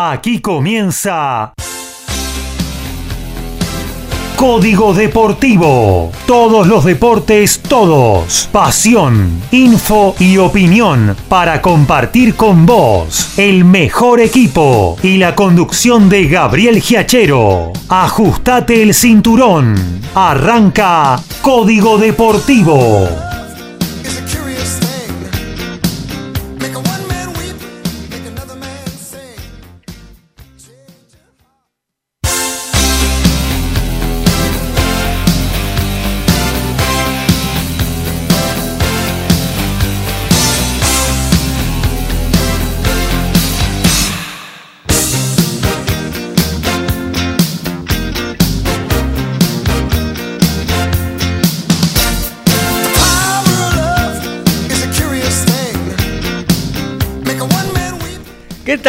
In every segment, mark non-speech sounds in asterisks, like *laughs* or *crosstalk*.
Aquí comienza Código Deportivo. Todos los deportes, todos. Pasión, info y opinión para compartir con vos. El mejor equipo y la conducción de Gabriel Giachero. Ajustate el cinturón. Arranca Código Deportivo.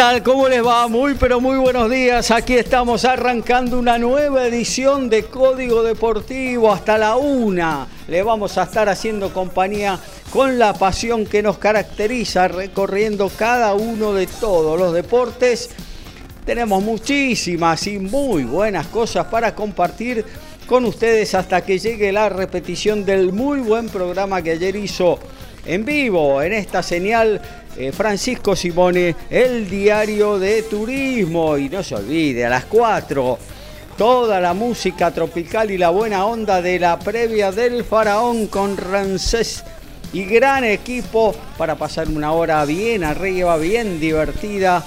Tal? ¿Cómo les va? Muy pero muy buenos días. Aquí estamos arrancando una nueva edición de Código Deportivo hasta la una. Le vamos a estar haciendo compañía con la pasión que nos caracteriza recorriendo cada uno de todos los deportes. Tenemos muchísimas y muy buenas cosas para compartir con ustedes hasta que llegue la repetición del muy buen programa que ayer hizo en vivo en esta señal eh, Francisco Simone, el diario de turismo. Y no se olvide, a las 4, toda la música tropical y la buena onda de la previa del faraón con Rancés y gran equipo para pasar una hora bien arriba, bien divertida,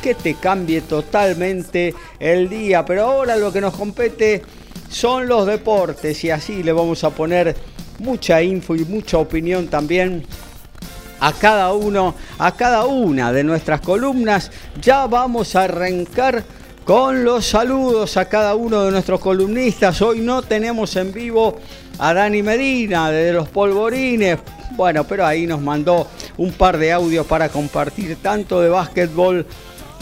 que te cambie totalmente el día. Pero ahora lo que nos compete son los deportes y así le vamos a poner mucha info y mucha opinión también a cada uno, a cada una de nuestras columnas. Ya vamos a arrancar con los saludos a cada uno de nuestros columnistas. Hoy no tenemos en vivo a Dani Medina de los Polvorines. Bueno, pero ahí nos mandó un par de audios para compartir tanto de básquetbol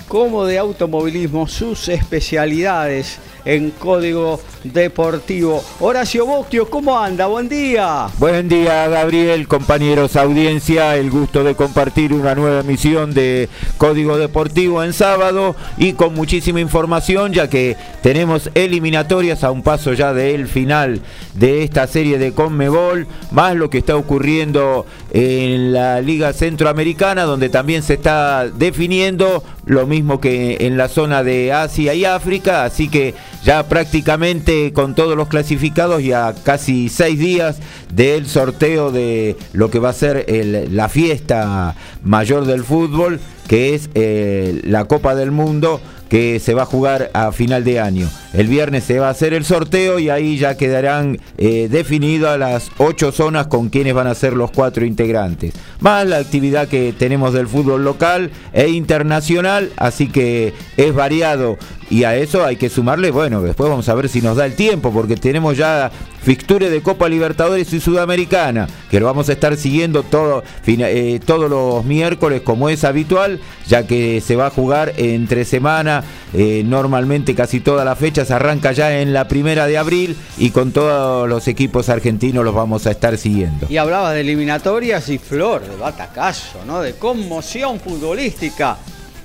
como de automovilismo, sus especialidades en Código Deportivo. Horacio Bocchio, ¿cómo anda? Buen día. Buen día, Gabriel, compañeros, audiencia. El gusto de compartir una nueva emisión de Código Deportivo en sábado y con muchísima información, ya que tenemos eliminatorias a un paso ya del final de esta serie de Conmebol, más lo que está ocurriendo en la Liga Centroamericana, donde también se está definiendo lo mismo que en la zona de Asia y África, así que ya prácticamente con todos los clasificados y a casi seis días del sorteo de lo que va a ser la fiesta mayor del fútbol, que es eh, la Copa del Mundo que se va a jugar a final de año. El viernes se va a hacer el sorteo y ahí ya quedarán eh, definidas las ocho zonas con quienes van a ser los cuatro integrantes. Más la actividad que tenemos del fútbol local e internacional, así que es variado y a eso hay que sumarle, bueno, después vamos a ver si nos da el tiempo, porque tenemos ya fixture de Copa Libertadores y Sudamericana, que lo vamos a estar siguiendo todo, eh, todos los miércoles como es habitual, ya que se va a jugar entre semana, eh, normalmente casi toda la fecha se arranca ya en la primera de abril y con todos los equipos argentinos los vamos a estar siguiendo. Y hablaba de eliminatorias y flor, de batacazo, ¿no? De conmoción futbolística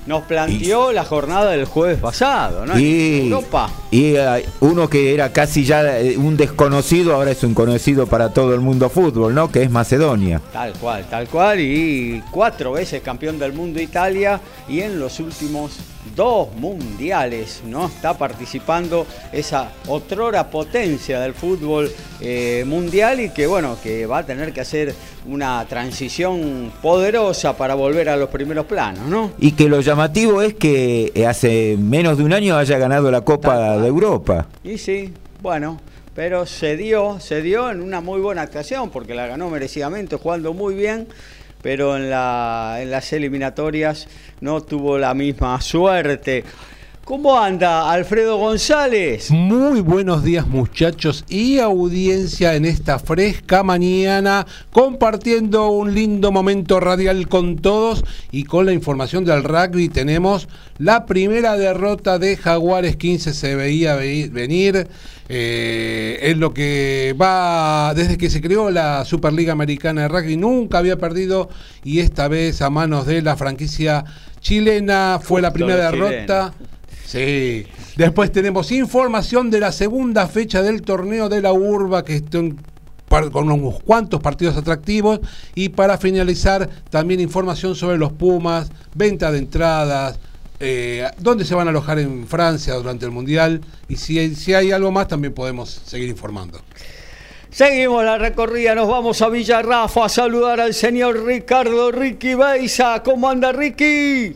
nos planteó la jornada del jueves pasado, ¿no? Y, Europa. Y eh, uno que era casi ya eh, un desconocido, ahora es un conocido para todo el mundo fútbol, ¿no? Que es Macedonia. Tal cual, tal cual. Y cuatro veces campeón del mundo Italia y en los últimos dos mundiales, ¿no? Está participando esa otrora potencia del fútbol eh, mundial y que, bueno, que va a tener que hacer una transición poderosa para volver a los primeros planos, ¿no? Y que lo llamativo es que eh, hace menos de un año haya ganado la Copa de Europa. Y sí, bueno, pero se dio, se dio en una muy buena actuación porque la ganó merecidamente, jugando muy bien pero en, la, en las eliminatorias no tuvo la misma suerte. ¿Cómo anda Alfredo González? Muy buenos días muchachos y audiencia en esta fresca mañana, compartiendo un lindo momento radial con todos y con la información del rugby tenemos la primera derrota de Jaguares 15 se veía venir. Eh, es lo que va desde que se creó la Superliga Americana de Rugby, nunca había perdido y esta vez a manos de la franquicia chilena fue la primera derrota. Sí. Después tenemos información de la segunda fecha del torneo de la Urba que está en con unos cuantos partidos atractivos y para finalizar también información sobre los Pumas, venta de entradas, eh, dónde se van a alojar en Francia durante el Mundial y si si hay algo más también podemos seguir informando. Seguimos la recorrida, nos vamos a Villarrafa a saludar al señor Ricardo Ricky Beisa. ¿Cómo anda Ricky?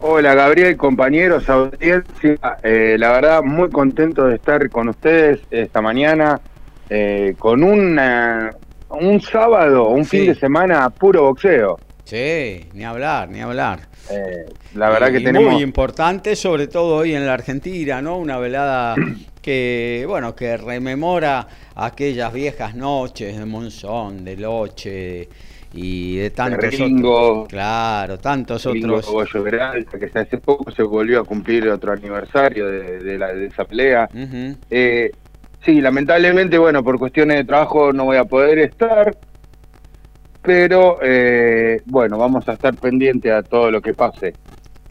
Hola Gabriel, compañeros, audiencia. Eh, la verdad, muy contento de estar con ustedes esta mañana eh, con una, un sábado, un Sí. fin de semana puro boxeo. Sí, ni hablar, ni hablar. Eh, la verdad Y que tenemos... Muy importante, sobre todo hoy en la Argentina, ¿no? Una velada *clears throat* que, bueno, que rememora aquellas viejas noches de Monzón, de Loche y de tantos Ringo. otros. Claro, tantos otros. Goyo Peralta, que hace poco se volvió a cumplir otro aniversario de, de la, de esa pelea. Eh, sí, lamentablemente, bueno, por cuestiones de trabajo no voy a poder estar, pero eh, bueno, vamos a estar pendientes a todo lo que pase.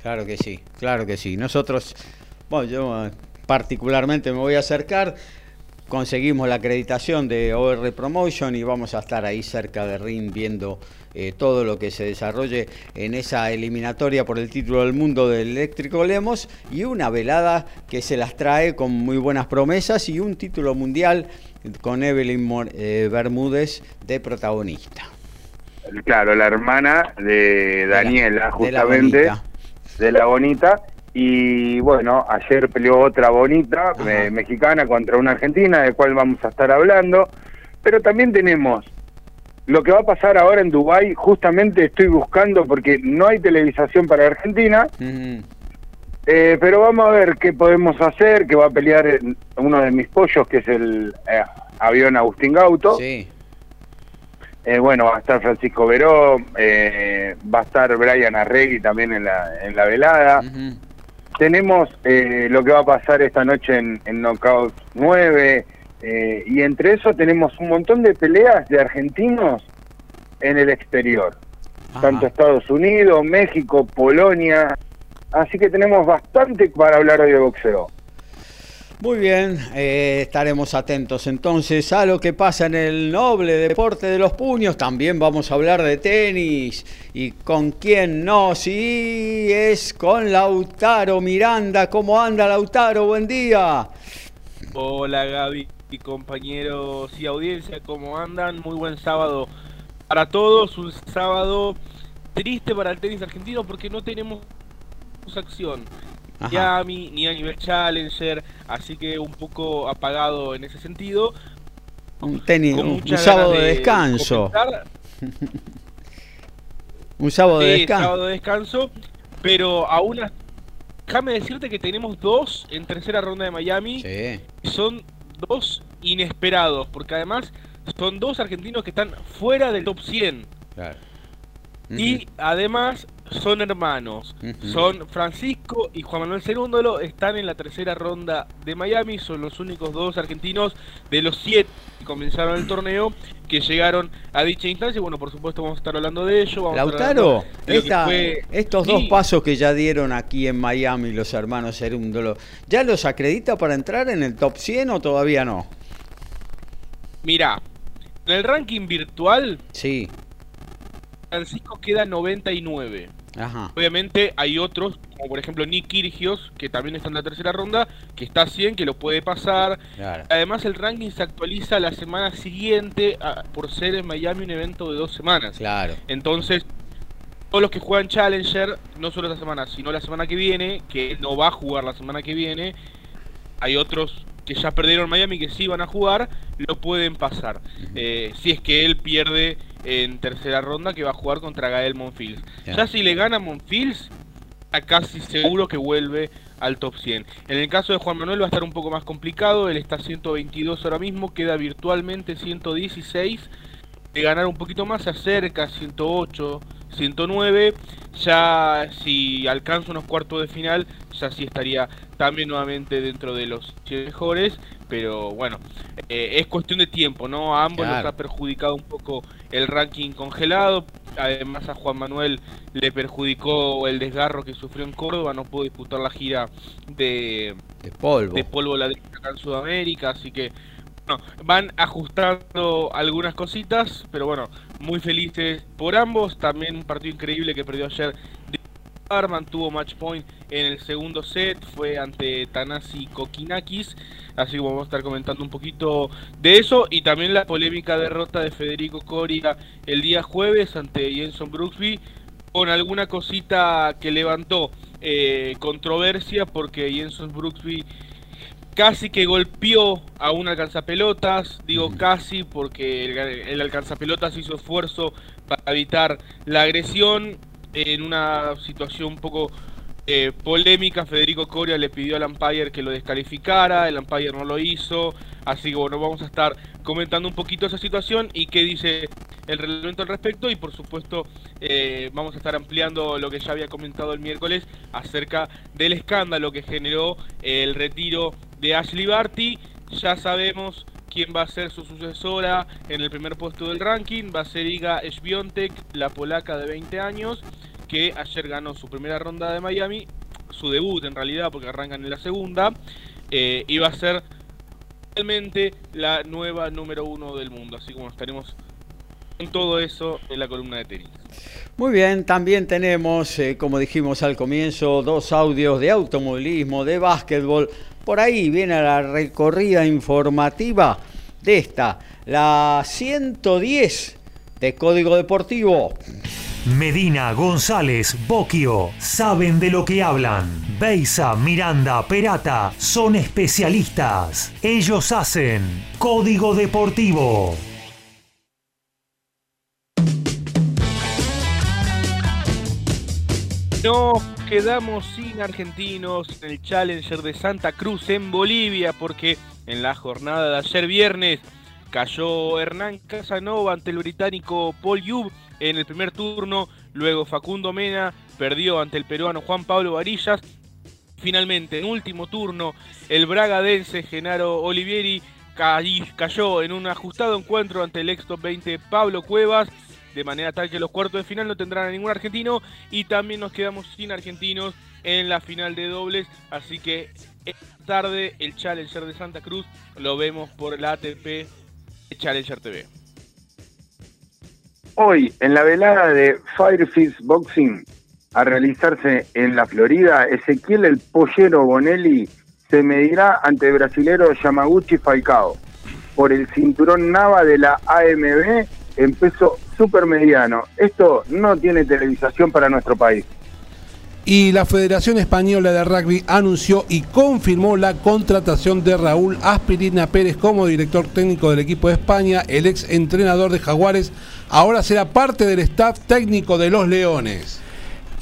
Claro que sí, claro que sí. Nosotros, bueno, yo eh, particularmente me voy a acercar. Conseguimos la acreditación de OR Promotion y vamos a estar ahí cerca de RIN viendo eh, todo lo que se desarrolle en esa eliminatoria por el título del mundo del Eléctrico Lemos y una velada que se las trae con muy buenas promesas y un título mundial con Evelyn Mor- eh, Bermúdez de protagonista. Claro, la hermana de Daniela, de la justamente, bonita. de la bonita. Y bueno, ayer peleó otra bonita mexicana contra una argentina, de cual vamos a estar hablando. Pero también tenemos lo que va a pasar ahora en Dubái. Justamente estoy buscando porque no hay televisación para Argentina. Eh, pero vamos a ver qué podemos hacer, que va a pelear uno de mis pollos, que es el eh, avión Agustín Gauto. Sí, Eh, bueno, va a estar Francisco Veró, eh, va a estar Brian Arregui también en la, en la velada. Tenemos eh, lo que va a pasar esta noche en, en Knockout 9, eh, y entre eso tenemos un montón de peleas de argentinos en el exterior, Ajá. tanto Estados Unidos, México, Polonia. Así que tenemos bastante para hablar hoy de boxeo. Muy bien, eh, estaremos atentos entonces a lo que pasa en el noble deporte de los puños. También vamos a hablar de tenis. ¿Y con quién no? Sí, es con Lautaro Miranda. ¿Cómo anda Lautaro? Buen día. Hola Gaby y compañeros y audiencia, ¿cómo andan? Muy buen sábado para todos, un sábado triste para el tenis argentino porque no tenemos acción, mí ni a nivel Challenger, así que un poco apagado en ese sentido. Un, tenis, un, sábado de descanso. *laughs* Un sábado de Sí, descanso. sábado de descanso, pero aún déjame decirte que tenemos dos en tercera ronda de Miami. Sí. son dos inesperados, porque además son dos argentinos que están fuera del top 100 Claro. y además son hermanos. Son Francisco y Juan Manuel Cerúndolo, están en la tercera ronda de Miami, son los únicos dos argentinos de los siete que comenzaron el torneo que llegaron a dicha instancia. Bueno, por supuesto vamos a estar hablando de ello. Vamos Lautaro, de esta- fue- estos Sí. dos pasos que ya dieron aquí en Miami los hermanos Cerúndolo, ¿ya los acredita para entrar en el top 100 o todavía no? Mirá, en el ranking virtual, Sí, Francisco queda 99. Ajá. Obviamente hay otros, como por ejemplo Nick Kirgios, que también está en la tercera ronda, que está a 100, que lo puede pasar. Claro. Además el ranking se actualiza la semana siguiente a- por ser en Miami un evento de dos semanas. Claro. Entonces, todos los que juegan Challenger, no solo esta semana, sino la semana que viene, que él no va a jugar la semana que viene, hay otros que ya perdieron Miami que sí van a jugar, lo pueden pasar. Eh, si es que él pierde en tercera ronda, que va a jugar contra Gael Monfils. Ya. Ya si le gana Monfils, está casi seguro que vuelve al top 100. En el caso de Juan Manuel va a estar un poco más complicado, él está 122 ahora mismo, queda virtualmente 116. De ganar un poquito más se acerca a 108, 109. Ya si alcanza unos cuartos de final, ya sí estaría también nuevamente dentro de los 100 mejores. Pero bueno, eh, es cuestión de tiempo, ¿no? A ambos Claro. les ha perjudicado un poco el ranking congelado. además a Juan Manuel le perjudicó el desgarro que sufrió en Córdoba, no pudo disputar la gira de, de polvo, de polvo acá en Sudamérica, así que bueno, van ajustando algunas cositas, pero bueno, muy felices por ambos, también un partido increíble que perdió ayer mantuvo match point en el segundo set, fue ante Tanasi Kokinakis, así que vamos a estar comentando un poquito de eso y también la polémica derrota de Federico Coria el día jueves ante Jenson Brooksby con alguna cosita que levantó eh, controversia porque Jenson Brooksby casi que golpeó a un alcanzapelotas, digo casi porque el, el alcanzapelotas hizo esfuerzo para evitar la agresión en una situación un poco eh, polémica, Federico Coria le pidió al umpire que lo descalificara, el umpire no lo hizo, así que bueno, vamos a estar comentando un poquito esa situación y qué dice el reglamento al respecto y por supuesto eh, vamos a estar ampliando lo que ya había comentado el miércoles acerca del escándalo que generó el retiro de Ashley Barty, ya sabemos quién va a ser su sucesora en el primer puesto del ranking. Va a ser Iga Świątek, la polaca de 20 años, que ayer ganó su primera ronda de Miami, su debut en realidad, porque arrancan en la segunda, eh, y va a ser realmente la nueva número uno del mundo. Así como estaremos en todo eso en la columna de tenis. Muy bien, también tenemos, eh, como dijimos al comienzo, dos audios de automovilismo, de básquetbol, por ahí viene la recorrida informativa de esta, la 110 de Código Deportivo. Medina, González, Boquio, saben de lo que hablan. Beisa, Miranda, Perata, son especialistas. Ellos hacen Código Deportivo. No quedamos sin argentinos en el Challenger de Santa Cruz en Bolivia porque en la jornada de ayer viernes cayó Hernán Casanova ante el británico Paul Yub en el primer turno, luego Facundo Mena perdió ante el peruano Juan Pablo Varillas. Finalmente, en último turno, el bragadense Genaro Olivieri cayó en un ajustado encuentro ante el ex top 20 Pablo Cuevas de manera tal que los cuartos de final no tendrán a ningún argentino y también nos quedamos sin argentinos en la final de dobles, así que esta tarde el Challenger de Santa Cruz lo vemos por la ATP Challenger TV. Hoy, en la velada de Firefist Boxing a realizarse en la Florida, Ezequiel el Pollero Bonelli se medirá ante el brasilero Yamaguchi Falcao por el cinturón Nava de la AMB en peso supermediano. Esto no tiene televisación para nuestro país. Y la Federación Española de Rugby anunció y confirmó la contratación de Raúl Aspirina Pérez como director técnico del equipo de España. El ex entrenador de Jaguares ahora será parte del staff técnico de los Leones.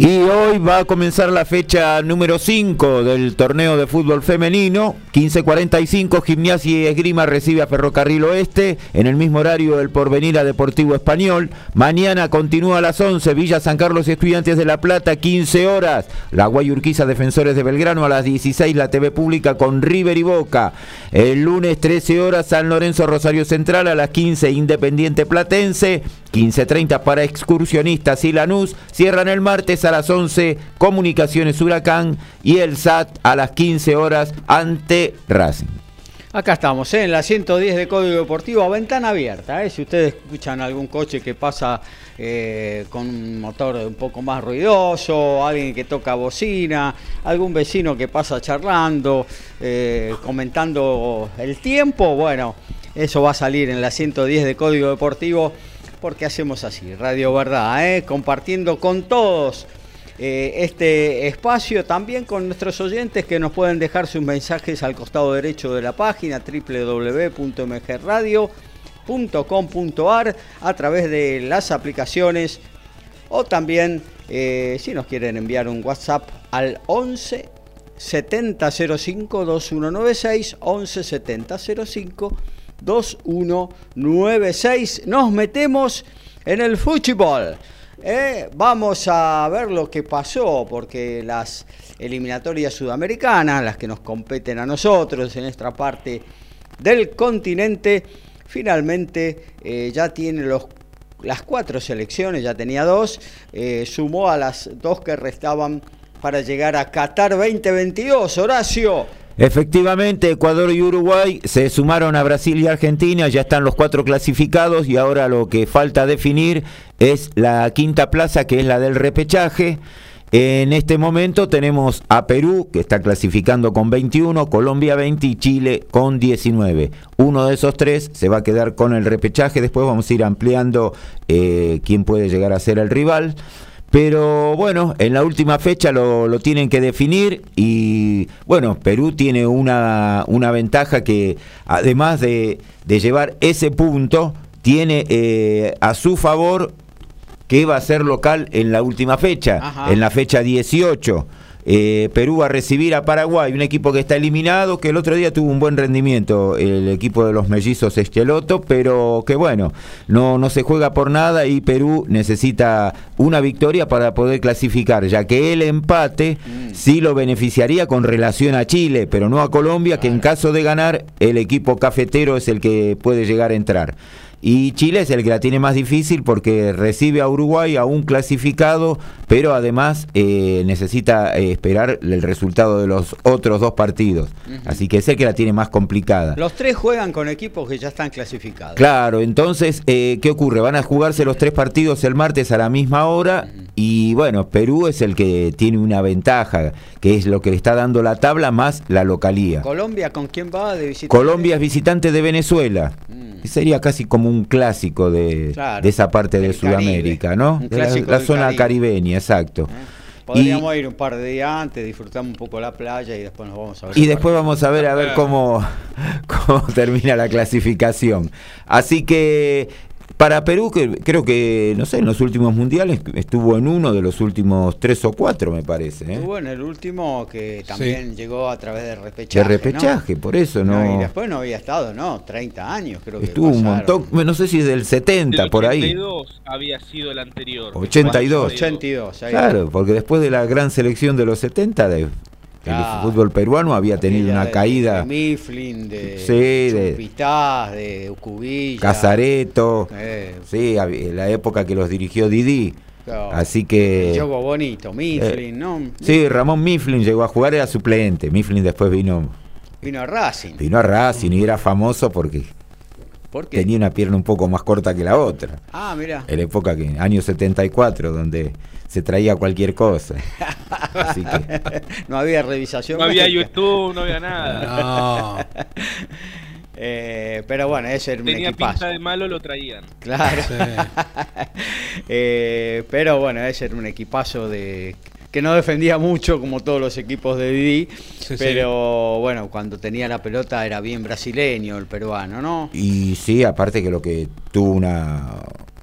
Y hoy va a comenzar la fecha número 5 del torneo de fútbol femenino. 15.45 Gimnasia y Esgrima recibe a Ferrocarril Oeste. En el mismo horario el Porvenir a Deportivo Español. Mañana continúa a las 11 Villa San Carlos y Estudiantes de La Plata, 15 horas. La Guayurquiza Defensores de Belgrano a las 16 la TV Pública con River y Boca. El lunes 13 horas San Lorenzo Rosario Central a las 15 Independiente Platense. 15.30 para excursionistas y Lanús. Cierran el martes a las 11 Comunicaciones Huracán y el SAT a las 15 horas ante Racing. Acá estamos, ¿eh? en la 110 de Código Deportivo, ventana abierta. ¿eh? Si ustedes escuchan algún coche que pasa eh, con un motor un poco más ruidoso, alguien que toca bocina, algún vecino que pasa charlando, comentando el tiempo, bueno, eso va a salir en la 110 de Código Deportivo porque hacemos así, Radio Verdad, ¿eh? compartiendo con todos eh, este espacio, también con nuestros oyentes que nos pueden dejar sus mensajes al costado derecho de la página www.mgradio.com.ar a través de las aplicaciones o también eh, si nos quieren enviar un WhatsApp al 11 7005 2196 11 7005 2196. Nos metemos en el fútbol. Eh, vamos a ver lo que pasó, porque las eliminatorias sudamericanas, las que nos competen a nosotros en esta parte del continente, finalmente eh, ya tienen los las cuatro selecciones, ya tenía dos, eh, sumó a las dos que restaban para llegar a Qatar 2022. Horacio. Efectivamente, Ecuador y Uruguay se sumaron a Brasil y Argentina, ya están los cuatro clasificados y ahora lo que falta definir es la quinta plaza, que es la del repechaje. En este momento tenemos a Perú, que está clasificando con 21, Colombia 20 y Chile con 19. Uno de esos tres se va a quedar con el repechaje, después vamos a ir ampliando eh, quién puede llegar a ser el rival. Pero bueno, en la última fecha lo, lo, tienen que definir y bueno, Perú tiene una, una ventaja que además de, de, llevar ese punto, tiene eh, a su favor que va a ser local en la última fecha, Ajá. en la fecha 18. Eh, Perú va a recibir a Paraguay, un equipo que está eliminado, que el otro día tuvo un buen rendimiento, el equipo de los mellizos Esqueloto, pero que bueno, no, no se juega por nada y Perú necesita una victoria para poder clasificar, ya que el empate mm. sí lo beneficiaría con relación a Chile, pero no a Colombia, que en caso de ganar, el equipo cafetero es el que puede llegar a entrar. Y Chile es el que la tiene más difícil porque recibe a Uruguay a un clasificado, pero además eh, necesita eh, esperar el resultado de los otros dos partidos. Uh -huh. Así que es el que la tiene más complicada. Los tres juegan con equipos que ya están clasificados. Claro, entonces, eh, ¿qué ocurre? Van a jugarse los tres partidos el martes a la misma hora uh -huh. y bueno, Perú es el que tiene una ventaja, que es lo que le está dando la tabla más la localía. ¿Colombia con quién va de visitante? Colombia es visitante de Venezuela. Mm. Sería casi como un clásico de, claro, de esa parte de Sudamérica, Caribe. ¿no? De la, la zona Caribe. caribeña, exacto. ¿Eh? Podríamos y, ir un par de días antes, disfrutar un poco la playa y después nos vamos a ver. Y después vamos a ver a ver *laughs* cómo, *laughs* cómo termina la clasificación. Así que para Perú, que creo que, no sé, en los últimos mundiales estuvo en uno de los últimos tres o cuatro, me parece. ¿eh? Estuvo en el último que también sí. llegó a través de repechaje. De repechaje, ¿no? por eso, ¿no? ¿no? Y después no había estado, ¿no? 30 años, creo que. Estuvo un montón, no sé si es del 70, del por ahí. 82 había sido el anterior. 82. 82, ahí Claro, porque después de la gran selección de los 70, de, Claro. El fútbol peruano había tenido una de, caída. De Mifflin, de sí, de de Ucubilla. Casareto. Eh. Sí, la época que los dirigió Didi. Claro. Así que. Juego bonito, Mifflin, eh, ¿no? Sí, Ramón Mifflin llegó a jugar, era suplente. Mifflin después vino. Vino a Racing. Vino a Racing y era famoso porque. ¿Por qué? Tenía una pierna un poco más corta que la otra. Ah, mira. En la época que, año 74, donde se traía cualquier cosa. *laughs* Así que... no había revisación. No había YouTube, no había nada. *laughs* No. *laughs* eh, pero bueno, ese era un Tenía equipazo. pinta de malo, lo traían. Claro. Sí. eh, pero bueno, ese era un equipazo de que no defendía mucho como todos los equipos de Didi, sí, pero sí. bueno, cuando tenía la pelota era bien brasileño el peruano, ¿no? Y sí, aparte que lo que tuvo una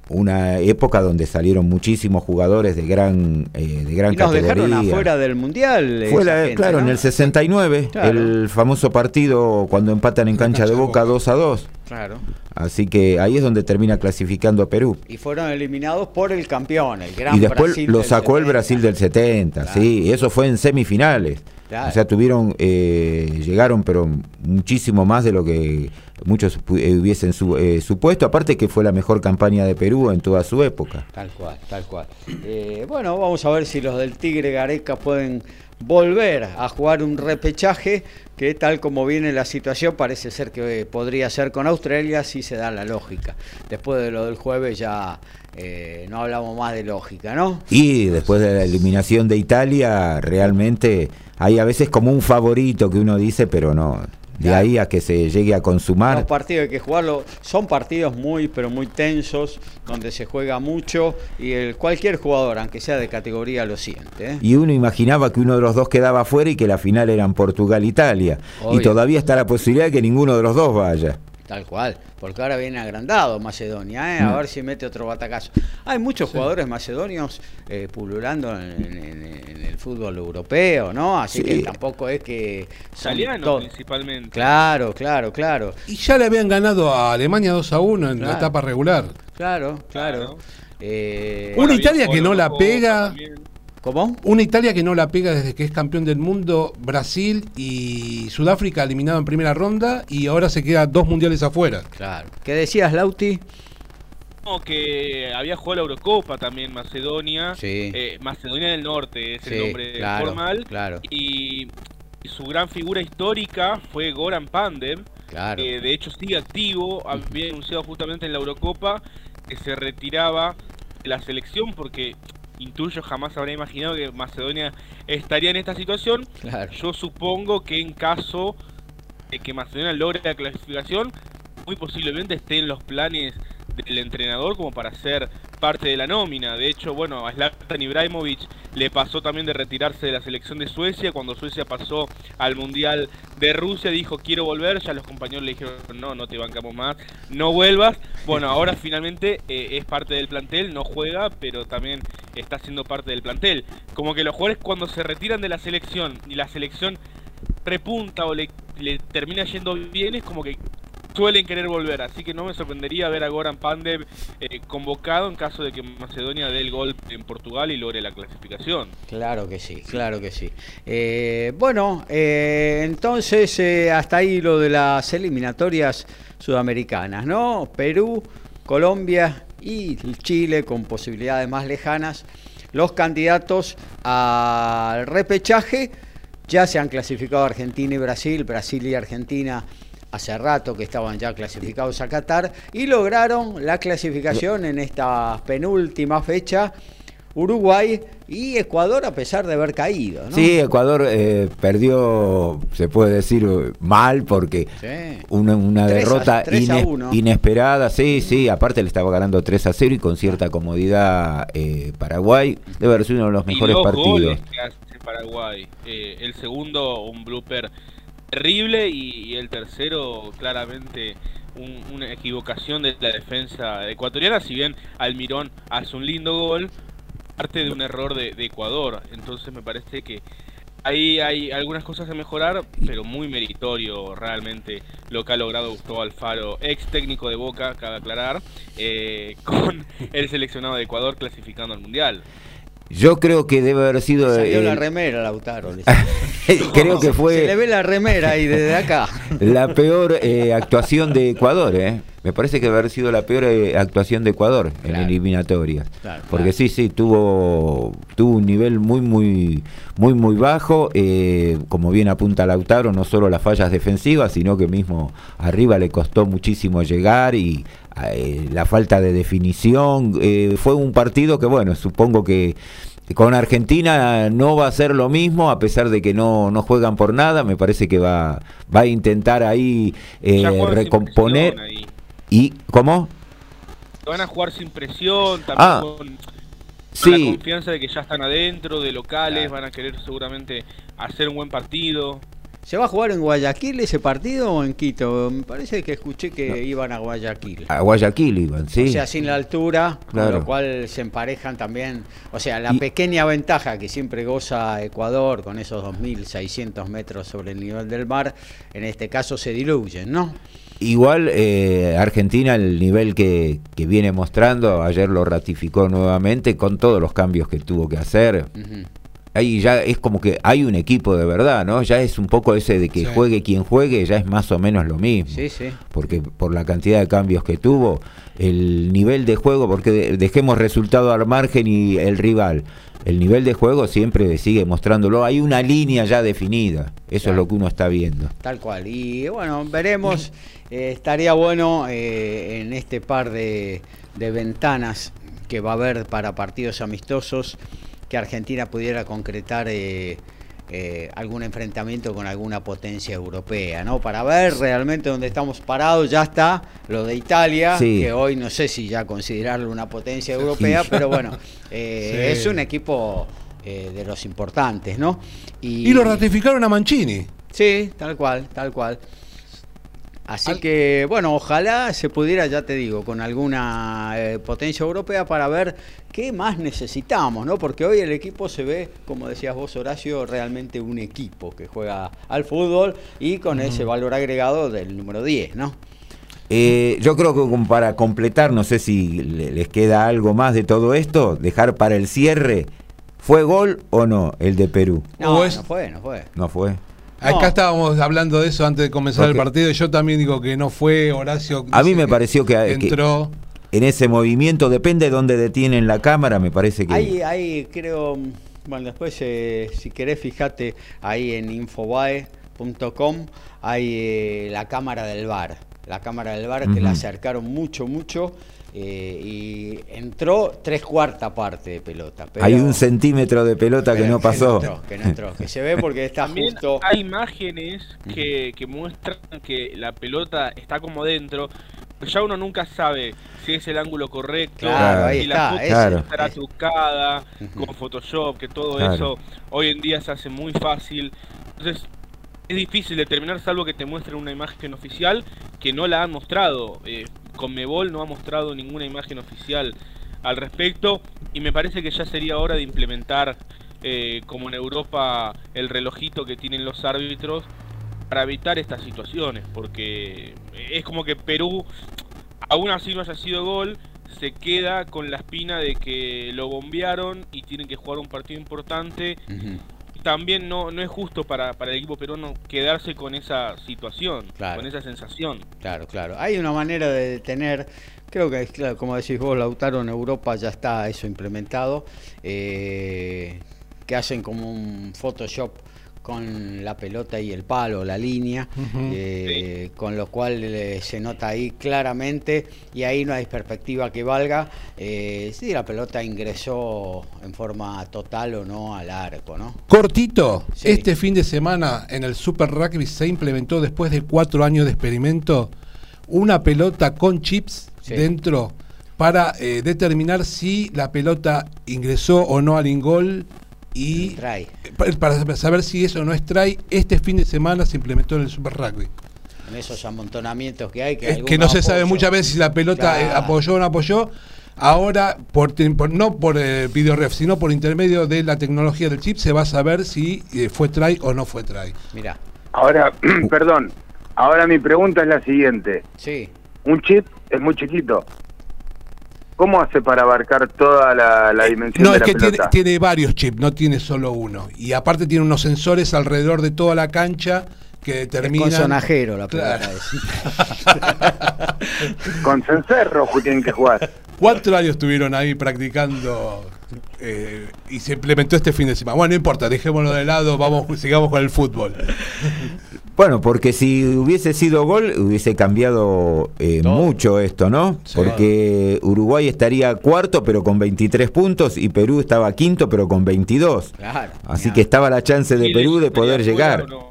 una época donde salieron muchísimos jugadores de gran eh, de gran y nos categoría. dejaron afuera del mundial. Fue la, gente, claro, ¿no? en el 69, claro. el famoso partido cuando empatan en cancha de Boca 2 a 2. Claro. Así que ahí es donde termina clasificando a Perú. Y fueron eliminados por el campeón, el gran Y después Brasil lo sacó 70. el Brasil del 70, claro. sí, eso fue en semifinales. Claro. O sea, tuvieron, eh, llegaron, pero muchísimo más de lo que muchos eh, hubiesen su, eh, supuesto. Aparte que fue la mejor campaña de Perú en toda su época. Tal cual, tal cual. Eh, bueno, vamos a ver si los del Tigre Gareca pueden volver a jugar un repechaje que tal como viene la situación parece ser que podría ser con Australia si se da la lógica. Después de lo del jueves ya eh, no hablamos más de lógica, ¿no? Y después de la eliminación de Italia, realmente hay a veces como un favorito que uno dice, pero no. De ahí a que se llegue a consumar. Los partidos hay que jugarlo. Son partidos muy, pero muy tensos, donde se juega mucho y el, cualquier jugador, aunque sea de categoría, lo siente. ¿eh? Y uno imaginaba que uno de los dos quedaba fuera y que la final eran Portugal-Italia. Y todavía está la posibilidad de que ninguno de los dos vaya. Tal cual, porque ahora viene agrandado Macedonia, ¿eh? a mm. ver si mete otro batacazo. Hay muchos sí. jugadores macedonios eh, pululando en, en, en, el fútbol europeo, ¿no? Así sí. que tampoco es que... Italianos principalmente. Claro, claro, claro. Y ya le habían ganado a Alemania 2 a 1 en claro. la etapa regular. Claro, claro. claro. Eh, Una Italia que no la pega... También. ¿Cómo? Una Italia que no la pega desde que es campeón del mundo, Brasil y Sudáfrica eliminado en primera ronda y ahora se queda dos mundiales afuera. Claro. ¿Qué decías, Lauti? No, que había jugado la Eurocopa también Macedonia. Sí. Eh, Macedonia del Norte es Sí, el nombre claro, formal. claro. Y, y su gran figura histórica fue Goran Pandev, Claro. que de hecho sigue activo. Había anunciado justamente en la Eurocopa que se retiraba de la selección porque intuyo jamás habría imaginado que Macedonia estaría en esta situación. Claro. Yo supongo que en caso de que Macedonia logre la clasificación, muy posiblemente esté en los planes del entrenador como para ser parte de la nómina. De hecho, bueno, a Zlatan Ibrahimovic le pasó también de retirarse de la selección de Suecia. Cuando Suecia pasó al Mundial de Rusia, dijo quiero volver. Ya los compañeros le dijeron no, no te bancamos más, no vuelvas. Bueno, *laughs* ahora finalmente eh, es parte del plantel, no juega, pero también está siendo parte del plantel. Como que los jugadores cuando se retiran de la selección y la selección repunta o le, le termina yendo bien, es como que suelen querer volver, así que no me sorprendería ver a Goran Pandev eh, convocado en caso de que Macedonia dé el gol en Portugal y logre la clasificación. Claro que sí, claro que sí. Eh, bueno, eh, entonces hasta ahí lo de las eliminatorias sudamericanas, ¿no? Perú, Colombia y Chile con posibilidades más lejanas. Los candidatos al repechaje ya se han clasificado Argentina y Brasil, Brasil y Argentina hace rato que estaban ya clasificados a Qatar y lograron la clasificación en esta penúltima fecha. Uruguay y Ecuador a pesar de haber caído, ¿no? Sí, Ecuador eh, perdió, se puede decir, mal porque Sí. una, derrota a ines- inesperada, sí, sí, aparte le estaba ganando 3 a 0 y con cierta comodidad eh, Paraguay, debe haber sido uno de los Y mejores dos partidos. goles que hace Paraguay. Eh, el segundo, un blooper terrible y, el tercero, claramente, un- una equivocación de la defensa ecuatoriana. Si bien Almirón hace un lindo gol, parte de un error de, de Ecuador. Entonces me parece que ahí hay algunas cosas a mejorar, pero muy meritorio realmente lo que ha logrado Gustavo Alfaro, ex técnico de Boca, cabe aclarar, eh, *laughs* con el seleccionado de Ecuador clasificando al Mundial. Yo creo que debe haber sido... Salió el- la remera, Lautaro. *laughs* creo que Se le fue ve la remera ahí desde acá. *laughs* la peor eh, actuación de Ecuador, ¿eh? Me parece que debe haber sido la peor eh, actuación de Ecuador en eliminatorias. Claro, Porque claro. sí, sí, tuvo, tuvo un nivel muy, muy, muy, muy bajo. eh, como bien apunta Lautaro, no solo las fallas defensivas, sino que mismo arriba le costó muchísimo llegar y eh, la falta de definición. eh, fue un partido que, bueno, supongo que con Argentina no va a ser lo mismo, a pesar de que no, no juegan por nada. Me parece que va, va a intentar ahí eh, recomponer. ahí. ¿Y cómo? Van a jugar sin presión, también Ah, con, con sí. la confianza de que ya están adentro, de locales, Claro. van a querer seguramente hacer un buen partido. ¿Se va a jugar en Guayaquil ese partido o en Quito? Me parece que escuché que iban a Guayaquil. A Guayaquil iban, sí. O sea, sin la altura, con Claro. lo cual se emparejan también. O sea, la Y- pequeña ventaja que siempre goza Ecuador con esos 2.600 metros sobre el nivel del mar, en este caso se diluyen, ¿no? Igual eh, Argentina, el nivel que, que viene mostrando, ayer lo ratificó nuevamente con todos los cambios que tuvo que hacer. Ujú. Ahí ya es como que hay un equipo de verdad, ¿no? Ya es un poco ese de que Sí. juegue quien juegue, ya es más o menos lo mismo. Sí, sí. Porque por la cantidad de cambios que tuvo, el nivel de juego, porque de- dejemos resultado al margen y el rival. El nivel de juego siempre sigue mostrándolo. Hay una línea ya definida. Eso Claro. es lo que uno está viendo. Tal cual. Y bueno, veremos. eh, estaría bueno eh, en este par de, de ventanas que va a haber para partidos amistosos que Argentina pudiera concretar eh, eh, algún enfrentamiento con alguna potencia europea, ¿no? Para ver realmente dónde estamos parados. Ya está lo de Italia, Sí. que hoy no sé si ya considerarlo una potencia europea, pero bueno, *laughs* eh, Sí. es un equipo eh, de los importantes, ¿no? Y lo ratificaron a Mancini. Sí, tal cual, tal cual. Así Al- que, bueno, ojalá se pudiera, ya te digo, con alguna eh, potencia europea para ver qué más necesitamos, ¿no? Porque hoy el equipo se ve, como decías vos, Horacio, realmente un equipo que juega al fútbol y con ese valor agregado del número 10, ¿no? Eh, yo creo que como para completar, no sé si le- les queda algo más de todo esto, dejar para el cierre, ¿fue gol o no el de Perú? No, es- no fue, no fue. No fue. No. Acá estábamos hablando de eso antes de comenzar el partido. y Yo también digo que no fue Horacio. A mí me que pareció que- que- entró. en ese movimiento, depende de dónde detienen la cámara, me parece que... Ahí, ahí creo, bueno, después eh, si querés fíjate ahí en infobae.com hay eh, la cámara del bar, la cámara del bar que la acercaron mucho, mucho eh, y entró tres cuartas parte de pelota. Hay un centímetro de pelota que no pasó. Que no, entró, que se ve porque está También justo. Hay imágenes que, que muestran que la pelota está como dentro. pero Ya uno nunca sabe si es el ángulo correcto, Claro, ahí si la está, foto Claro. estará ese. trucada con Photoshop, que todo Claro. eso hoy en día se hace muy fácil. Entonces es difícil determinar salvo que te muestren una imagen oficial que no la han mostrado. Eh, Conmebol no ha mostrado ninguna imagen oficial al respecto y me parece que ya sería hora de implementar eh, como en Europa el relojito que tienen los árbitros para evitar estas situaciones porque es como que Perú aún así no haya sido gol se queda con la espina de que lo bombearon y tienen que jugar un partido importante. También no, no es justo para, para el equipo peruano quedarse con esa situación, Claro. con esa sensación. Claro, claro. Hay una manera de detener, creo que, claro, como decís vos, Lautaro, en Europa ya está eso implementado, eh, que hacen como un Photoshop con la pelota y el palo, la línea, eh, con lo cual eh, se nota ahí claramente y ahí no hay perspectiva que valga eh, si la pelota ingresó en forma total o no al arco, ¿no? Cortito, Sí. este fin de semana en el Super Rugby se implementó después de cuatro años de experimento una pelota con chips Sí. dentro para eh, determinar si la pelota ingresó o no al ingol y para saber si eso no es try. Este fin de semana se implementó en el Super Rugby. En esos amontonamientos que hay. Que, Es que no se sabe muchas veces si la pelota eh, Claro. apoyó o no apoyó. Ahora, por, no por eh, videoref, sino por intermedio de la tecnología del chip, se va a saber si eh, fue try o no fue try. Mirá, Ahora, *clears throat* perdón, ahora mi pregunta es la siguiente. sí. Un chip es muy chiquito. ¿Cómo hace para abarcar toda la, la dimensión No, de es la que tiene, pelota? tiene varios chips, no tiene solo uno. Y aparte tiene unos sensores alrededor de toda la cancha que Es determinan... con sonajero la Claro. pelota. esa. *laughs* Con cencerro tienen que jugar. Cuatro años estuvieron ahí practicando eh, y se implementó este fin de semana. Bueno, no importa, dejémoslo de lado, vamos, sigamos con el fútbol. Bueno, porque si hubiese sido gol, hubiese cambiado eh, mucho esto, ¿no? Sí. Porque Uruguay estaría cuarto, pero con 23 puntos, y Perú estaba quinto, pero con 22. Claro. Así que estaba la chance de Chile Perú de poder llegar. no.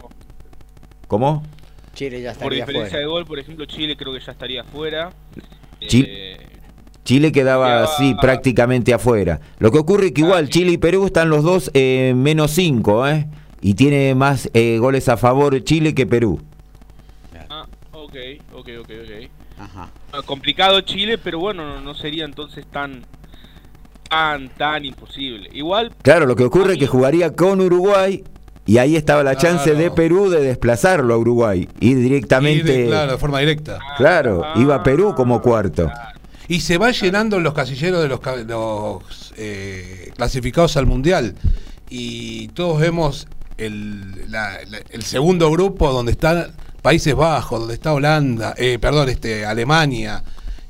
¿Cómo? Chile ya Por estaría diferencia fuera. de gol, por ejemplo, Chile creo que ya estaría fuera. Chi- Eh, Chile quedaba Quedaba- así prácticamente afuera. Lo que ocurre es que igual sí. Chile y Perú están los dos eh, menos 5, ¿eh? Y tiene más eh, goles a favor Chile que Perú. ah, ok, ok, ok, ok. Ajá. Ah, Complicado Chile, pero bueno, no, no sería entonces tan, tan, tan imposible. Igual, Claro, lo que ocurre es que jugaría con Uruguay y ahí estaba la chance Claro. de Perú de desplazarlo a Uruguay. Y Y de- directamente, claro, de forma directa. claro, Ah, iba Perú como cuarto. claro. Y se va llenando los casilleros de los, los, eh, clasificados al Mundial. Y todos vemos el, la- la- el segundo grupo donde están Países Bajos, donde está Holanda, eh, perdón, este, Alemania.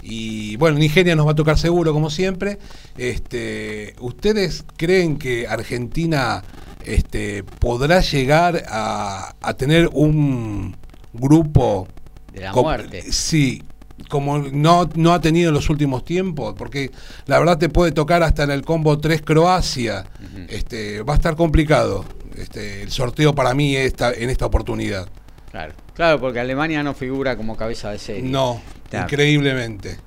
Y bueno, Nigeria nos va a tocar seguro, como siempre. Este, ¿Ustedes creen que Argentina este, podrá llegar a, a tener un grupo De la muerte. Sí, como no, no ha tenido en los últimos tiempos, porque la verdad te puede tocar hasta en el combo 3 Croacia. este, va a estar complicado este, el sorteo para mí esta, en esta oportunidad. Claro. Claro, porque Alemania no figura como cabeza de serie. No, Claro. increíblemente.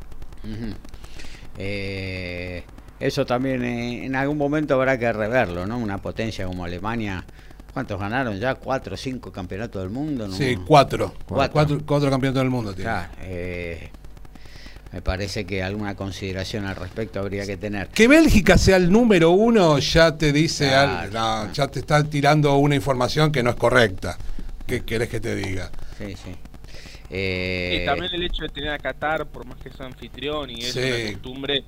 Eh, eso también eh, en algún momento habrá que reverlo, ¿no? Una potencia como Alemania. ¿Cuántos ganaron ya? ¿Cuatro o cinco campeonatos del mundo? ¿no? Sí, cuatro. Cuatro. Cuatro, cuatro campeonatos del mundo tiene. Claro, eh, me parece que alguna consideración al respecto habría que tener. Que Bélgica sea el número uno ya te dice Claro. no, ya te está tirando una información que no es correcta. ¿Qué querés que te diga? Sí, sí. Eh, Y también el hecho de tener a Qatar, por más que sea anfitrión y es Sí. una costumbre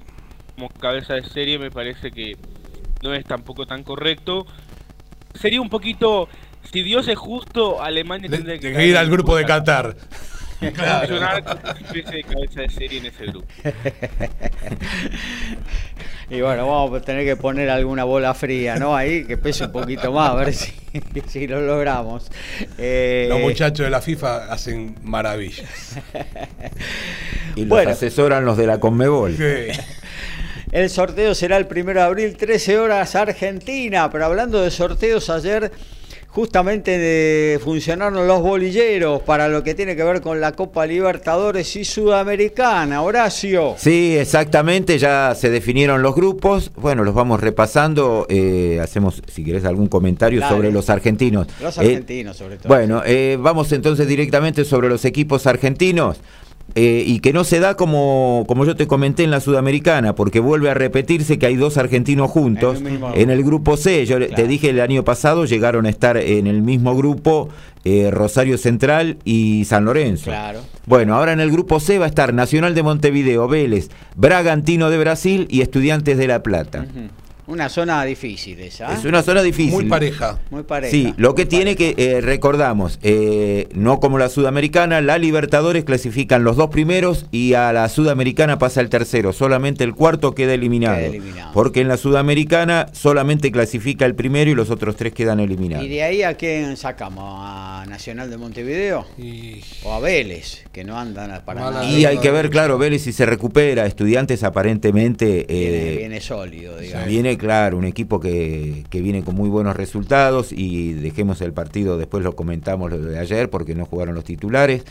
como cabeza de serie, me parece que no es tampoco tan correcto. Sería un poquito, si Dios es justo, Alemania tendría que de caer ir al grupo de Qatar. Qatar. funcionar como una especie de cabeza de serie en ese grupo. Y bueno, vamos a tener que poner alguna bola fría, ¿no? Ahí que pese un poquito más, a ver si, *laughs* si lo logramos. Eh, Los muchachos de la FIFA hacen maravillas. *laughs* Y los Bueno. asesoran los de la Conmebol. Sí. *laughs* El sorteo será el primero de abril, 13 horas Argentina. Pero hablando de sorteos, ayer justamente de- funcionaron los bolilleros para lo que tiene que ver con la Copa Libertadores y Sudamericana. Horacio. Sí, exactamente, ya se definieron los grupos. Bueno, los vamos repasando. eh, hacemos, si querés, algún comentario Dale. sobre los argentinos. Los Eh, argentinos, sobre todo. Bueno, eh, vamos entonces directamente sobre los equipos argentinos. Eh, y que no se da como, como yo te comenté en la Sudamericana, porque vuelve a repetirse que hay dos argentinos juntos En el mismo en el grupo C. Yo te dije el año pasado llegaron a estar en el mismo grupo eh, Rosario Central y San Lorenzo. Claro. Bueno, ahora en el grupo C va a estar Nacional de Montevideo, Vélez, Bragantino de Brasil y Estudiantes de La Plata. Una zona difícil esa. ¿eh? Es una zona difícil. Muy pareja. Muy pareja. Sí, lo que muy tiene pareja. que, eh, recordamos, eh, no como la sudamericana, la Libertadores clasifican los dos primeros y a la sudamericana pasa el tercero, solamente el cuarto queda eliminado. Queda eliminado. Porque en la sudamericana solamente clasifica el primero y los otros tres quedan eliminados. ¿Y de ahí a quién sacamos? ¿A Nacional de Montevideo? Y ¿O a Vélez? Que no andan para Mala nada. Y hay que ver, claro, Vélez si se recupera, estudiantes aparentemente... Viene, eh, viene sólido, digamos. Viene, claro, un equipo que, que viene con muy buenos resultados y dejemos el partido, después lo comentamos lo de ayer porque no jugaron los titulares.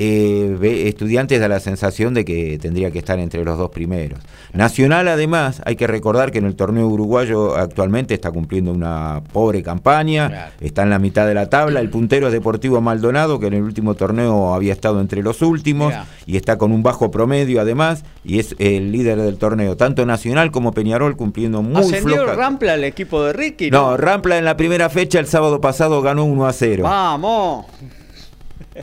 Eh, estudiantes da la sensación de que tendría que estar entre los dos primeros. Nacional además, hay que recordar que en el torneo uruguayo actualmente está cumpliendo una pobre campaña, Claro. está en la mitad de la tabla, el puntero es Deportivo Maldonado, que en el último torneo había estado entre los últimos y está con un bajo promedio además y es el líder del torneo, tanto Nacional como Peñarol cumpliendo muy ¿Ascendió. Rampla al equipo de Ricky? No, Rampla en la primera fecha el sábado pasado ganó 1 a 0. Vamos.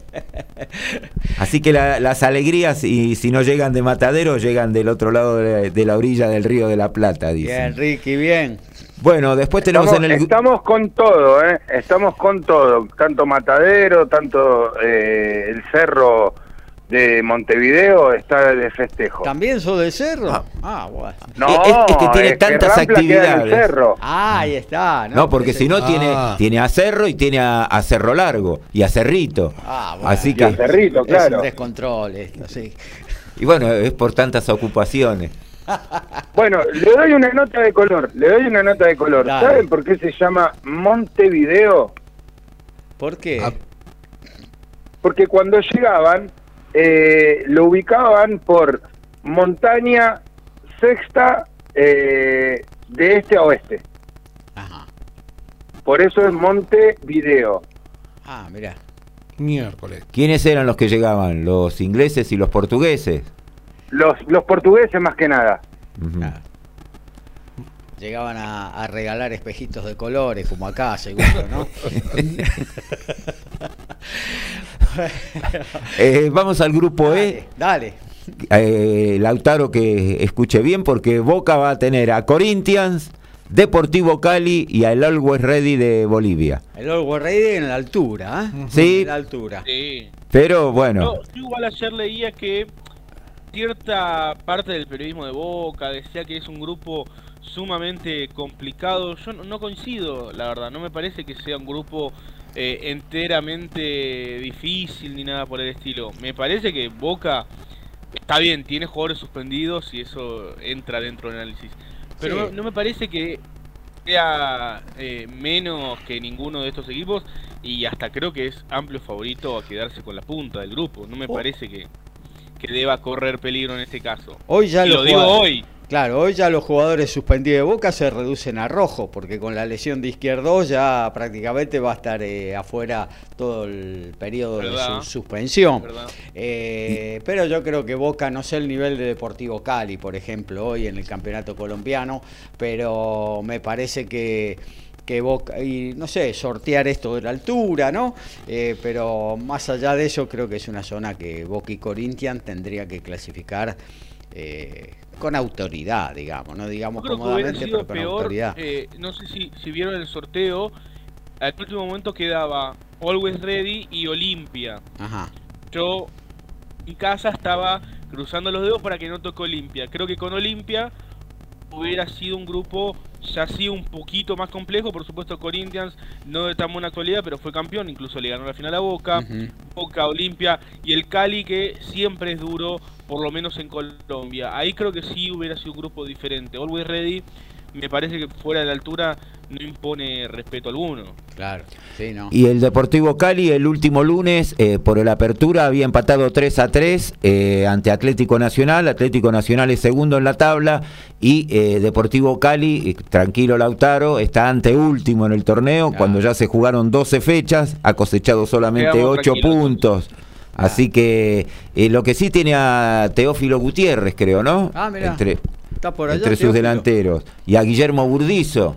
*laughs* Así que la- las alegrías, y si no llegan de Matadero, llegan del otro lado de la, de la orilla del río de la Plata, dicen. Bien, Ricky, bien. Bueno, después tenemos Estamos, en el... estamos con todo, ¿eh? Estamos con todo. Tanto Matadero, tanto eh, el cerro de Montevideo está de festejo. ¿También sos del cerro? Ah. Ah, bueno. No, Es- es que tiene tantas Rampla queda en el actividades. cerro. Ah, ahí está. No, porque si no Ah. tiene, tiene a Cerro y tiene a, a Cerro Largo y a Cerrito. Ah, bueno. Así Y a que, Cerrito, Es claro. un descontrol esto, sí. y bueno, es por tantas ocupaciones. *laughs* Bueno, le doy una nota de color. Le doy una nota de color. Dale. ¿Saben por qué se llama Montevideo? ¿Por qué? Ah, Porque cuando llegaban, eh, lo ubicaban por montaña sexta eh, de este a oeste. Ajá. Por eso es Montevideo. Ah, mirá. miércoles. ¿Quiénes eran los que llegaban? ¿Los ingleses y los portugueses? Los, los portugueses más que nada. Claro. Llegaban a, a regalar espejitos de colores, como acá, seguro, ¿no? *laughs* Eh, vamos al grupo E. Dale, dale. Eh, Lautaro que escuche bien porque Boca va a tener a Corinthians, Deportivo Cali y al Always Ready de Bolivia. El Always Ready en la altura, ¿eh? Sí. En la altura. Sí. Pero bueno, No, yo igual ayer leía que cierta parte del periodismo de Boca decía que es un grupo sumamente complicado. Yo no, no coincido, la verdad. No me parece que sea un grupo eh, enteramente difícil ni nada por el estilo. Me parece que Boca está bien, tiene jugadores suspendidos y eso entra dentro del análisis. Pero Sí. no, no me parece que sea eh, menos que ninguno de estos equipos y hasta creo que es amplio favorito a quedarse con la punta del grupo. No me Oh. parece que, que deba correr peligro en este caso. Hoy ya Y los lo digo hoy. Claro, hoy ya los jugadores suspendidos de Boca se reducen a rojo, porque con la lesión de izquierdo ya prácticamente va a estar eh, afuera todo el periodo ¿Verdad? de su suspensión. Eh, pero yo creo que Boca no sé el nivel de Deportivo Cali, por ejemplo, hoy en el campeonato colombiano, pero me parece que que Boca, y no sé, sortear esto de la altura, ¿no? Eh, pero más allá de eso, creo que es una zona que Boca y Corinthians tendría que clasificar eh, con autoridad, digamos, no digamos Yo creo que hubiera cómodamente, sido pero con peor. autoridad. eh, no sé si, si vieron el sorteo. Al último momento quedaba Always Ready y Olimpia. Ajá. Yo en casa estaba cruzando los dedos para que no toque Olimpia. Creo que con Olimpia hubiera sido un grupo ya sí un poquito más complejo, por supuesto Corinthians no de tan buena actualidad, pero fue campeón, incluso le ganó la final a Boca, Boca, Olimpia y el Cali que siempre es duro, por lo menos en Colombia. Ahí creo que sí hubiera sido un grupo diferente. Always Ready me parece que fuera de la altura no impone respeto alguno. Claro, sí, no. Y el Deportivo Cali el último lunes, eh, por el apertura, había empatado 3 a 3 eh, ante Atlético Nacional. Atlético Nacional es segundo en la tabla y eh, Deportivo Cali, tranquilo Lautaro, está ante último en el torneo cuando ya se jugaron 12 fechas, ha cosechado solamente 8 puntos. Así que lo que sí tiene a Teófilo Gutiérrez, creo, ¿no? Ah, mira. Entre, entre sus delanteros. Y a Guillermo Burdizo.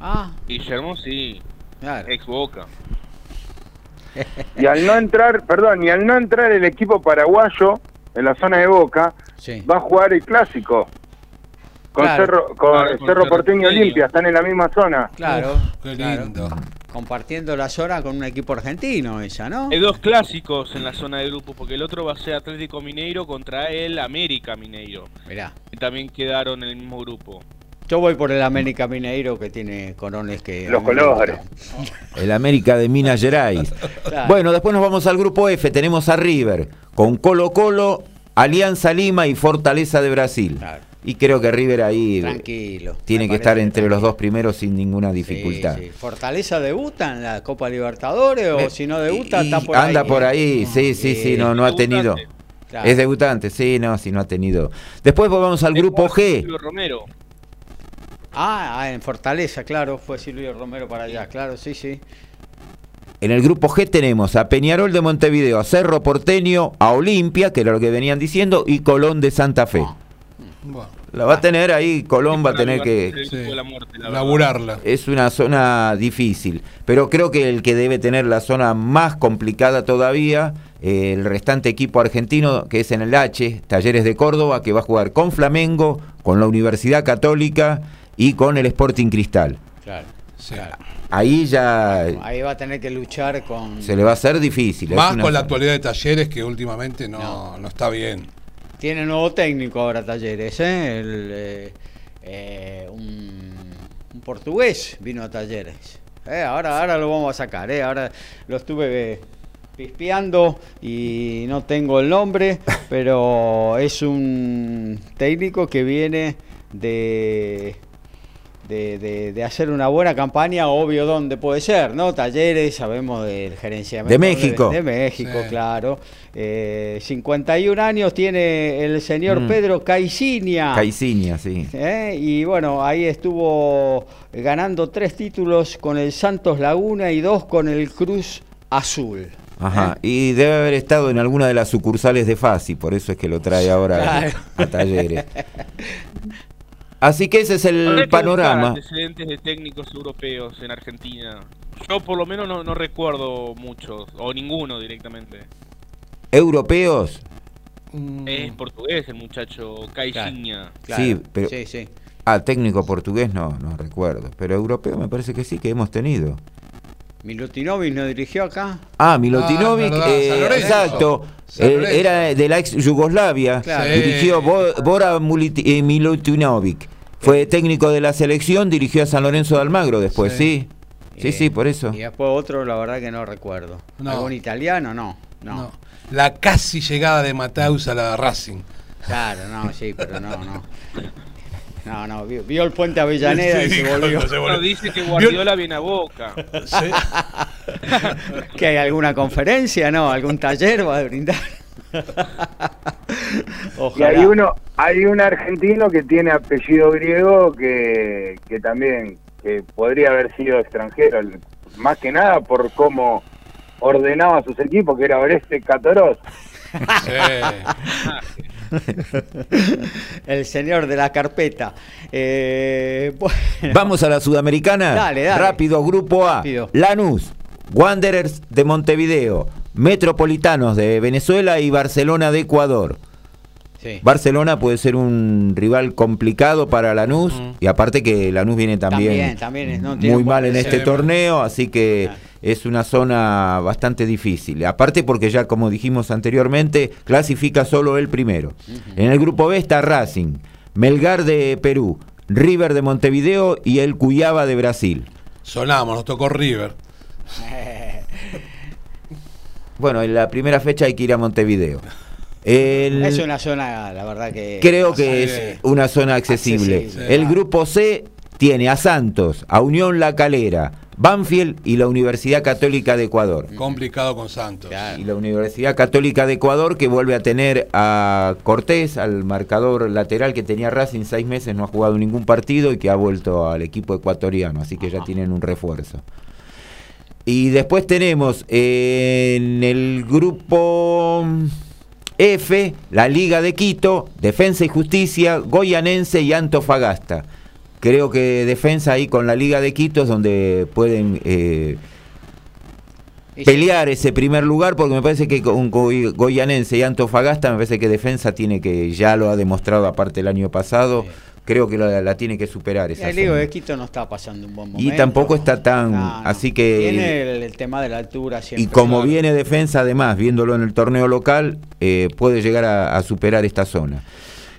Ah. Guillermo sí. Ex Boca. *laughs* Y al no entrar, perdón, y al no entrar el equipo paraguayo en la zona de Boca, va a jugar el clásico. Con Cerro, con Cerro, Porteño Olimpia, están en la misma zona. Claro, qué lindo. Compartiendo la zona con un equipo argentino ella, ¿no? Hay dos clásicos en la zona de grupo, porque el otro va a ser Atlético Mineiro contra el América Mineiro. Mirá. Y también quedaron en el mismo grupo. Yo voy por el América Mineiro que tiene corones que... Los colores. El América de Minas Gerais. Bueno, después nos vamos al grupo F. Tenemos a River con Colo Colo, Alianza Lima y Fortaleza de Brasil. Y creo que River ahí Tranquilo, tiene que estar entre los dos primeros sin ninguna dificultad. ¿Fortaleza debuta en la Copa Libertadores o si no debuta está por anda por ahí, sí, sí, sí, no, no ha tenido... Es debutante, sí, no, sí, no ha tenido. Después vamos al grupo G. Romero. Ah, ah, en Fortaleza, claro, fue Silvio Romero para allá, claro, sí, sí. En el grupo G tenemos a Peñarol de Montevideo, a Cerro Porteño, a Olimpia, que era lo que venían diciendo, y Colón de Santa Fe. Ah. La va a tener ahí, Colón va a tener que laburarla. Es una zona difícil, pero creo que el que debe tener la zona más complicada todavía, eh, el restante equipo argentino, que es en el H, Talleres de Córdoba, que va a jugar con Flamengo, con la Universidad Católica y con el Sporting Cristal. Claro. Ahí ya. Ahí va a tener que luchar con. Se le va a hacer difícil. Más con la actualidad de Talleres que últimamente no, no. está bien. Tiene nuevo técnico ahora Talleres, ¿eh? El, eh, un, portugués vino a Talleres. Eh, ahora, ahora lo vamos a sacar, ¿eh? Ahora lo estuve pispeando y no tengo el nombre, *laughs* pero es un técnico que viene de de, de, hacer una buena campaña, obvio dónde puede ser, ¿no? Talleres, sabemos del gerenciamiento. De México. De, México, claro. 51 eh, años tiene el señor mm. Pedro Caicinia. Caicinia, sí. ¿Eh? Y bueno, ahí estuvo ganando tres títulos con el Santos Laguna y dos con el Cruz Azul. Ajá, ¿Eh? y debe haber estado en alguna de las sucursales de Fasi, por eso es que lo trae *laughs* ahora a Talleres. *laughs* Así que ese es el panorama. antecedentes de técnicos europeos en Argentina. Yo por lo menos no, recuerdo muchos, o ninguno directamente. ¿Europeos? Es portugués el muchacho, Caixinha. Sí, pero... Sí, sí. Ah, técnico portugués no, no recuerdo. Pero europeo me parece que sí, que hemos tenido. Milutinovic no dirigió acá. Ah, Milutinovic, ah, eh, exacto. era de la ex Yugoslavia. Dirigió Bora eh, Milutinovic. Fue técnico de la selección, dirigió a San Lorenzo de Almagro después, sí. Sí, sí, por eso. Y después otro, la verdad que no recuerdo. ¿Algún italiano? No, no, La casi llegada de Mateus a la Racing. Claro, no, sí, pero no, no. No, no, vio, el puente Avellaneda *laughs* y se volvió. Pero dice que Guardiola viene a Boca. ¿Sí? *laughs* ¿Que hay alguna conferencia? No, algún taller va a brindar. *laughs* y hay uno, hay un argentino que tiene apellido griego que, que también que podría haber sido extranjero, más que nada por cómo ordenaba sus equipos, que era Oreste Catoros. *laughs* El señor de la carpeta. Eh, Vamos a la sudamericana. Dale, Rápido, grupo A. Lanús, Wanderers de Montevideo, Metropolitanos de Venezuela y Barcelona de Ecuador. Barcelona puede ser un rival complicado para Lanús y aparte que Lanús viene también, muy mal en este torneo, así que es una zona bastante difícil. Aparte porque ya como dijimos anteriormente, clasifica solo el primero. En el grupo B está Racing, Melgar de Perú, River de Montevideo y el Cuyaba de Brasil. Sonamos, nos tocó River. *laughs* Bueno, en la primera fecha hay que ir a Montevideo. El- Es una zona, la verdad que. Creo que es una zona accesible. Accesible, El grupo C tiene a Santos, a Unión La Calera, Banfield y la Universidad Católica de Ecuador. Complicado con Santos. Claro. Y la Universidad Católica de Ecuador que vuelve a tener a Cortés, al marcador lateral que tenía Racing seis meses, no ha jugado ningún partido y que ha vuelto al equipo ecuatoriano, así que ya tienen un refuerzo. Y después tenemos eh, en el grupo F, la Liga de Quito, Defensa y Justicia, Goyanense y Antofagasta. Creo que defensa ahí con la Liga de Quito es donde pueden eh, Y pelear ese primer lugar porque me parece que con Goy- Goyanense y Antofagasta me parece que defensa tiene que ya lo ha demostrado aparte el año pasado Sí. creo que la, la tiene que superar esa El Liga de Quito no está pasando un buen Y momento. tampoco está tan- así que- Tiene el, el tema de la altura siempre. y como Claro. viene defensa además viéndolo en el torneo local eh, puede llegar a, a superar esta zona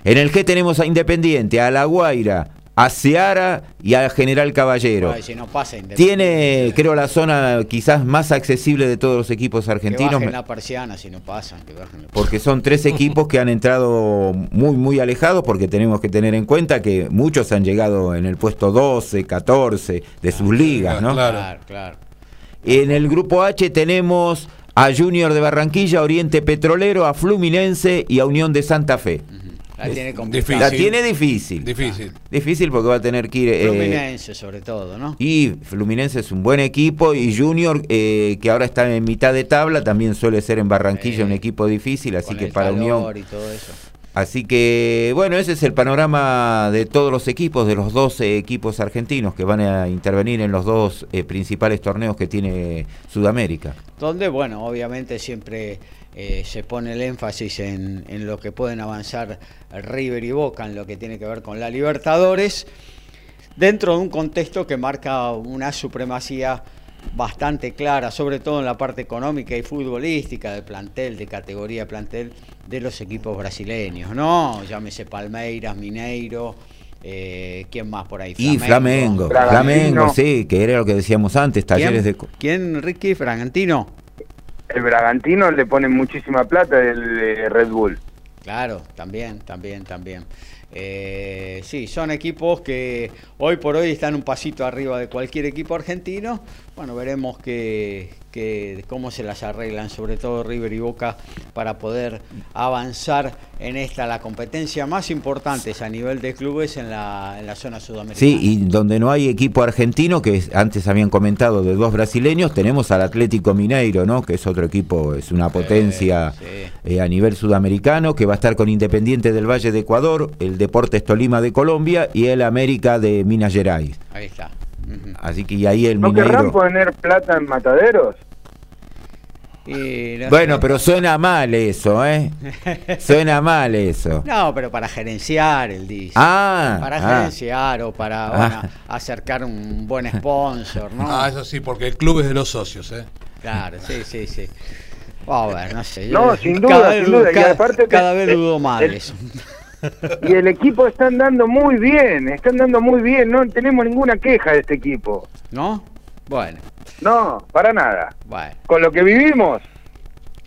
en el G tenemos a Independiente a La Guaira a Seara y a General Caballero Ay, si no Independiente. tiene creo la zona quizás más accesible de todos los equipos Que argentinos bajen Me- la persiana si no pasan. Que bajen la porque son tres equipos que han entrado muy muy alejados porque tenemos que tener en cuenta que muchos han llegado en el puesto 12, 14 de sus ligas, ¿no? claro. Claro, claro. En el grupo H tenemos a Junior de Barranquilla, Oriente Petrolero, a Fluminense y a Unión de Santa Fe. La tiene difícil. complicada. La tiene difícil. Difícil. Difícil porque va a tener que ir... eh, Fluminense, sobre todo, ¿no? y Fluminense es un buen equipo y Junior, eh, que ahora está en mitad de tabla, también suele ser en Barranquilla Eh, un equipo difícil, así Con que el para calor Unión... y todo eso. Así que, bueno, ese es el panorama de todos los equipos, de los 12 equipos argentinos que van a intervenir en los dos eh, principales torneos que tiene Sudamérica. Donde, bueno, obviamente siempre eh, se pone el énfasis en, en lo que pueden avanzar River y Boca en lo que tiene que ver con la Libertadores, dentro de un contexto que marca una supremacía bastante clara, sobre todo en la parte económica y futbolística del plantel, de categoría plantel de los equipos brasileños, ¿no? Llámese Palmeiras, Mineiro, eh, ¿quién más por ahí? Y Flamengo. Flamengo, sí, que era lo que decíamos antes, talleres de... ¿Quién, ¿Quién, Ricky? ¿Fragantino? El Bragantino le pone muchísima plata el Red Bull. Claro, también, también, también. Eh, sí, son equipos que hoy por hoy están un pasito arriba de cualquier equipo argentino. Bueno, veremos que, que- cómo se las arreglan, sobre todo River y Boca, para poder avanzar en esta, la competencia más importante a nivel de clubes en la, en la zona sudamericana. Sí, y donde no hay equipo argentino, que es- antes habían comentado de dos brasileños, tenemos al Atlético Mineiro, ¿no? Que es otro equipo, es una potencia sí. eh, a nivel sudamericano, que va a estar con Independiente del Valle de Ecuador, el Deportes Tolima de Colombia y el América de Minas Gerais. Ahí está. Así que y ahí el ¿No querrán poner plata en mataderos? Y no Bueno, sé. pero suena mal eso, ¿eh? *laughs* Suena mal eso. No, pero para gerenciar, él dice. Ah, para ah. gerenciar o para Ah. bueno, acercar un buen sponsor, ¿no? Ah, eso sí, porque el club es de los socios, ¿eh? Claro, sí, sí, sí. Vamos a ver, no sé. No, yo- sin duda, cada sin vez, duda, y Cada, aparte que- cada vez dudo más de el- eso. *laughs* Y el equipo está andando muy bien, está andando muy bien, no tenemos ninguna queja de este equipo. ¿No? Bueno, No, para nada. bueno. Con lo que vivimos,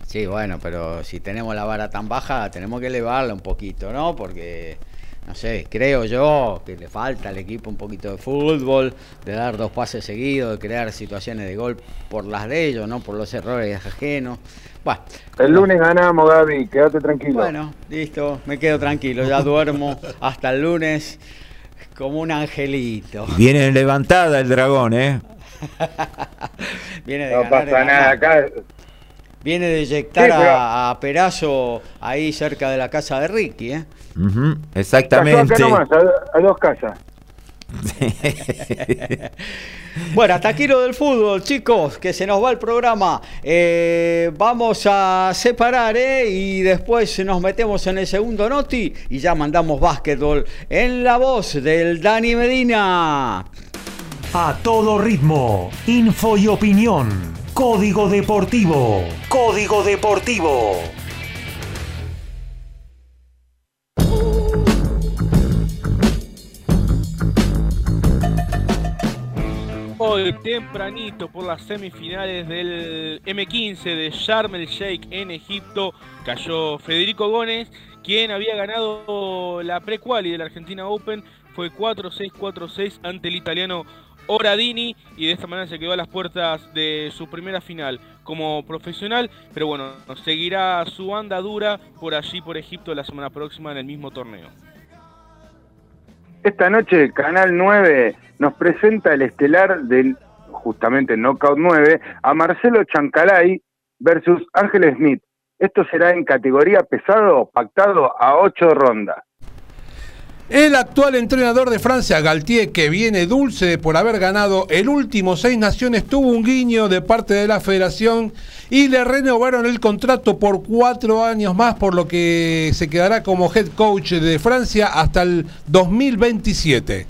Sí, bueno, pero si tenemos la vara tan baja, tenemos que elevarla un poquito, ¿no? Porque, no sé, creo yo que le falta al equipo un poquito de fútbol, de dar dos pases seguidos, de crear situaciones de gol por las de ellos, no por los errores ajenos. Bueno, el lunes ganamos, Gaby, quédate tranquilo. Bueno, listo, me quedo tranquilo, ya duermo *laughs* hasta el lunes como un angelito. Viene levantada el dragón, ¿eh? *laughs* Viene de no ganar, pasa nada, acá Viene de eyectar Sí, pero- a, a Perazo ahí cerca de la casa de Ricky, ¿eh? Exactamente. acá nomás, a, a dos casas. *laughs* Bueno, hasta aquí lo del fútbol, chicos, que se nos va el programa. Eh, vamos a separar, ¿eh? Y después nos metemos en el segundo noti y ya mandamos básquetbol en la voz del Dani Medina. A todo ritmo, info y opinión. Código Deportivo. Código Deportivo. Hoy tempranito por las semifinales del M15 de Sharm el Sheikh en Egipto cayó Federico Gómez, quien había ganado la pre-quali de la Argentina Open, fue 4-6, 4-6 ante el italiano Oradini y de esta manera se quedó a las puertas de su primera final como profesional, pero bueno, seguirá su andadura por allí, por Egipto, la semana próxima en el mismo torneo. Esta noche Canal 9 nos presenta el estelar del justamente Knockout 9 a Marcelo Chancalay versus Ángel Smith. Esto será en categoría pesado, pactado a 8 rondas. El actual entrenador de Francia, Galtier, que viene dulce por haber ganado el último Seis Naciones, tuvo un guiño de parte de la federación y le renovaron el contrato por cuatro años más, por lo que se quedará como head coach de Francia hasta el 2027.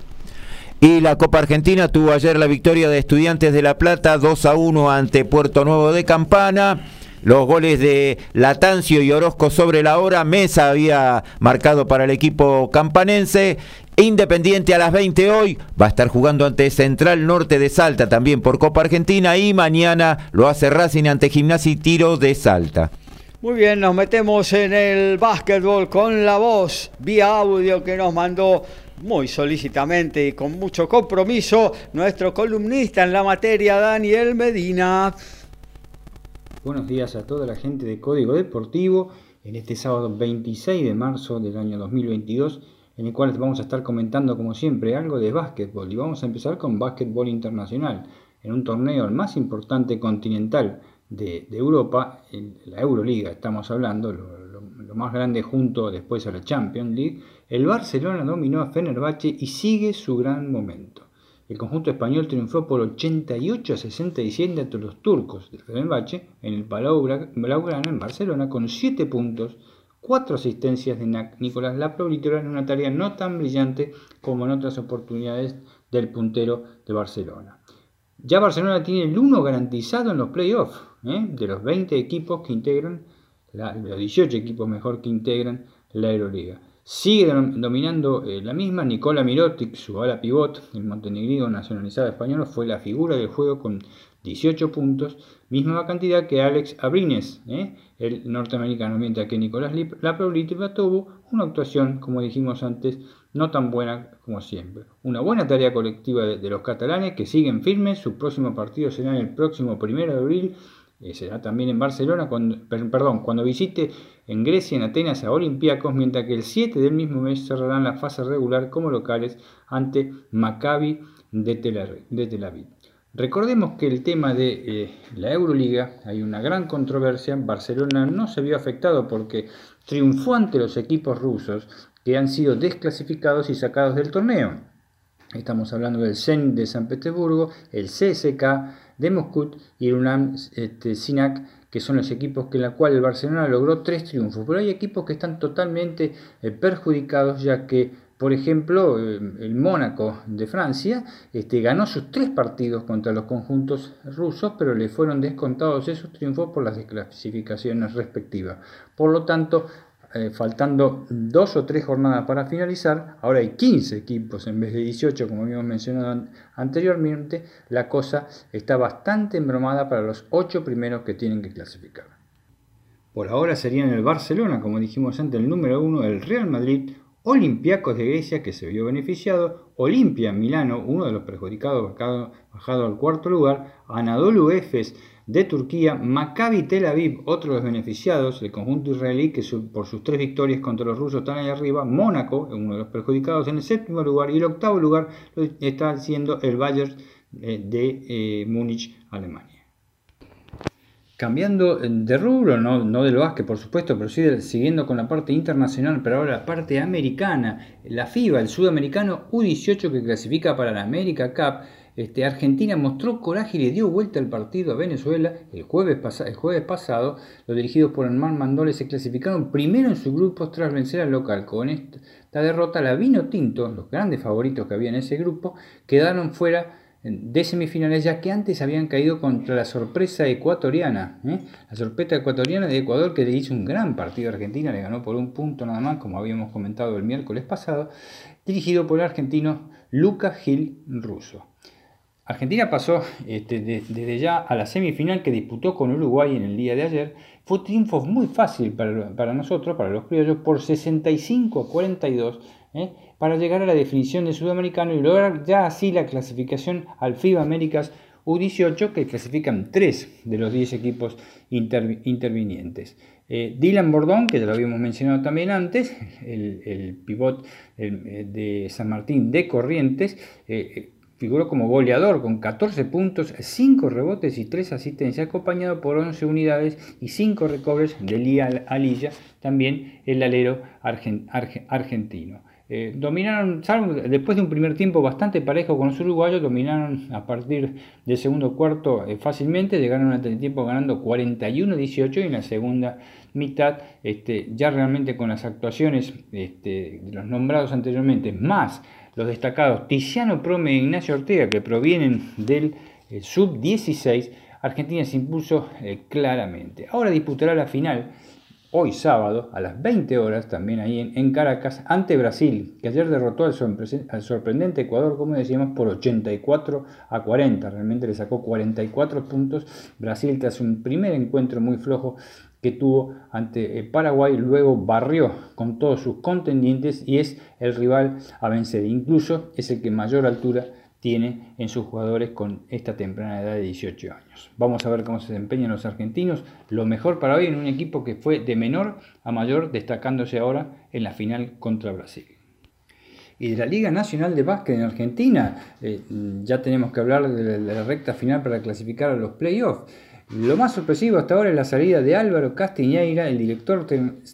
Y la Copa Argentina tuvo ayer la victoria de Estudiantes de La Plata 2 a 1 ante Puerto Nuevo de Campana. Los goles de Latancio y Orozco sobre la hora. Mesa había marcado para el equipo campanense. Independiente a las 20 hoy va a estar jugando ante Central Norte de Salta también por Copa Argentina y mañana lo hace Racing ante Gimnasia y Tiro de Salta. Muy bien, nos metemos en el básquetbol con la voz vía audio que nos mandó muy solícitamente y con mucho compromiso nuestro columnista en la materia, Daniel Medina. Buenos días a toda la gente de Código Deportivo en este sábado 26 de marzo del año 2022, en el cual vamos a estar comentando como siempre algo de básquetbol y vamos a empezar con básquetbol internacional, en un torneo el más importante continental de, Europa, la Euroliga estamos hablando, lo, lo más grande junto después a la Champions League, el Barcelona dominó a Fenerbahce y sigue su gran momento. El conjunto español triunfó por 88 a 67 ante los turcos del Fenerbahce en el Palau Blaugrana en Barcelona con 7 puntos, 4 asistencias de Nicolás Laprovítora en una tarea no tan brillante como en otras oportunidades del puntero de Barcelona. Ya Barcelona tiene el 1 garantizado en los playoffs, ¿eh? de los 20 equipos que integran, los 18 equipos mejor que integran la Euroliga. Sigue dominando eh, la misma. Nicola Mirotic, su ala pivot, el montenegrino nacionalizado español, fue la figura del juego con 18 puntos, misma cantidad que Alex Abrines, eh, el norteamericano, mientras que Nicolás Laprovitova tuvo una actuación, como dijimos antes, no tan buena como siempre. Una buena tarea colectiva de, los catalanes que siguen firmes. Su próximo partido será el próximo primero de abril eh, será también en Barcelona, cuando, perdón, cuando visite en Grecia, en Atenas a Olympiacos, mientras que el 7 del mismo mes cerrarán la fase regular como locales ante Maccabi de Tel Aviv. Recordemos que el tema de eh, la Euroliga, hay una gran controversia, Barcelona no se vio afectado porque triunfó ante los equipos rusos que han sido desclasificados y sacados del torneo. Estamos hablando del Zen de San Petersburgo, el CSK, de Moscú y el UNAM este, Sinac, que son los equipos que en la cual el Barcelona logró tres triunfos. Pero hay equipos que están totalmente eh, perjudicados, ya que, por ejemplo, el Mónaco de Francia este, ganó sus tres partidos contra los conjuntos rusos, pero le fueron descontados esos triunfos por las desclasificaciones respectivas. Por lo tanto, eh, faltando dos o tres jornadas para finalizar, ahora hay 15 equipos en vez de 18 como habíamos mencionado anteriormente, la cosa está bastante embromada para los 8 primeros que tienen que clasificar. Por ahora serían el Barcelona, como dijimos antes, el número 1, el Real Madrid, Olympiacos de Grecia, que se vio beneficiado, Olimpia Milano, uno de los perjudicados, bajado, bajado al cuarto lugar, Anadolu Efes, de Turquía, Maccabi Tel Aviv, otro de los beneficiados, el conjunto israelí que por sus tres victorias contra los rusos están ahí arriba, Mónaco, uno de los perjudicados en el séptimo lugar, y el octavo lugar está siendo el Bayern eh, de eh, Múnich, Alemania. Cambiando de rubro, no, no del básquet por supuesto, pero sí siguiendo con la parte internacional, pero ahora la parte americana, la FIBA, el sudamericano U18 que clasifica para la América Cup, este, Argentina mostró coraje y le dio vuelta el partido a Venezuela el jueves, pasado. Los dirigidos por Hernán Mandole se clasificaron primero en su grupo tras vencer al local. Con esta derrota, la Vino Tinto, los grandes favoritos que había en ese grupo, quedaron fuera de semifinales, ya que antes habían caído contra la sorpresa ecuatoriana. ¿eh? La sorpresa ecuatoriana de Ecuador que le hizo un gran partido a Argentina, le ganó por un punto nada más, como habíamos comentado el miércoles pasado, dirigido por el argentino Lucas Gil Russo. Argentina pasó este, desde ya a la semifinal que disputó con Uruguay en el día de ayer. Fue triunfo muy fácil para, nosotros, para los criollos, por 65 a 42, ¿eh? para llegar a la definición de sudamericano y lograr ya así la clasificación al FIBA Américas U18, que clasifican tres de los 10 equipos intervinientes. Eh, Dylan Bordón, que ya lo habíamos mencionado también antes, el, pivot eh, de San Martín de Corrientes, Figuró como goleador con 14 puntos, 5 rebotes y 3 asistencias, acompañado por 11 unidades y 5 recobres de Lía Alilla, también el alero argentino. Eh, dominaron, después de un primer tiempo bastante parejo con los uruguayos, dominaron a partir del segundo cuarto eh, fácilmente, llegaron al tiempo ganando 41-18 y en la segunda mitad, este, ya realmente con las actuaciones este, de los nombrados anteriormente, más los destacados Tiziano Prome e Ignacio Ortega, que provienen del eh, sub-16, Argentina se impuso eh, claramente. Ahora disputará la final, hoy sábado, a las 20 horas, también ahí en, Caracas, ante Brasil, que ayer derrotó al, sorprendente Ecuador, como decíamos, por 84 a 40. Realmente le sacó 44 puntos. Brasil tras un primer encuentro muy flojo que tuvo ante eh, Paraguay, luego barrió con todos sus contendientes y es el rival a vencer. Incluso es el que mayor altura tiene en sus jugadores con esta temprana edad de 18 años. Vamos a ver cómo se desempeñan los argentinos. Lo mejor para hoy en un equipo que fue de menor a mayor, destacándose ahora en la final contra Brasil. Y de la Liga Nacional de Básquet en Argentina, eh, ya tenemos que hablar de la recta final para clasificar a los playoffs. Lo más sorpresivo hasta ahora es la salida de Álvaro Castiñeira, el director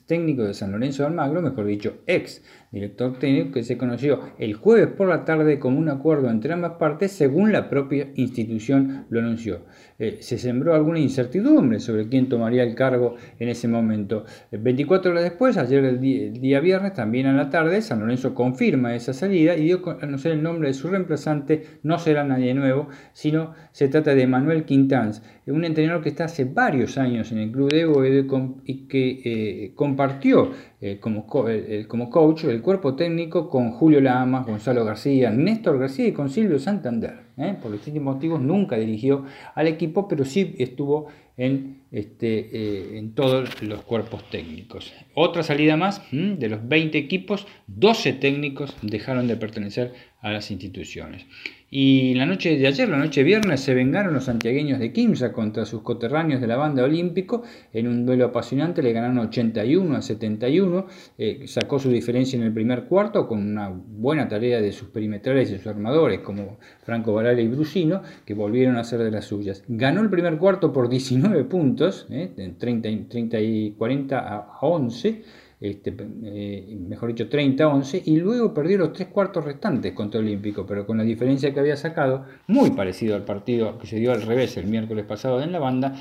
técnico de San Lorenzo de Almagro, mejor dicho, ex director técnico, que se conoció el jueves por la tarde como un acuerdo entre ambas partes, según la propia institución lo anunció. Eh, se sembró alguna incertidumbre sobre quién tomaría el cargo en ese momento. 24 horas después, ayer el día, viernes, también a la tarde, San Lorenzo confirma esa salida y dio a conocer el nombre de su reemplazante, no será nadie nuevo, sino se trata de Manuel Quintanz, un entrenador que está hace varios años en el club de Evo y que eh, compartió eh, como, como coach el cuerpo técnico con Julio Lamas, Gonzalo García, Néstor García y con Silvio Santander. ¿eh? Por distintos motivos nunca dirigió al equipo, pero sí estuvo en, este, eh, en todos los cuerpos técnicos. Otra salida más, de los 20 equipos, 12 técnicos dejaron de pertenecer a las instituciones. Y la noche de ayer, la noche viernes, se vengaron los santiagueños de Quimsa contra sus coterráneos de la banda olímpico. En un duelo apasionante le ganaron 81 a 71. Eh, sacó su diferencia en el primer cuarto con una buena tarea de sus perimetrales y sus armadores como Franco Varela y Brusino, que volvieron a ser de las suyas. Ganó el primer cuarto por 19 puntos, eh, 30, 30 y 40 a 11 este, eh, mejor dicho 30-11, y luego perdió los tres cuartos restantes contra Olímpico, pero con la diferencia que había sacado, muy parecido al partido que se dio al revés el miércoles pasado en la banda,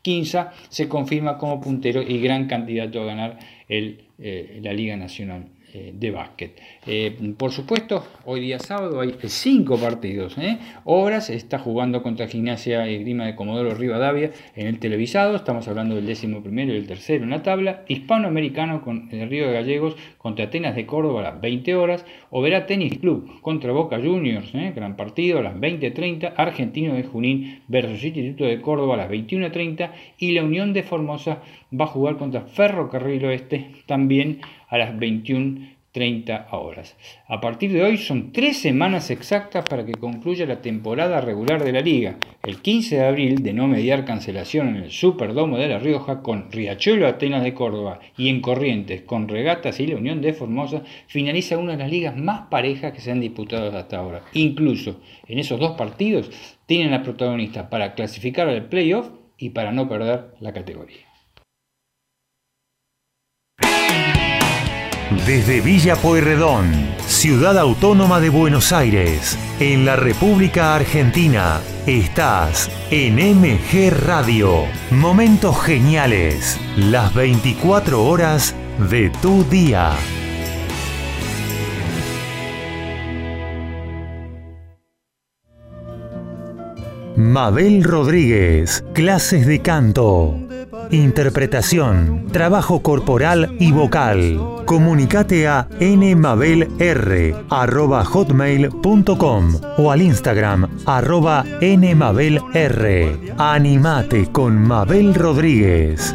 Quinza se confirma como puntero y gran candidato a ganar el, eh, la Liga Nacional eh, de básquet. Eh, por supuesto, hoy día sábado hay cinco partidos. ¿eh? Obras está jugando contra Gimnasia y Grima de Comodoro Rivadavia en el televisado. Estamos hablando del décimo primero y el tercero en la tabla. Hispanoamericano con el Río de Gallegos contra Atenas de Córdoba a las 20 horas. Oberá Tenis Club contra Boca Juniors, gran partido a las 20.30. Argentino de Junín versus Instituto de Córdoba a las 21.30. Y la Unión de Formosa va a jugar contra Ferrocarril Oeste también a las 21.30 horas. A partir de hoy son tres semanas exactas para que concluya la temporada regular de la liga. El 15 de abril, de no mediar cancelación en el Superdomo de La Rioja, con Riachuelo Atenas de Córdoba y en Corrientes, con Regatas y la Unión de Formosa, finaliza una de las ligas más parejas que se han disputado hasta ahora. Incluso en esos dos partidos tienen la protagonista para clasificar al playoff y para no perder la categoría. Desde Villa Pueyrredón, ciudad autónoma de Buenos Aires, en la República Argentina, estás en MG Radio. Momentos geniales, las 24 horas de tu día. Mabel Rodríguez, clases de canto, interpretación, trabajo corporal y vocal. Comunicate a nmabelr@hotmail.com o al Instagram arroba nmabelr. Animate con Mabel Rodríguez.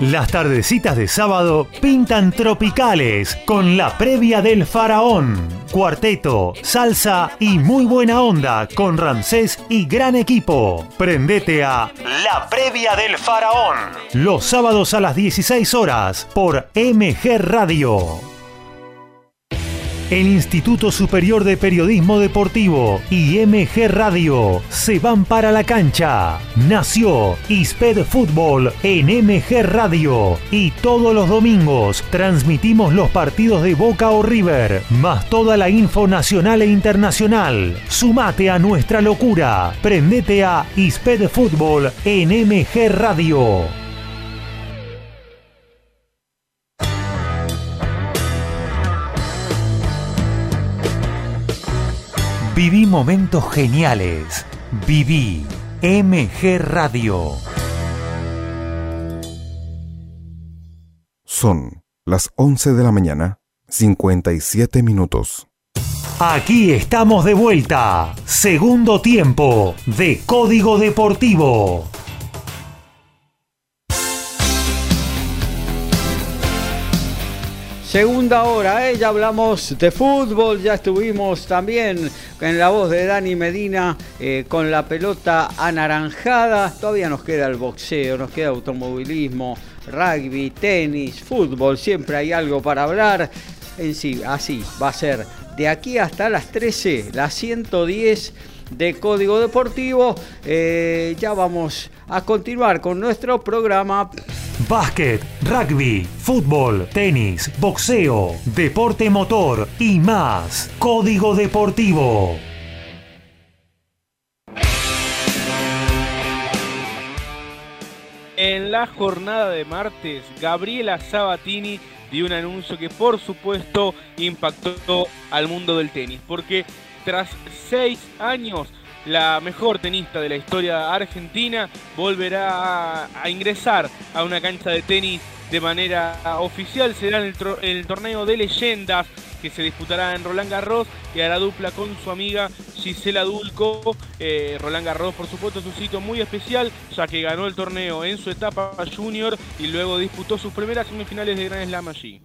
Las tardecitas de sábado pintan tropicales con la previa del faraón. Cuarteto, salsa y muy buena onda con Ramsés y gran equipo. Prendete a La previa del faraón. Los sábados a las 16 horas por MG Radio. El Instituto Superior de Periodismo Deportivo y MG Radio se van para la cancha. Nació ISPED Fútbol en MG Radio y todos los domingos transmitimos los partidos de Boca o River, más toda la info nacional e internacional. Sumate a nuestra locura. Prendete a ISPED Fútbol en MG Radio. Viví momentos geniales. Viví MG Radio. Son las 11 de la mañana, 57 minutos. Aquí estamos de vuelta. Segundo tiempo de Código Deportivo. Segunda hora, ¿eh? ya hablamos de fútbol, ya estuvimos también en la voz de Dani Medina eh, con la pelota anaranjada. Todavía nos queda el boxeo, nos queda automovilismo, rugby, tenis, fútbol, siempre hay algo para hablar. En sí, así va a ser de aquí hasta las 13, las 110 de Código Deportivo. Eh, ya vamos a continuar con nuestro programa. Básquet, rugby, fútbol, tenis, boxeo, deporte motor y más. Código Deportivo. En la jornada de martes, Gabriela Sabatini dio un anuncio que por supuesto impactó al mundo del tenis, porque tras seis años la mejor tenista de la historia argentina volverá a, ingresar a una cancha de tenis de manera oficial. Será el torneo de leyendas que se disputará en Roland Garros y hará dupla con su amiga Gisela Dulco. Eh, Roland Garros, por supuesto, es un sitio muy especial, ya que ganó el torneo en su etapa junior y luego disputó sus primeras semifinales de Grand Slam allí.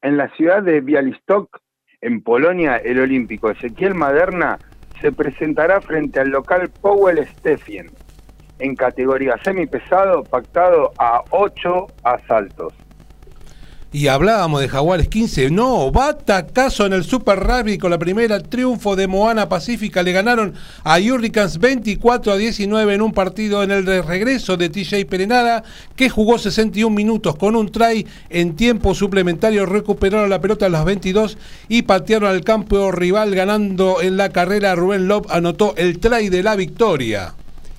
En la ciudad de Bialystok, en Polonia, el olímpico Ezequiel Maderna se presentará frente al local Powell Stefien en categoría semipesado pactado a 8 asaltos. Y hablábamos de Jaguares 15. No, batacazo en el Super Rugby con la primera triunfo de Moana Pacífica. Le ganaron a Hurricanes 24 a 19 en un partido en el de regreso de TJ Perenara, que jugó 61 minutos con un try en tiempo suplementario. Recuperaron la pelota a las 22 y patearon al campo rival ganando en la carrera. Rubén Lop anotó el try de la victoria.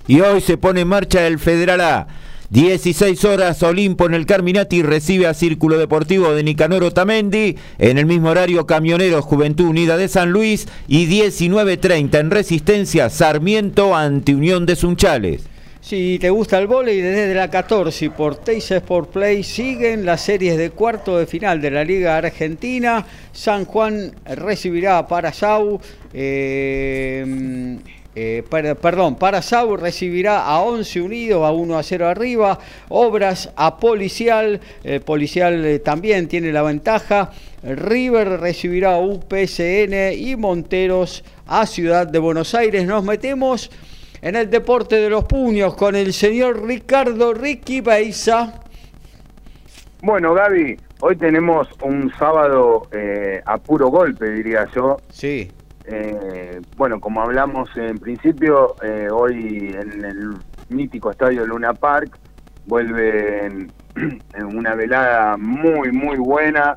Y hoy se pone en marcha el Federal A. 16 horas Olimpo en el Carminati recibe a Círculo Deportivo de Nicanor Otamendi. En el mismo horario Camioneros Juventud Unida de San Luis. Y 19.30 en Resistencia Sarmiento ante Unión de Sunchales. Si te gusta el vóley, desde la 14 y por Teis Sport Play siguen las series de cuarto de final de la Liga Argentina. San Juan recibirá a Parasau. eh, eh, per- perdón, Parasau recibirá a 11 Unidos a 1 a 0 arriba. Obras a Policial. eh, Policial eh, también tiene la ventaja. River recibirá a UPSN y Monteros a Ciudad de Buenos Aires. Nos metemos en el deporte de los puños con el señor Ricardo Ricky Beiza. Bueno, Gaby, hoy tenemos un sábado a puro golpe, diría yo. Sí. Eh, bueno, como hablamos en principio, eh, hoy en el mítico estadio Luna Park vuelve *clears throat* en, una velada muy, muy buena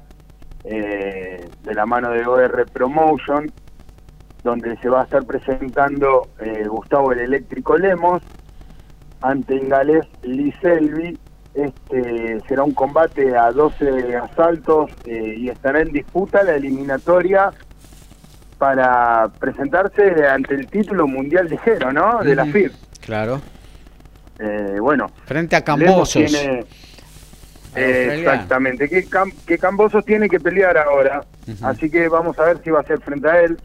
eh, de la mano de OR Promotion, donde se va a estar presentando eh, Gustavo el Eléctrico Lemos ante Ingalés Liselvi. Este será un combate a 12 asaltos eh, y estará en disputa la eliminatoria para presentarse ante el título mundial ligero, ¿no? De la. FIB. Claro. Eh, bueno, Frente a Cambosos. tiene- eh, exactamente, que, Cam- Cambosos tiene que pelear ahora. Así que vamos a ver si va a ser frente a él.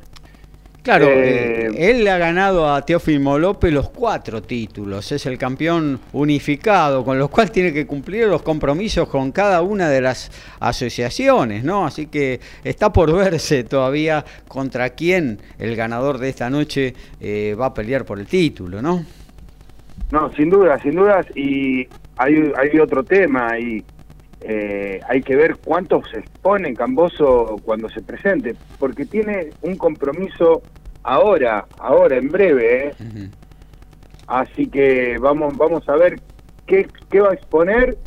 Claro, Eh, eh, él le ha ganado a Teófimo López los cuatro títulos, es el campeón unificado, con los cuales tiene que cumplir los compromisos con cada una de las asociaciones, ¿no? Así que está por verse todavía contra quién el ganador de esta noche eh, va a pelear por el título, ¿no? No, sin duda, sin dudas. Y hay, hay otro tema ahí. Eh, hay que ver cuánto se expone Camboso cuando se presente, porque tiene un compromiso ahora, ahora, en breve. ¿eh? Así que vamos, vamos a ver qué, qué va a exponer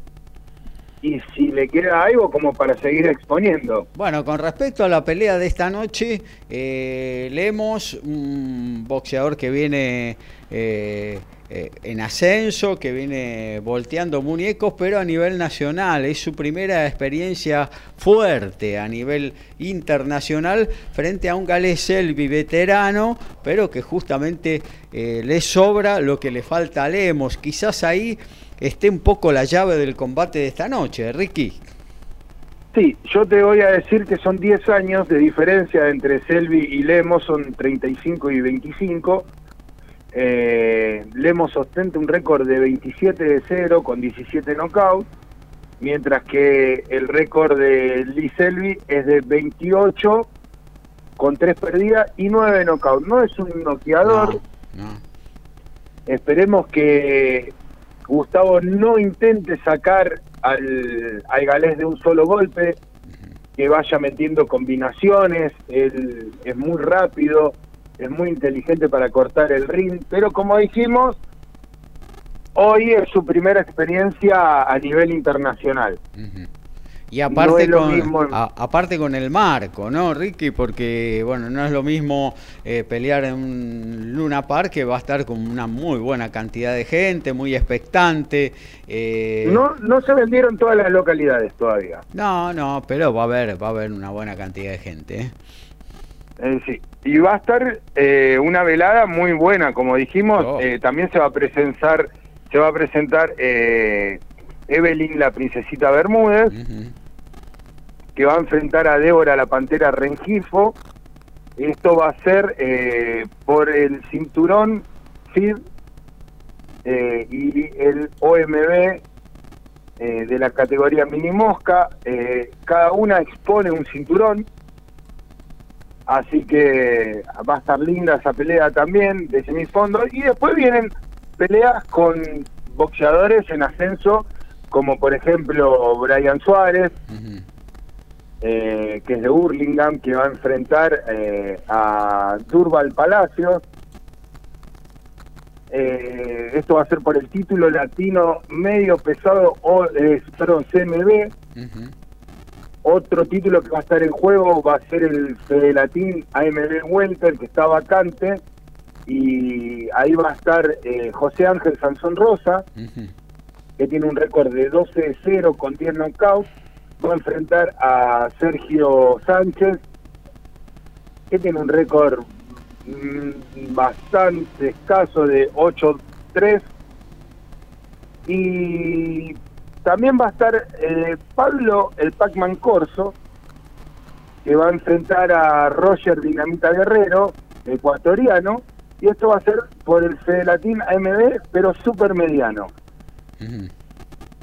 y si le queda algo como para seguir exponiendo. Bueno, con respecto a la pelea de esta noche, eh, Lemos, un boxeador que viene eh, eh, en ascenso, que viene volteando muñecos, pero a nivel nacional. Es su primera experiencia fuerte a nivel internacional frente a un Gales Selvi veterano, pero que justamente eh, le sobra lo que le falta a Lemos. Quizás ahí esté un poco la llave del combate de esta noche, Ricky. Sí, yo te voy a decir que son 10 años de diferencia entre Selvi y Lemos, son 35 y 25. Eh, Lemos ostenta un récord de 27 de 0 con 17 knockouts, mientras que el récord de Lee Selvi es de 28 con 3 perdidas y 9 knockouts. No es un noqueador, No, no. Esperemos que Gustavo no intente sacar al, al galés de un solo golpe, que vaya metiendo combinaciones, él es muy rápido, es muy inteligente para cortar el ring, pero como dijimos, hoy es su primera experiencia a nivel internacional. Y aparte, con, mismo- a- aparte con el marco, ¿no, Ricky? Porque, bueno, no es lo mismo eh, pelear en un Luna Park que va a estar con una muy buena cantidad de gente, muy expectante. eh, No, no se vendieron todas las localidades todavía. no, no, pero va a haber, va a haber una buena cantidad de gente. ¿eh? Eh, sí, y va a estar eh, una velada muy buena, como dijimos. Oh. eh, también se va a presentar, se va a presentar eh, Evelyn, la princesita Bermúdez, que va a enfrentar a Débora, la pantera Rengifo. Esto va a ser eh, por el cinturón FID eh, y el OMB eh, de la categoría mini mosca. Eh, cada una expone un cinturón. Así que va a estar linda esa pelea también de semifondo. Y después vienen peleas con boxeadores en ascenso, como por ejemplo Brian Suárez, eh, que es de Hurlingham, que va a enfrentar eh, a Durval Palacios. Eh, esto va a ser por el título latino medio pesado, o, eh, perdón, CMB. Otro título que va a estar en juego va a ser el Fede Latín AMB Welter, que está vacante. Y ahí va a estar eh, José Ángel Sansón Rosa, que tiene un récord de 12 de 0 con 10 knockouts. Va a enfrentar a Sergio Sánchez, que tiene un récord mm, bastante escaso de 8-3. Y también va a estar eh, Pablo el Pacman Corso, que va a enfrentar a Roger Dinamita Guerrero, ecuatoriano, y esto va a ser por el Fede Latín AMB, pero super mediano.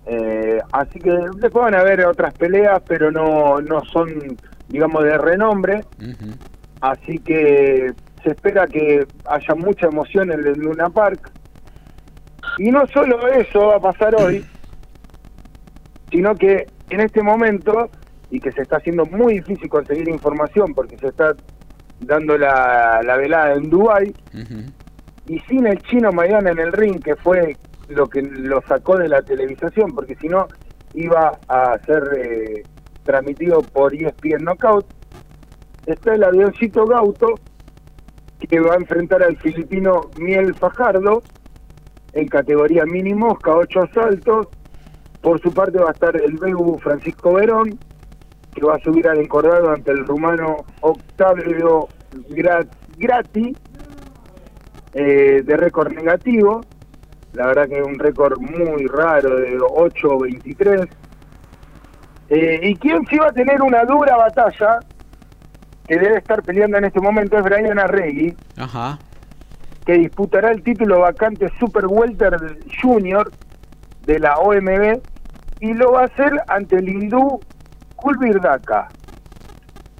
Eh, así que después van a haber otras peleas, pero no, no son, digamos, de renombre. Así que se espera que haya mucha emoción en el Luna Park. Y no solo eso va a pasar hoy, sino que en este momento, y que se está haciendo muy difícil conseguir información porque se está dando la, la velada en Dubái, y sin el chino Maidana en el ring, que fue lo que lo sacó de la televisación, porque si no iba a ser eh, transmitido por ESPN Knockout, está el avioncito Gauto, que va a enfrentar al filipino Miel Fajardo, en categoría mini mosca, ocho asaltos. Por su parte va a estar el Bebu Francisco Verón, que va a subir al encordado ante el rumano Octavio Gra- Grati, eh, de récord negativo. La verdad que es un récord muy raro de 8-23. Eh, y quien sí va a tener una dura batalla, que debe estar peleando en este momento, es Brian Arregui, Ajá. que disputará el título vacante Super Welter Junior de la OMB y lo va a hacer ante el hindú Kulbir Daka.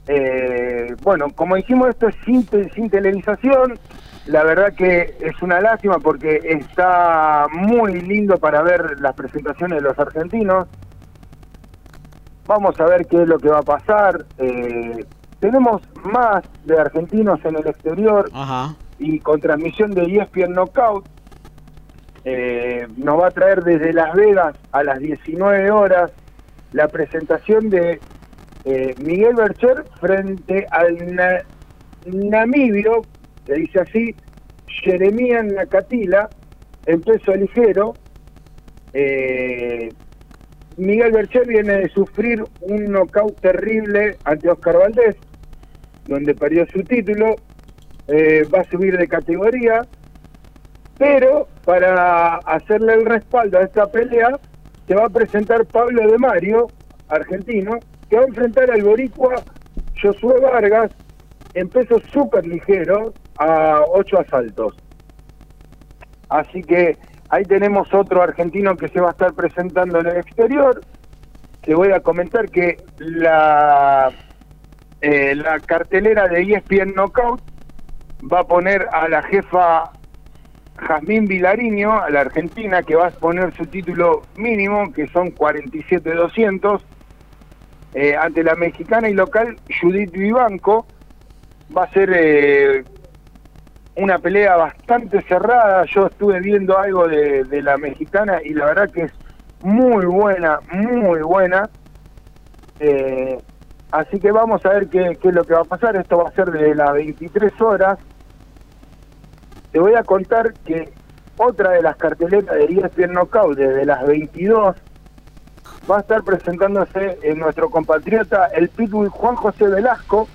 Eh, bueno, como dijimos, esto es sin, sin televisación. La verdad que es una lástima porque está muy lindo para ver las presentaciones de los argentinos. Vamos a ver qué es lo que va a pasar. Eh, tenemos más de argentinos en el exterior Ajá. y con transmisión de ESPN Knockout. Eh, nos va a traer desde Las Vegas a las 19 horas la presentación de eh, Miguel Bercher frente al na- namibio, se dice así, Jeremías Nakatila, en peso ligero. Eh, Miguel Bercher viene de sufrir un knockout terrible ante Oscar Valdés, donde perdió su título. Va a subir de categoría, pero para hacerle el respaldo a esta pelea, se va a presentar Pablo de Mario, argentino, que va a enfrentar al boricua Josué Vargas en peso súper ligero a ocho asaltos. Así que ahí tenemos otro argentino que se va a estar presentando en el exterior. Te voy a comentar que la, eh, la cartelera de ESPN Knockout va a poner a la jefa Jazmín Vilariño, a la argentina, que va a poner su título mínimo, que son 47-200, eh, ante la mexicana y local Judith Vivanco. Va a ser eh, una pelea bastante cerrada. Yo estuve viendo algo de, de la mexicana y la verdad que es muy buena, muy buena. Eh, así que vamos a ver qué, qué es lo que va a pasar. Esto va a ser de las 23 horas. Te voy a contar que otra de las carteletas de ESPN Knockout desde las 22 va a estar presentándose en nuestro compatriota el Pitbull Juan José Velasco,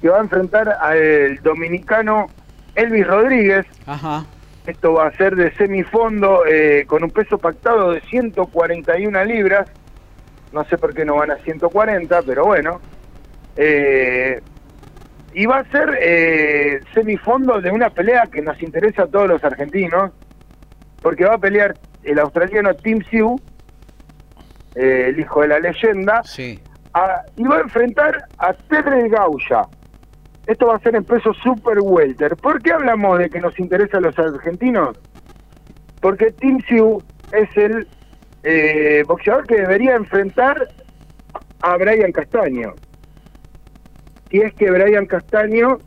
que va a enfrentar al dominicano Elvis Rodríguez. Ajá. Esto va a ser de semifondo eh, con un peso pactado de 141 libras. No sé por qué no van a 140, pero bueno. Eh, y va a ser eh, semifondo de una pelea que nos interesa a todos los argentinos, porque va a pelear el australiano Tim Siu, eh, el hijo de la leyenda, Sí. a- y va a enfrentar a Tedre Gauya. Esto va a ser en peso super welter. ¿Por qué hablamos de que nos interesa a los argentinos? Porque Tim Siu es el eh, boxeador que debería enfrentar a Brian Castaño. Si es que Brian Castaño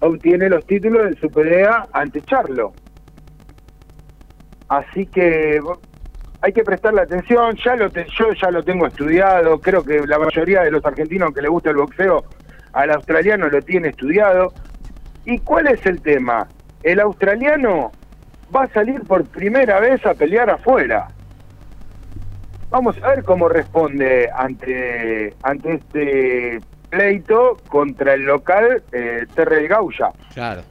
obtiene los títulos en su pelea ante Charlo. Así que hay que prestarle atención, ya lo yo ya lo tengo estudiado, creo que la mayoría de los argentinos que le gusta el boxeo al australiano lo tiene estudiado. ¿Y cuál es el tema? El australiano va a salir por primera vez a pelear afuera. Vamos a ver cómo responde ante, ante este pleito contra el local eh, Terrell Gauya. Claro.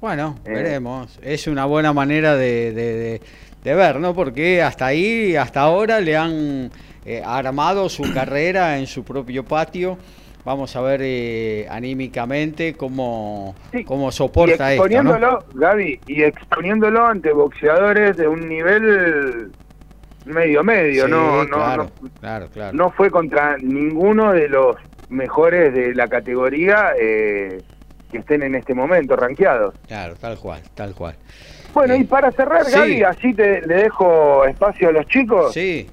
Bueno, Eh. veremos. Es una buena manera de, de- de- de ver, ¿no? Porque hasta ahí, hasta ahora le han eh, armado su *coughs* carrera en su propio patio. Vamos a ver eh, anímicamente cómo, cómo Y soporta esto, ¿no? exponiéndolo, Gaby, y exponiéndolo ante boxeadores de un nivel medio medio, Sí, no, no, claro, no, claro, claro. no fue contra ninguno de los mejores de la categoría eh, que estén en este momento rankeados. Claro, tal cual, tal cual. Bueno, y para cerrar, sí. Gaby, así te, le dejo espacio a los chicos. Sí.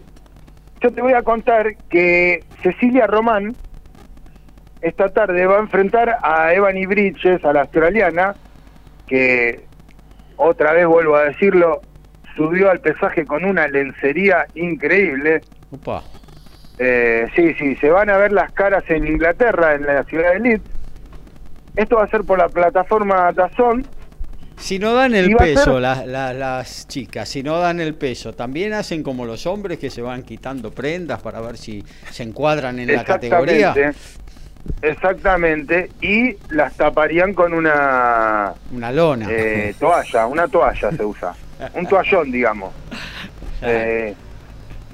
yo te voy a contar que Cecilia Román esta tarde va a enfrentar a Ebony Bridges, a la australiana, que otra vez vuelvo a decirlo, subió al pesaje con una lencería increíble. Opa. Eh, sí, sí, se van a ver las caras en Inglaterra, en la ciudad de Leeds. Esto va a ser por la plataforma Dazón. Si no dan el peso ser- las, las, las chicas, si no dan el peso, también hacen como los hombres que se van quitando prendas para ver si se encuadran en la categoría. Exactamente. Exactamente. Y las taparían con una Una lona. eh, toalla, una toalla se usa. *laughs* Un toallón, digamos. Eh,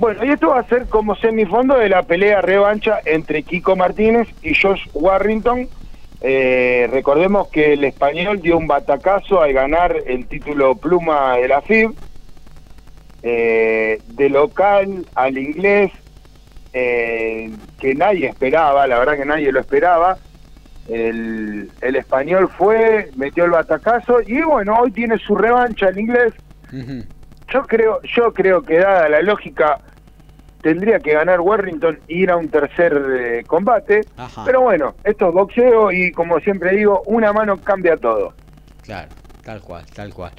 bueno, y esto va a ser como semifondo de la pelea revancha entre Kiko Martínez y Josh Warrington. Eh, recordemos que el español dio un batacazo al ganar el título pluma de la FIB. Eh, de local al inglés, eh, que nadie esperaba, la verdad que nadie lo esperaba. El, el español fue, metió el batacazo y bueno, hoy tiene su revancha el inglés. Yo creo, yo creo que dada la lógica tendría que ganar Warrington e ir a un tercer eh, combate. Ajá. Pero bueno, esto es boxeo y como siempre digo, una mano cambia todo. Claro, tal cual, tal cual.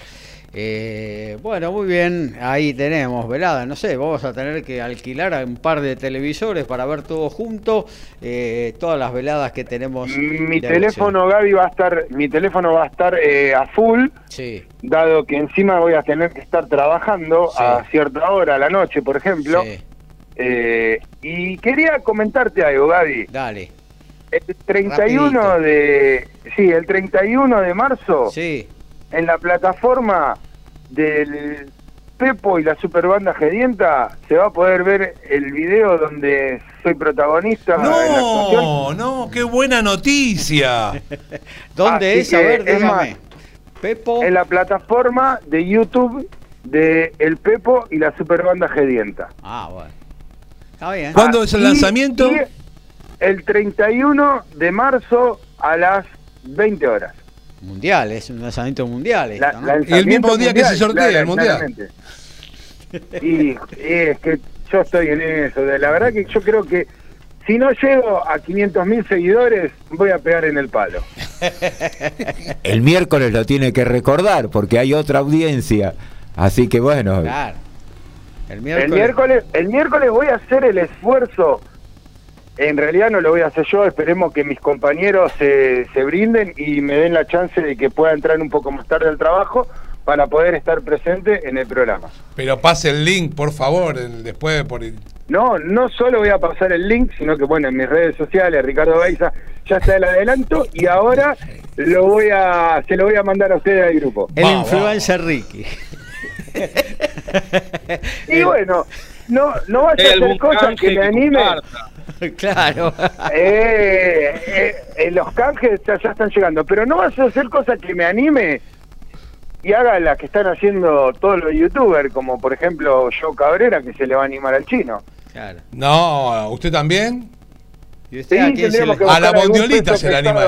Eh, bueno, muy bien, ahí tenemos, velada, no sé, vamos a tener que alquilar a un par de televisores para ver todo junto, eh, todas las veladas que tenemos. Mi teléfono, Gaby, va a estar, mi teléfono va a estar eh, a full, Sí, dado que encima voy a tener que estar trabajando Sí. a cierta hora, a la noche, por ejemplo. sí, Eh, y quería comentarte algo, Gaby. dale. El 31 Rapidito. de sí, el 31 de marzo Sí, en la plataforma del Pepo y la Superbanda Gedienta se va a poder ver el video donde soy protagonista en la actuación. No, no, qué buena noticia. *laughs* ¿dónde Así es? A ver, es más, Pepo. En la plataforma de YouTube de El Pepo y la Superbanda Gedienta. Ah, bueno. Está bien. ¿Cuándo es el Y- lanzamiento? y el 31 de marzo a las 20 horas. Mundial, es un lanzamiento mundial. esto, La- ¿no? lanzamiento Y el mismo día que se sortea claro, el mundial. Y, y es que yo estoy en eso. La verdad que yo creo que si no llego a 500 mil seguidores, voy a pegar en el palo. El miércoles lo tiene que recordar porque hay otra audiencia. Así que bueno, Claro. El El miércoles. el miércoles voy a hacer el esfuerzo. En realidad no lo voy a hacer yo, esperemos que mis compañeros se, se brinden y me den la chance de que pueda entrar un poco más tarde al trabajo para poder estar presente en el programa. Pero pase el link, por favor, el- después por el- No, no solo voy a pasar el link, sino que bueno, en mis redes sociales, Ricardo Baiza ya está el adelanto y ahora lo voy a, se lo voy a mandar a ustedes al grupo. El Va, influencer Ricky. *laughs* Y bueno, no, no vaya a hacer cosas que me anime. *laughs* *laughs* claro. Eh, eh, eh, los canjes ya, ya están llegando, pero no vas a hacer cosas que me anime y haga las que están haciendo todos los youtubers, como por ejemplo Joe Cabrera, que se le va a animar al chino. claro. No, ¿usted también? ¿Y usted Sí, a quién se tendríamos le- que A la bondiolita se le anima.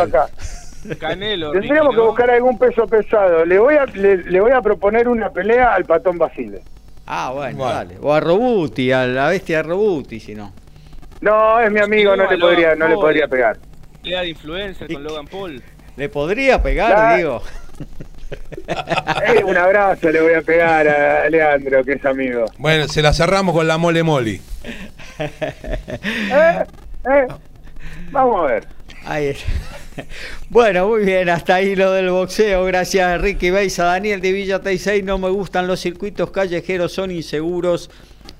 Canelo. Tendríamos Ricky, que ¿no? buscar algún peso pesado. Le voy a le, le voy a proponer una pelea al patón Basile. Ah, bueno, Bueno. dale. O a Robuti, a la bestia Robuti, si no. No, es mi amigo, no le podría, no le podría pegar. Pelea de influencer con Logan Paul. Le podría pegar, Claro. digo. Eh, un abrazo le voy a pegar a Leandro, que es amigo. Bueno, se la cerramos con la mole moli. Eh, eh, Vamos a ver. Ahí. Bueno, muy bien, hasta ahí lo del boxeo. Gracias, Ricky Beisa. Daniel de Villa Teisei. No me gustan los circuitos callejeros, son inseguros.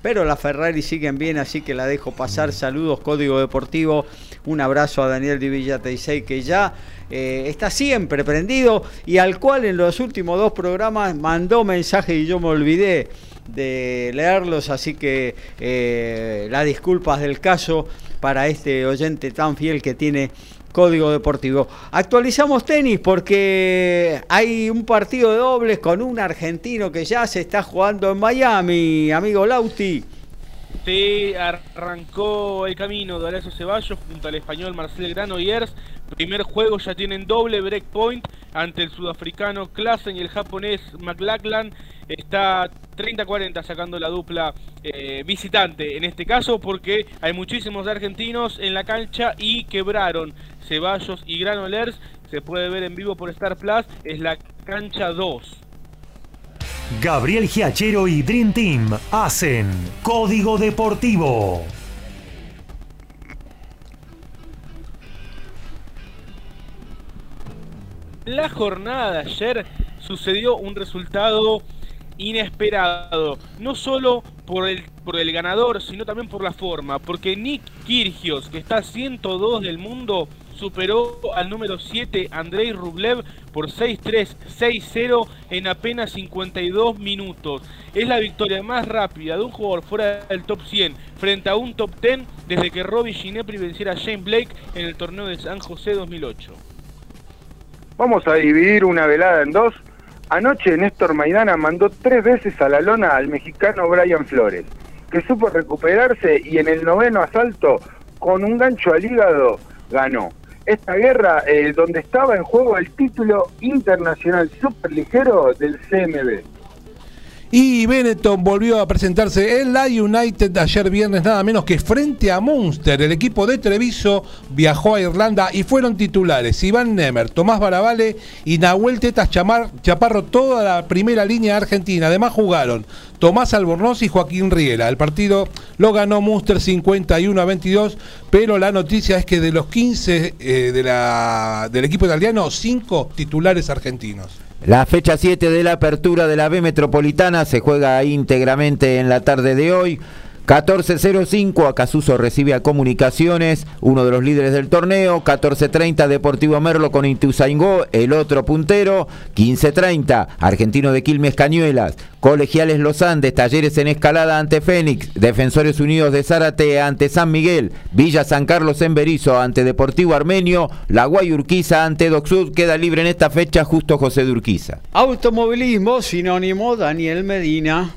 Pero las Ferrari siguen bien, así que la dejo pasar. Saludos, Código Deportivo. Un abrazo a Daniel de Villa Teisei, que ya eh, está siempre prendido y al cual en los últimos dos programas mandó mensaje y yo me olvidé de leerlos, así que eh, las disculpas del caso para este oyente tan fiel que tiene Código Deportivo. Actualizamos tenis porque hay un partido de dobles con un argentino que ya se está jugando en Miami, amigo Lauti. Sí, arrancó el camino de Ceballos junto al español Marcel Granollers. Primer juego ya tienen doble breakpoint ante el sudafricano Klassen y el japonés McLachlan. está 30-40 sacando la dupla eh, visitante en este caso porque hay muchísimos argentinos en la cancha y quebraron Ceballos y Granolers. Se puede ver en vivo por Star Plus, es la cancha 2. Gabriel Giachero y Dream Team hacen Código Deportivo. La jornada de ayer sucedió un resultado inesperado, no solo por el, por el ganador, sino también por la forma, porque Nick Kirgios, que está 102 del mundo, superó al número 7 Andrei Rublev por 6-3, 6-0 en apenas 52 minutos. Es la victoria más rápida de un jugador fuera del top 100 frente a un top 10 desde que Robbie Ginepri venciera a Shane Blake en el torneo de San José 2008. Vamos a dividir una velada en dos. Anoche Néstor Maidana mandó tres veces a la lona al mexicano Brian Flores, que supo recuperarse y en el noveno asalto, con un gancho al hígado, ganó. Esta guerra eh, donde estaba en juego el título internacional superligero del CMB. Y Benetton volvió a presentarse en la United ayer viernes, nada menos que frente a Munster. El equipo de Treviso viajó a Irlanda y fueron titulares Iván Nemer, Tomás Barabale y Nahuel Tetas Chamar, Chaparro, toda la primera línea argentina. Además jugaron Tomás Albornoz y Joaquín Riera. El partido lo ganó Munster 51 a 22, pero la noticia es que de los 15 eh, de la, del equipo italiano, 5 titulares argentinos. La fecha 7 de la apertura de la B Metropolitana se juega íntegramente en la tarde de hoy. 14.05 Acasuso recibe a Comunicaciones, uno de los líderes del torneo. 14.30 Deportivo Merlo con Intuzaingó, el otro puntero. 15.30 Argentino de Quilmes Cañuelas. Colegiales Los Andes, Talleres en Escalada ante Fénix. Defensores Unidos de Zárate ante San Miguel. Villa San Carlos en Berizo ante Deportivo Armenio. La Guay Urquiza ante Docsud. Queda libre en esta fecha justo José de Urquiza. Automovilismo, sinónimo Daniel Medina.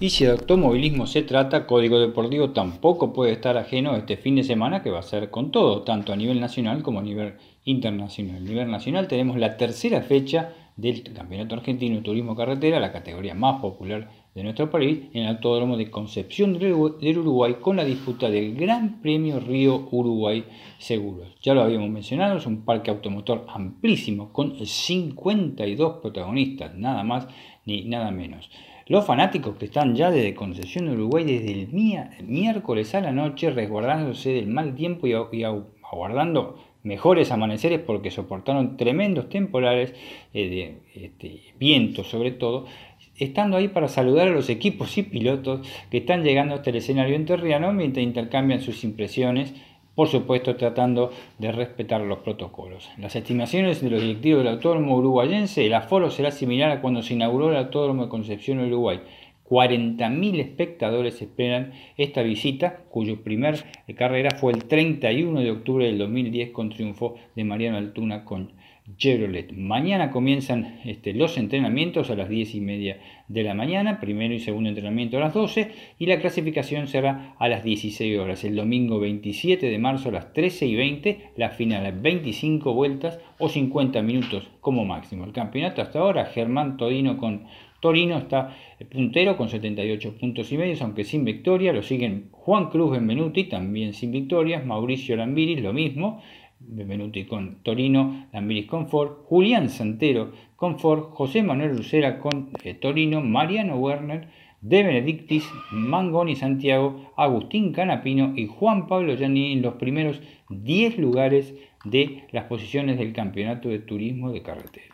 Y si de automovilismo se trata, Código Deportivo tampoco puede estar ajeno este fin de semana que va a ser con todo, tanto a nivel nacional como a nivel internacional. A nivel nacional tenemos la tercera fecha del Campeonato Argentino de Turismo Carretera, la categoría más popular de nuestro país, en el Autódromo de Concepción del Uruguay, con la disputa del Gran Premio Río Uruguay Seguros. Ya lo habíamos mencionado, es un parque automotor amplísimo, con 52 protagonistas, nada más ni nada menos. Los fanáticos que están ya desde Concepción Uruguay desde el miércoles a la noche resguardándose del mal tiempo y, aguardando mejores amaneceres porque soportaron tremendos temporales eh, de este, viento sobre todo, estando ahí para saludar a los equipos y pilotos que están llegando hasta el escenario enterriano mientras intercambian sus impresiones por supuesto tratando de respetar los protocolos. Las estimaciones de los directivos del Autódromo Uruguayense, el aforo será similar a cuando se inauguró el Autódromo de Concepción Uruguay. 40.000 espectadores esperan esta visita, cuyo primer carrera fue el 31 de octubre del 2010 con triunfo de Mariano Altuna con Chevrolet. Mañana comienzan este, los entrenamientos a las 10 y media de la mañana, primero y segundo entrenamiento a las 12 y la clasificación será a las 16 horas. El domingo 27 de marzo a las 13 y 20, la final a 25 vueltas o 50 minutos como máximo. El campeonato hasta ahora, Germán Todino con Torino está puntero con 78 puntos y medios, aunque sin victoria. Lo siguen Juan Cruz Benvenuti, también sin victorias. Mauricio Lambiris, lo mismo. Benvenuti con Torino, Lambiris con Ford, Julián Santero con Ford, José Manuel Lucera con eh, Torino, Mariano Werner, De Benedictis, Mangoni Santiago, Agustín Canapino y Juan Pablo Gianni en los primeros 10 lugares de las posiciones del Campeonato de Turismo de Carretera.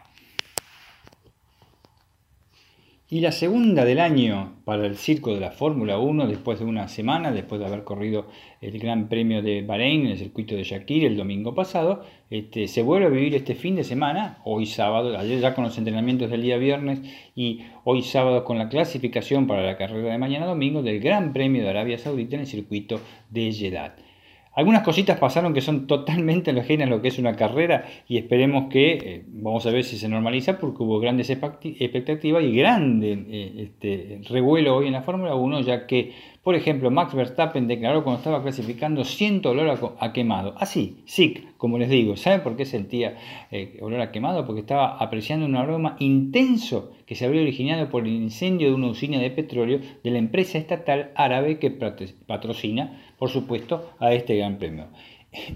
Y la segunda del año para el circo de la Fórmula 1, después de una semana, después de haber corrido el Gran Premio de Bahrein en el circuito de Shakir el domingo pasado, este, se vuelve a vivir este fin de semana, hoy sábado, ayer ya con los entrenamientos del día viernes y hoy sábado con la clasificación para la carrera de mañana domingo del Gran Premio de Arabia Saudita en el circuito de Jeddah. Algunas cositas pasaron que son totalmente ajenas a lo que es una carrera y esperemos que, eh, vamos a ver si se normaliza, porque hubo grandes expectativas y grande eh, este, revuelo hoy en la Fórmula 1, ya que, por ejemplo, Max Verstappen declaró cuando estaba clasificando siento olor a, quemado. Así, sí, como les digo, ¿saben por qué sentía eh, olor a quemado? Porque estaba apreciando un aroma intenso que se había originado por el incendio de una usina de petróleo de la empresa estatal árabe que patrocina, por supuesto, a este gran premio.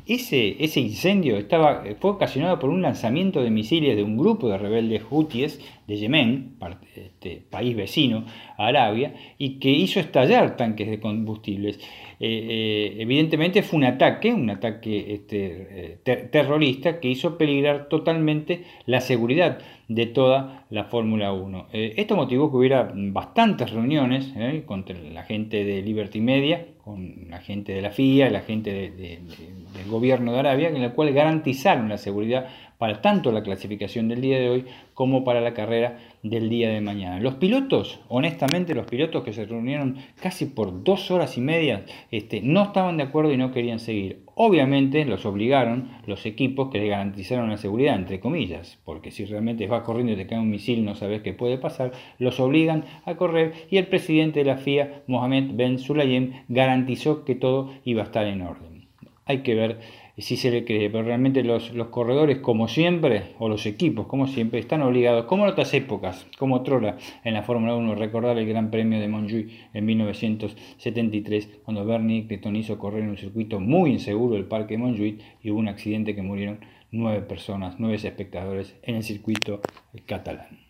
Ese, ese incendio estaba, fue ocasionado por un lanzamiento de misiles de un grupo de rebeldes hutíes de Yemen, este, país vecino a Arabia, y que hizo estallar tanques de combustibles. Eh, eh, evidentemente fue un ataque, un ataque este, eh, terrorista que hizo peligrar totalmente la seguridad de toda la Fórmula 1. esto motivó que hubiera bastantes reuniones contra la gente de Liberty Media, con la gente de la FIA, la gente del gobierno de Arabia, en la cual garantizaron la seguridad para tanto la clasificación del día de hoy como para la carrera del día de mañana. Los pilotos, honestamente, los pilotos que se reunieron casi por dos horas y media, este, no estaban de acuerdo y no querían seguir. Obviamente los obligaron los equipos que le garantizaron la seguridad, entre comillas, porque si realmente vas corriendo y te cae un misil no sabes qué puede pasar, los obligan a correr y el presidente de la FIA, Mohamed Ben Sulayem, garantizó que todo iba a estar en orden. Hay que ver si se le cree, pero realmente los, corredores, como siempre, o los equipos, como siempre, están obligados, como en otras épocas, como Trola en la Fórmula 1, recordar el Gran Premio de Montjuic en 1973, cuando Bernie Eccleston hizo correr en un circuito muy inseguro el Parque Montjuic y hubo un accidente que murieron nueve personas, nueve espectadores en el circuito catalán.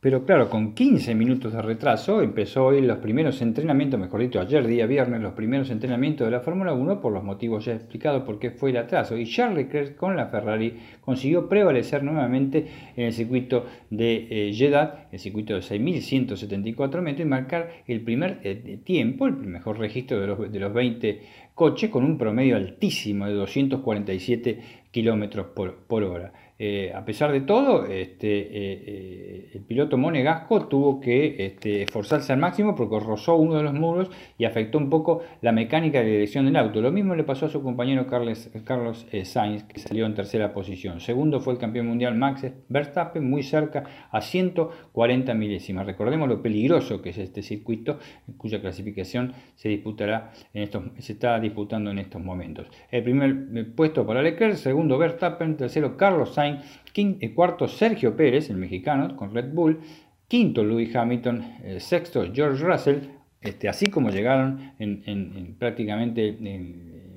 Pero claro, con 15 minutos de retraso empezó hoy los primeros entrenamientos, mejor dicho, ayer día viernes, los primeros entrenamientos de la Fórmula 1 por los motivos ya explicados por qué fue el atraso. Y Charles Leclerc con la Ferrari consiguió prevalecer nuevamente en el circuito de eh, Jeddah, el circuito de 6.174 metros, y marcar el primer eh, tiempo, el mejor registro de los, de los 20 coches, con un promedio altísimo de 247 kilómetros por hora. Eh, a pesar de todo, este, eh, eh, el piloto Monegasco tuvo que este, esforzarse al máximo porque rozó uno de los muros y afectó un poco la mecánica de dirección del auto. Lo mismo le pasó a su compañero Carlos, Sainz, que salió en tercera posición. Segundo fue el campeón mundial Max Verstappen, muy cerca a 140 milésimas. Recordemos lo peligroso que es este circuito, cuya clasificación se disputará en estos, se está disputando en estos momentos. El primer puesto para Leclerc, segundo Verstappen, tercero Carlos Sainz eh, cuarto Sergio Pérez, el mexicano, con Red Bull, quinto Louis Hamilton, eh, sexto George Russell, este, así como llegaron en, prácticamente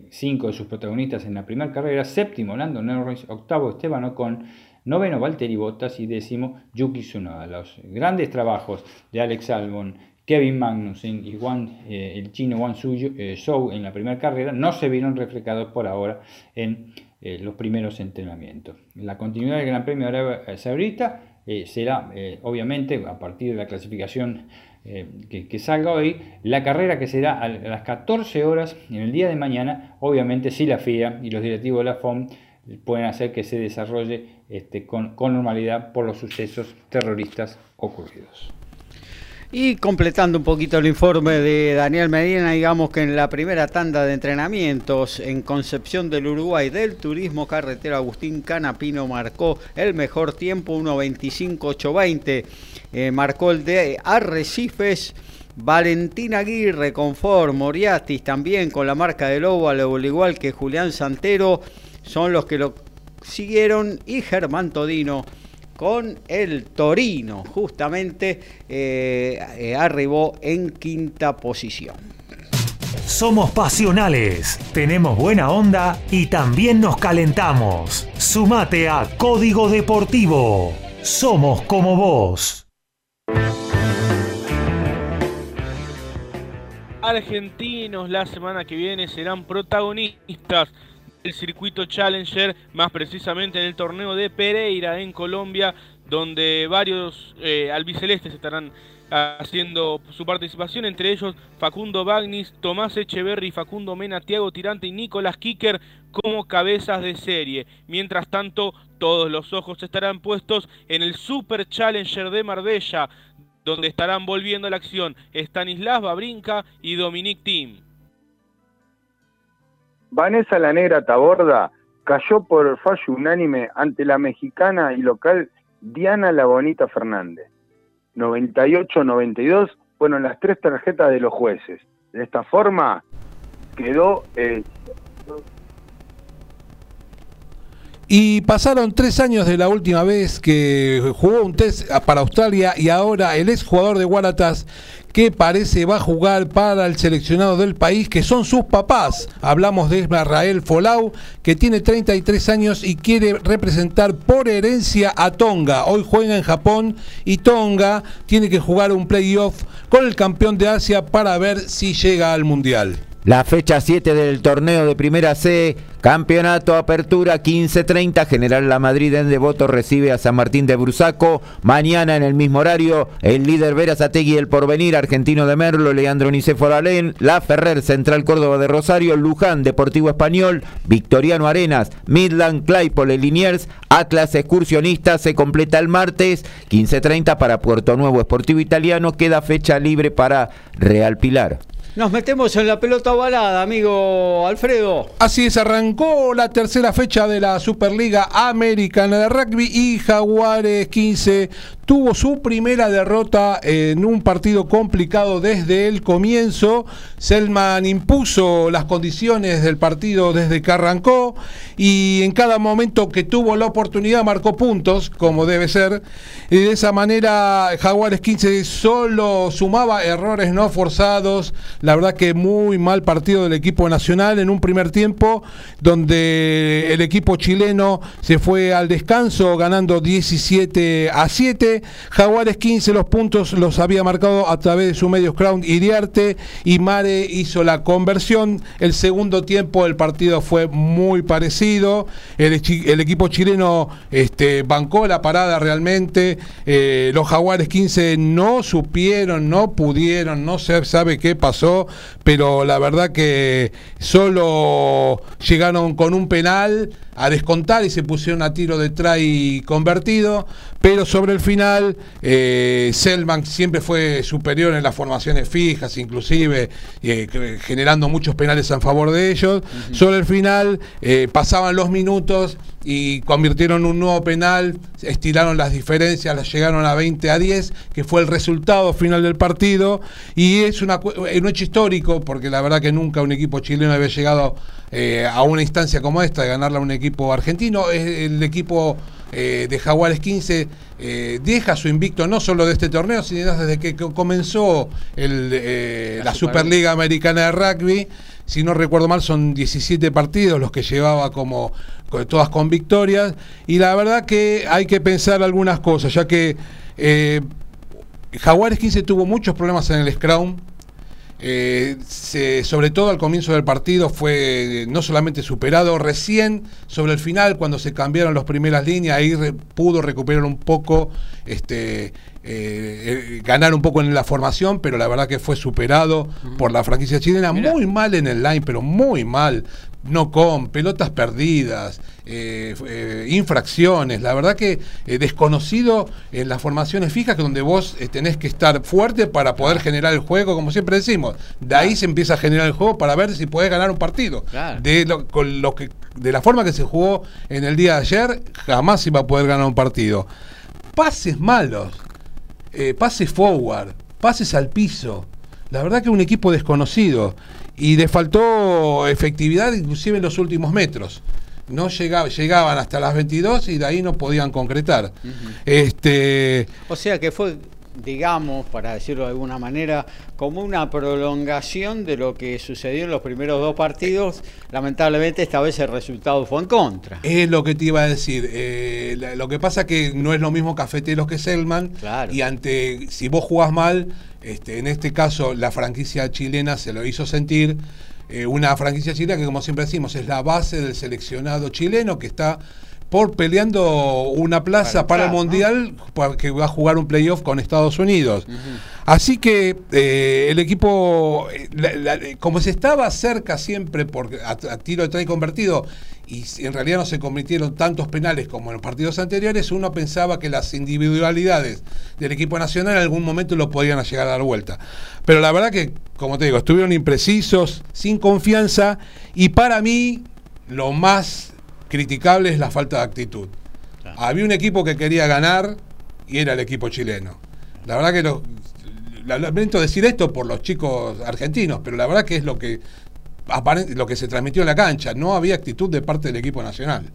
cinco de sus protagonistas en la primera carrera, séptimo Lando Norris, octavo Esteban Ocon, noveno Valtteri Bottas y décimo Yuki Tsunoda. Los grandes trabajos de Alex Albon, Kevin Magnussen y Juan, eh, el chino Juan Zhou en la primera carrera no se vieron reflejados por ahora en eh, los primeros entrenamientos. La continuidad del Gran Premio de Arabia Saudita eh, será, eh, obviamente, a partir de la clasificación que, salga hoy, la carrera que será a las 14 horas en el día de mañana, obviamente si la FIA y los directivos de la FOM pueden hacer que se desarrolle este, con normalidad por los sucesos terroristas ocurridos. Y completando un poquito el informe de Daniel Medina, digamos que en la primera tanda de entrenamientos en Concepción del Uruguay del Turismo Carretero Agustín Canapino marcó el mejor tiempo, 1.25.820. Eh, marcó el de Arrecifes. Valentín Aguirre con Ford, Moriatis también con la marca de Lobo, al igual que Julián Santero, son los que lo siguieron y Germán Todino con el Torino, justamente eh, eh, arribó en quinta posición. Somos pasionales, tenemos buena onda y también nos calentamos. Sumate a Código Deportivo. Somos como vos. Argentinos la semana que viene serán protagonistas el circuito Challenger, más precisamente en el torneo de Pereira en Colombia, donde varios eh, albicelestes estarán haciendo su participación, entre ellos Facundo Bagnis, Tomás Echeverri, Facundo Mena, Tiago Tirante y Nicolás Kicker como cabezas de serie. Mientras tanto, todos los ojos estarán puestos en el Super Challenger de Marbella, donde estarán volviendo a la acción Stanislav Babrinka y Dominic Thiem. Vanessa la Negra Taborda cayó por fallo unánime ante la mexicana y local Diana La Bonita Fernández. 98-92 fueron las tres tarjetas de los jueces. De esta forma quedó eh, Y pasaron tres años de la última vez que jugó un test para Australia y ahora el ex jugador de Waratahs que parece va a jugar para el seleccionado del país, que son sus papás. Hablamos de Israel Folau, que tiene 33 años y quiere representar por herencia a Tonga. Hoy juega en Japón y Tonga tiene que jugar un playoff con el campeón de Asia para ver si llega al Mundial. La fecha 7 del torneo de Primera C, Campeonato Apertura 15-30, General La Madrid en Devoto recibe a San Martín de Brusaco. Mañana en el mismo horario, el líder Verazategui El Porvenir, Argentino de Merlo, Leandro Nicéforo Alén, La Ferrer, Central Córdoba de Rosario, Luján, Deportivo Español, Victoriano Arenas, Midland, Claypole, Liniers, Atlas Excursionista se completa el martes, 15-30 para Puerto Nuevo Esportivo Italiano, queda fecha libre para Real Pilar. Nos metemos en la pelota ovalada, amigo Alfredo. Así es, arrancó la tercera fecha de la Superliga Americana de Rugby y Jaguares 15 tuvo su primera derrota en un partido complicado desde el comienzo. Selman impuso las condiciones del partido desde que arrancó y en cada momento que tuvo la oportunidad marcó puntos, como debe ser. Y de esa manera Jaguares 15 solo sumaba errores no forzados. La verdad que muy mal partido del equipo nacional en un primer tiempo donde el equipo chileno se fue al descanso ganando 17 a 7 Jaguares 15 los puntos los había marcado a través de su medio Crown Iriarte y Mare hizo la conversión. El segundo tiempo del partido fue muy parecido. El, equipo chileno este, bancó la parada realmente. Eh, los Jaguares 15 no supieron, no pudieron, no se sabe qué pasó, pero la verdad que solo llegaron con un penal a descontar y se pusieron a tiro de try convertido, pero sobre el final eh, Selman siempre fue superior en las formaciones fijas, inclusive eh, generando muchos penales en favor de ellos. Sobre el final eh, pasaban los minutos y convirtieron un nuevo penal, estiraron las diferencias, las llegaron a 20 a 10, que fue el resultado final del partido, y es una, un hecho histórico, porque la verdad que nunca un equipo chileno había llegado eh, a una instancia como esta, de ganarle a un equipo argentino. El equipo eh, de Jaguares 15 eh, deja su invicto no solo de este torneo, sino desde que comenzó la, Superliga Americana de Rugby. Si no recuerdo mal, son 17 partidos los que llevaba como todas con victorias. Y la verdad que hay que pensar algunas cosas, ya que Jaguares 15 tuvo muchos problemas en el Scrum eh, sobre todo al comienzo del partido fue no solamente superado, recién sobre el final, cuando se cambiaron las primeras líneas, ahí pudo recuperar un poco, este, eh, eh, ganar un poco en la formación, pero la verdad que fue superado por la franquicia chilena, muy mal en el line, pero muy mal no con, pelotas perdidas, eh, infracciones. La verdad que desconocido en las formaciones fijas, donde vos tenés que estar fuerte para poder generar el juego, como siempre decimos. De ahí se empieza a generar el juego para ver si podés ganar un partido. De, con lo que, de la forma que se jugó en el día de ayer, jamás iba a poder ganar un partido. Pases malos, pases forward, pases al piso. La verdad que un equipo desconocido y le faltó efectividad inclusive en los últimos metros. No llegaba, llegaban hasta las 22 y de ahí no podían concretar. este, o sea que fue, digamos, para decirlo de alguna manera, como una prolongación de lo que sucedió en los primeros dos partidos. Lamentablemente esta vez el resultado fue en contra. Es lo que te iba a decir. Eh, lo que pasa que no es lo mismo Cafeteros que Selman. Y ante, si vos jugás mal este, en este caso, la franquicia chilena se lo hizo sentir. Eh, una franquicia chilena que, como siempre decimos, es la base del seleccionado chileno que está por peleando una plaza para, el Mundial, que va a jugar un playoff con Estados Unidos. Así que eh, el equipo, eh, como se estaba cerca siempre por, a, tiro de try convertido, y en realidad no se cometieron tantos penales como en los partidos anteriores, uno pensaba que las individualidades del equipo nacional en algún momento lo podían llegar a dar vuelta. Pero la verdad que, como te digo, estuvieron imprecisos, sin confianza, y para mí lo más criticable es la falta de actitud. Había un equipo que quería ganar y era el equipo chileno. La verdad que lo, lamento decir esto por los chicos argentinos, pero la verdad que es lo que aparente- lo que se transmitió en la cancha. No había actitud de parte del equipo nacional.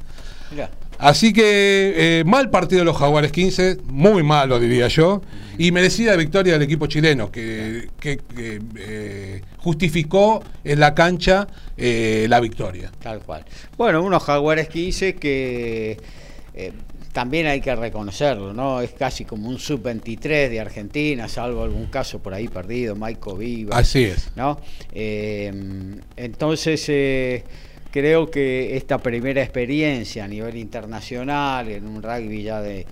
Mirá. Así que eh, mal partido de los Jaguares 15, muy malo diría yo, y merecida victoria del equipo chileno, que, que, que, eh, justificó en la cancha eh, la victoria. Tal cual. Bueno, unos Jaguares 15 que eh, también hay que reconocerlo, ¿no? Es casi como un sub-23 de Argentina, salvo algún caso por ahí perdido, Maico Viva. Así es. ¿no? Eh, entonces, eh, creo que esta primera experiencia a nivel internacional, en un rugby ya de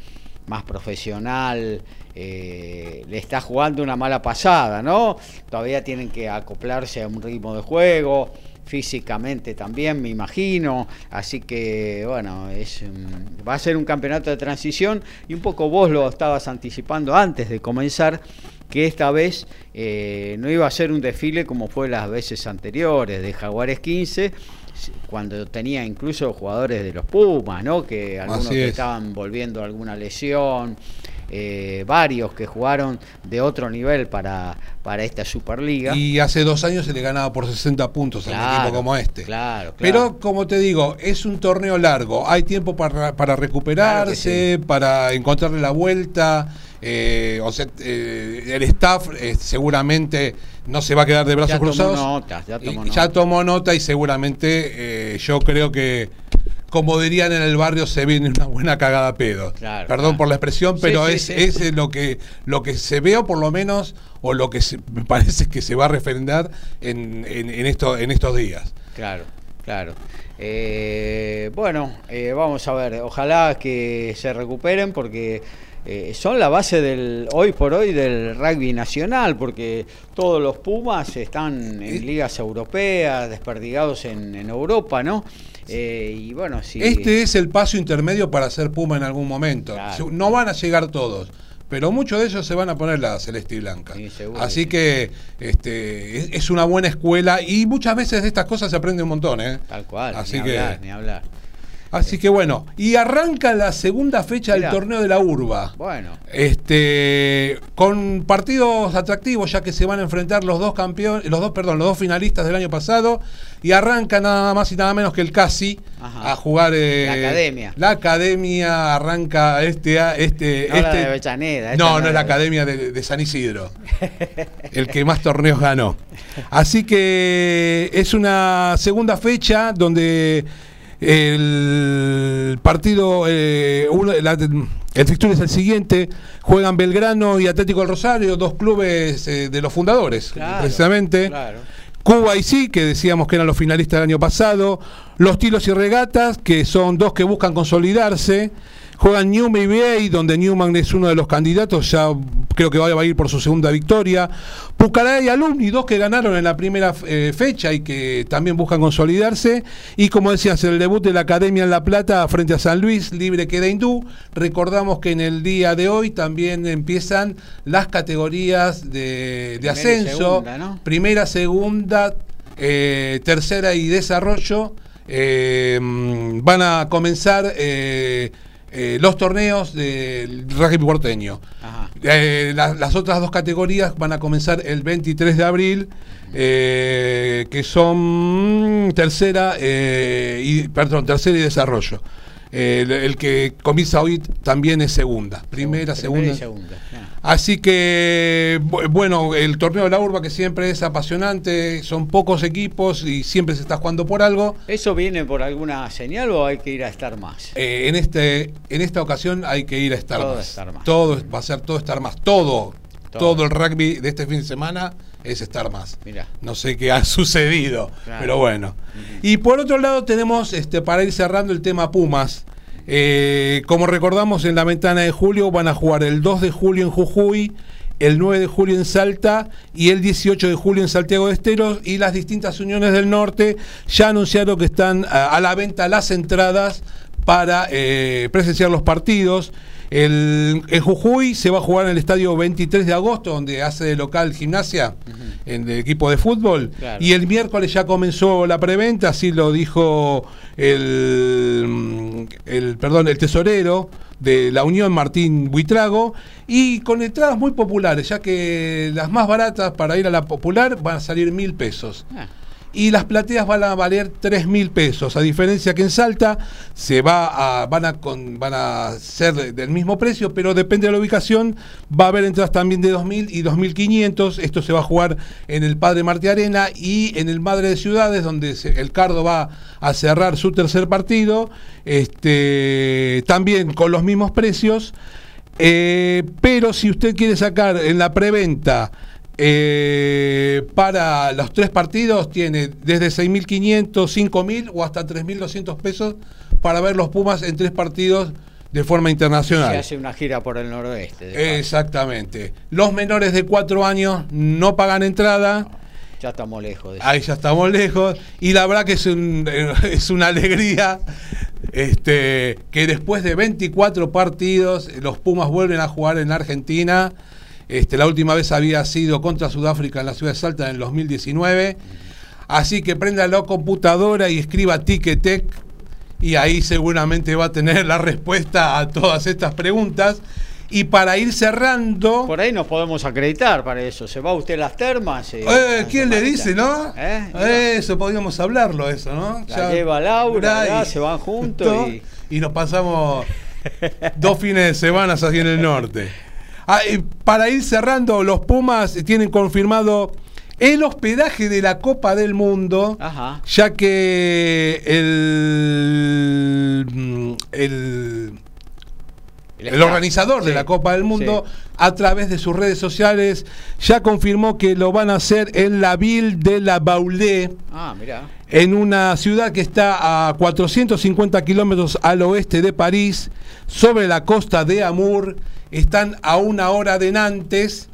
más profesional, eh, le está jugando una mala pasada, ¿no? Todavía tienen que acoplarse a un ritmo de juego, físicamente también, me imagino. Así que, bueno, es, va a ser un campeonato de transición y un poco vos lo estabas anticipando antes de comenzar que esta vez eh, no iba a ser un desfile como fue las veces anteriores de Jaguares 15, cuando tenía incluso jugadores de los Pumas, ¿no? Que algunos que es. estaban volviendo a alguna lesión, eh, varios que jugaron de otro nivel para, para esta Superliga. Y hace dos años se le ganaba por 60 puntos a un equipo como este. Claro, claro. Pero como te digo, es un torneo largo, hay tiempo para, para recuperarse, para encontrarle la vuelta. eh, o sea, eh, el staff eh, seguramente no se va a quedar de brazos Ya tomó cruzados. nota, ya tomó Y nota. ya tomó nota y seguramente yo creo que, como dirían en el barrio, se viene una buena cagada pedo. Claro, Perdón claro. por la expresión, pero sí, es, sí. es lo que lo que se ve o por lo menos o lo que se- me parece que se va a refrendar en, en, en esto, en estos días. Claro, claro. Eh, bueno, eh, vamos a ver, ojalá que se recuperen porque eh, son la base del hoy por hoy del rugby nacional, porque todos los Pumas están en ligas europeas, desperdigados en, en Europa, ¿no? Eh, y bueno, si Este es el paso intermedio para ser Puma en algún momento. Claro. No van a llegar todos, pero muchos de ellos se van a poner la celeste y blanca. seguro Así que que este, es, es una buena escuela y muchas veces de estas cosas se aprende un montón. ¿eh? tal cual, Así ni que, hablar, ni hablar. Así que bueno, y arranca la segunda fecha Mirá. del torneo de la urba. Bueno, Este, con partidos atractivos ya que se van a enfrentar los dos campeones, los dos, perdón, los dos finalistas del año pasado y arranca nada más y nada menos que el Casi Ajá. a jugar eh, La academia. La academia arranca este este no la este de no, no es la academia de, de San Isidro. *laughs* el que más torneos ganó. Así que es una segunda fecha donde el partido, eh, uno- la- el fixture es el siguiente, juegan Belgrano y Atlético del Rosario, dos clubes eh, de los fundadores, Claro, precisamente. claro. Cuba y sí, que decíamos que eran los finalistas del año pasado. Los Tilos y Regatas, que son dos que buscan consolidarse. Juegan Newman y Bay, donde Newman es uno de los candidatos, ya creo que va a ir por su segunda victoria. Pucará y Alumni, dos que ganaron en la primera eh, fecha y que también buscan consolidarse. Y como decías, el debut de la Academia en La Plata frente a San Luis, libre queda hindú. Recordamos que en el día de hoy también empiezan las categorías de, de Primera y ascenso segunda, ¿no? primera, segunda, eh, tercera y desarrollo. eh, mm, van a comenzar eh, eh, los torneos del rugby porteño. Eh, la- las otras dos categorías van a comenzar el 23 de abril, eh, que son tercera eh, y perdón, tercera y desarrollo. Eh, el, el que comienza hoy también es segunda, primera, segunda. Primera y segunda. Así que, bu- bueno, el torneo de la urba que siempre es apasionante, son pocos equipos y siempre se está jugando por algo. ¿Eso viene por alguna señal o hay que ir a estar más? Eh, en este en esta ocasión hay que ir a estar Todo más. estar más. Todo va a ser todo estar más. Todo, Todo. todo, el rugby de este fin de semana es estar más. Mirá. No sé qué ha *laughs* sucedido, Claro. pero bueno. Y por otro lado tenemos, este, para ir cerrando el tema Pumas, eh, como recordamos en la ventana de julio van a jugar el 2 de julio en Jujuy, el 9 de julio en Salta y el 18 de julio en Santiago de Esteros y las distintas uniones del norte ya anunciaron que están a, a la venta las entradas para eh, presenciar los partidos. El, Jujuy se va a jugar en el estadio 23 de agosto, donde hace de local gimnasia en el equipo de fútbol. Claro. Y el miércoles ya comenzó la preventa, así lo dijo el, el, perdón, el tesorero de la Unión Martín Buitrago y con entradas muy populares, ya que las más baratas para ir a la popular van a salir mil pesos Ah, y las plateas van a valer 3 mil pesos, a diferencia que en Salta se va van, a van a ser de- del mismo precio, pero depende de la ubicación, va a haber entradas también de 2.000 y 2.500, esto se va a jugar en el Padre Martí Arena y en el Madre de Ciudades, donde el Cardo va a cerrar su tercer partido, este, también con los mismos precios, eh, pero si usted quiere sacar en la preventa eh, para los tres partidos, tiene desde 6.500, 5.000 o hasta 3.200 pesos para ver los Pumas en tres partidos de forma se internacional. hace una gira por el noroeste. Exactamente. Los menores de 4 años no pagan entrada. Ya estamos lejos de eso. Ahí ya estamos lejos. Y la verdad que es, un- *laughs* es una alegría este, que después de 24 partidos los Pumas vuelven a jugar en Argentina. Este, la última vez había sido contra Sudáfrica en la ciudad de Salta en el 2019. Así que prenda la computadora y escriba Ticketek y ahí seguramente va a tener la respuesta a todas estas preguntas. Y para ir cerrando... Por ahí nos podemos acreditar para eso. ¿Se va usted a las termas? eh, Eh, ¿Quién le dice, no? ¿Eh? Eso, podríamos hablarlo, eso, ¿no? La lleva Laura, y- se van juntos y- y nos pasamos dos fines de semana aquí en el norte. *laughs* Ah, para ir cerrando, los Pumas tienen confirmado el hospedaje de la Copa del Mundo, Ajá. ya que el, mm, el organizador de la Copa del Mundo, sí. a través de sus redes sociales, ya confirmó que lo van a hacer en la Ville de la Baulé, Ah, mirá. en una ciudad que está a 450 kilómetros al oeste de París, sobre la costa de Amur. Están a una hora de Nantes.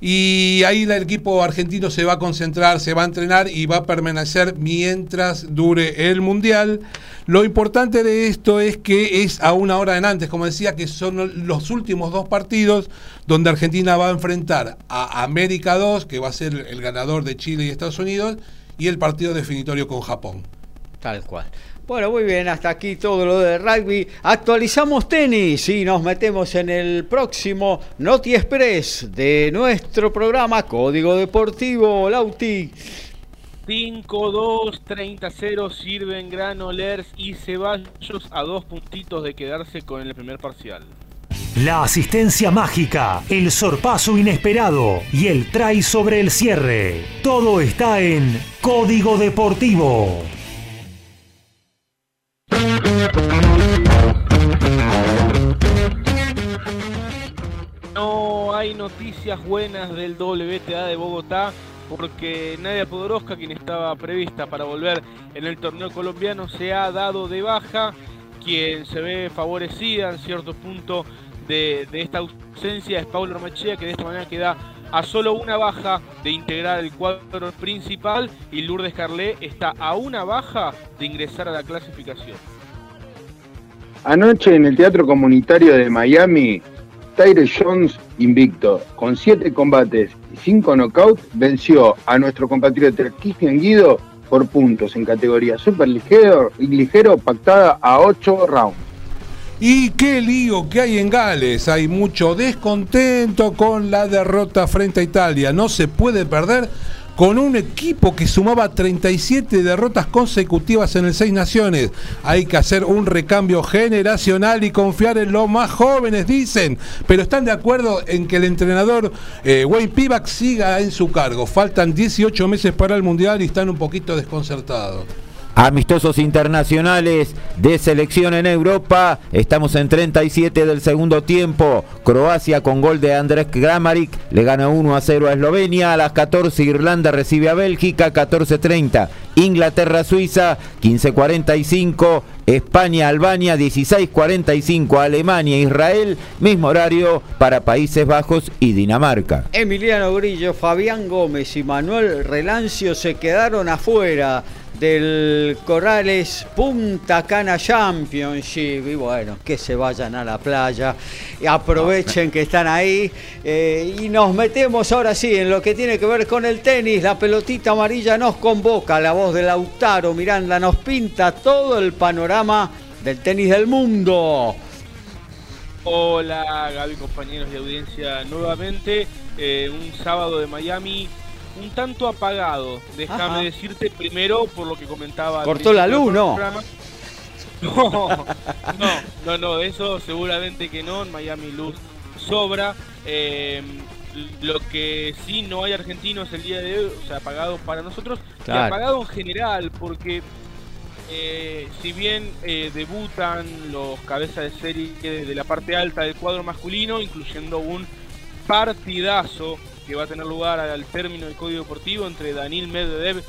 Y ahí el equipo argentino se va a concentrar, se va a entrenar y va a permanecer mientras dure el Mundial. Lo importante de esto es que es a una hora de Nantes, como decía, que son los últimos dos partidos donde Argentina va a enfrentar a América 2, que va a ser el ganador de Chile y Estados Unidos, y el partido definitorio con Japón. Tal cual. Bueno, muy bien, hasta aquí todo lo de rugby. Actualizamos tenis y nos metemos en el próximo Noti Express de nuestro programa Código Deportivo Lauti. 5-2-30-0 sirven Granolers y Ceballos a dos puntitos de quedarse con el primer parcial. La asistencia mágica, el sorpaso inesperado y el try sobre el cierre. Todo está en Código Deportivo. No hay noticias buenas del WTA de Bogotá porque Nadia Podoroska, quien estaba prevista para volver en el torneo colombiano, se ha dado de baja. Quien se ve favorecida en cierto punto de, de esta ausencia es Paulo Armachea, que de esta manera queda a solo una baja de integrar el cuadro principal y Lourdes Carlet está a una baja de ingresar a la clasificación. Anoche en el Teatro Comunitario de Miami, Tyre Jones, invicto, con 7 combates y 5 knockouts, venció a nuestro compatriota Christian Guido por puntos en categoría super ligero, y ligero pactada a 8 rounds. Y qué lío que hay en Gales. Hay mucho descontento con la derrota frente a Italia. No se puede perder con un equipo que sumaba 37 derrotas consecutivas en el Seis Naciones. Hay que hacer un recambio generacional y confiar en los más jóvenes, dicen. Pero están de acuerdo en que el entrenador eh, Wayne Pivac siga en su cargo. Faltan 18 meses para el Mundial y están un poquito desconcertados. Amistosos internacionales de selección en Europa. Estamos en 37 del segundo tiempo. Croacia con gol de Andrés Kramaric le gana 1 a 0 a Eslovenia. A las 14 Irlanda recibe a Bélgica, 14.30 Inglaterra-Suiza, 15.45 España-Albania, 16.45 Alemania-Israel, mismo horario para Países Bajos y Dinamarca. Emiliano Grillo, Fabián Gómez y Manuel Relancio se quedaron afuera del Corrales Punta Cana Championship. Y bueno, que se vayan a la playa. Y aprovechen que están ahí. Eh, y nos metemos ahora sí en lo que tiene que ver con el tenis, la pelotita amarilla nos convoca, la voz de Lautaro Miranda nos pinta todo el panorama del tenis del mundo. Hola Gaby, compañeros de audiencia, nuevamente eh, un sábado de Miami un tanto apagado, déjame decirte primero por lo que comentaba. Cortó la luz. *laughs* No, no, no, no, eso seguramente que no, en Miami luz sobra. Eh, lo que sí no hay argentinos el día de hoy, o sea, apagado para nosotros, Claro. y apagado en general, porque eh, si bien eh, debutan los cabezas de serie de la parte alta del cuadro masculino, incluyendo un partidazo que va a tener lugar al término del código deportivo entre Daniel Medvedev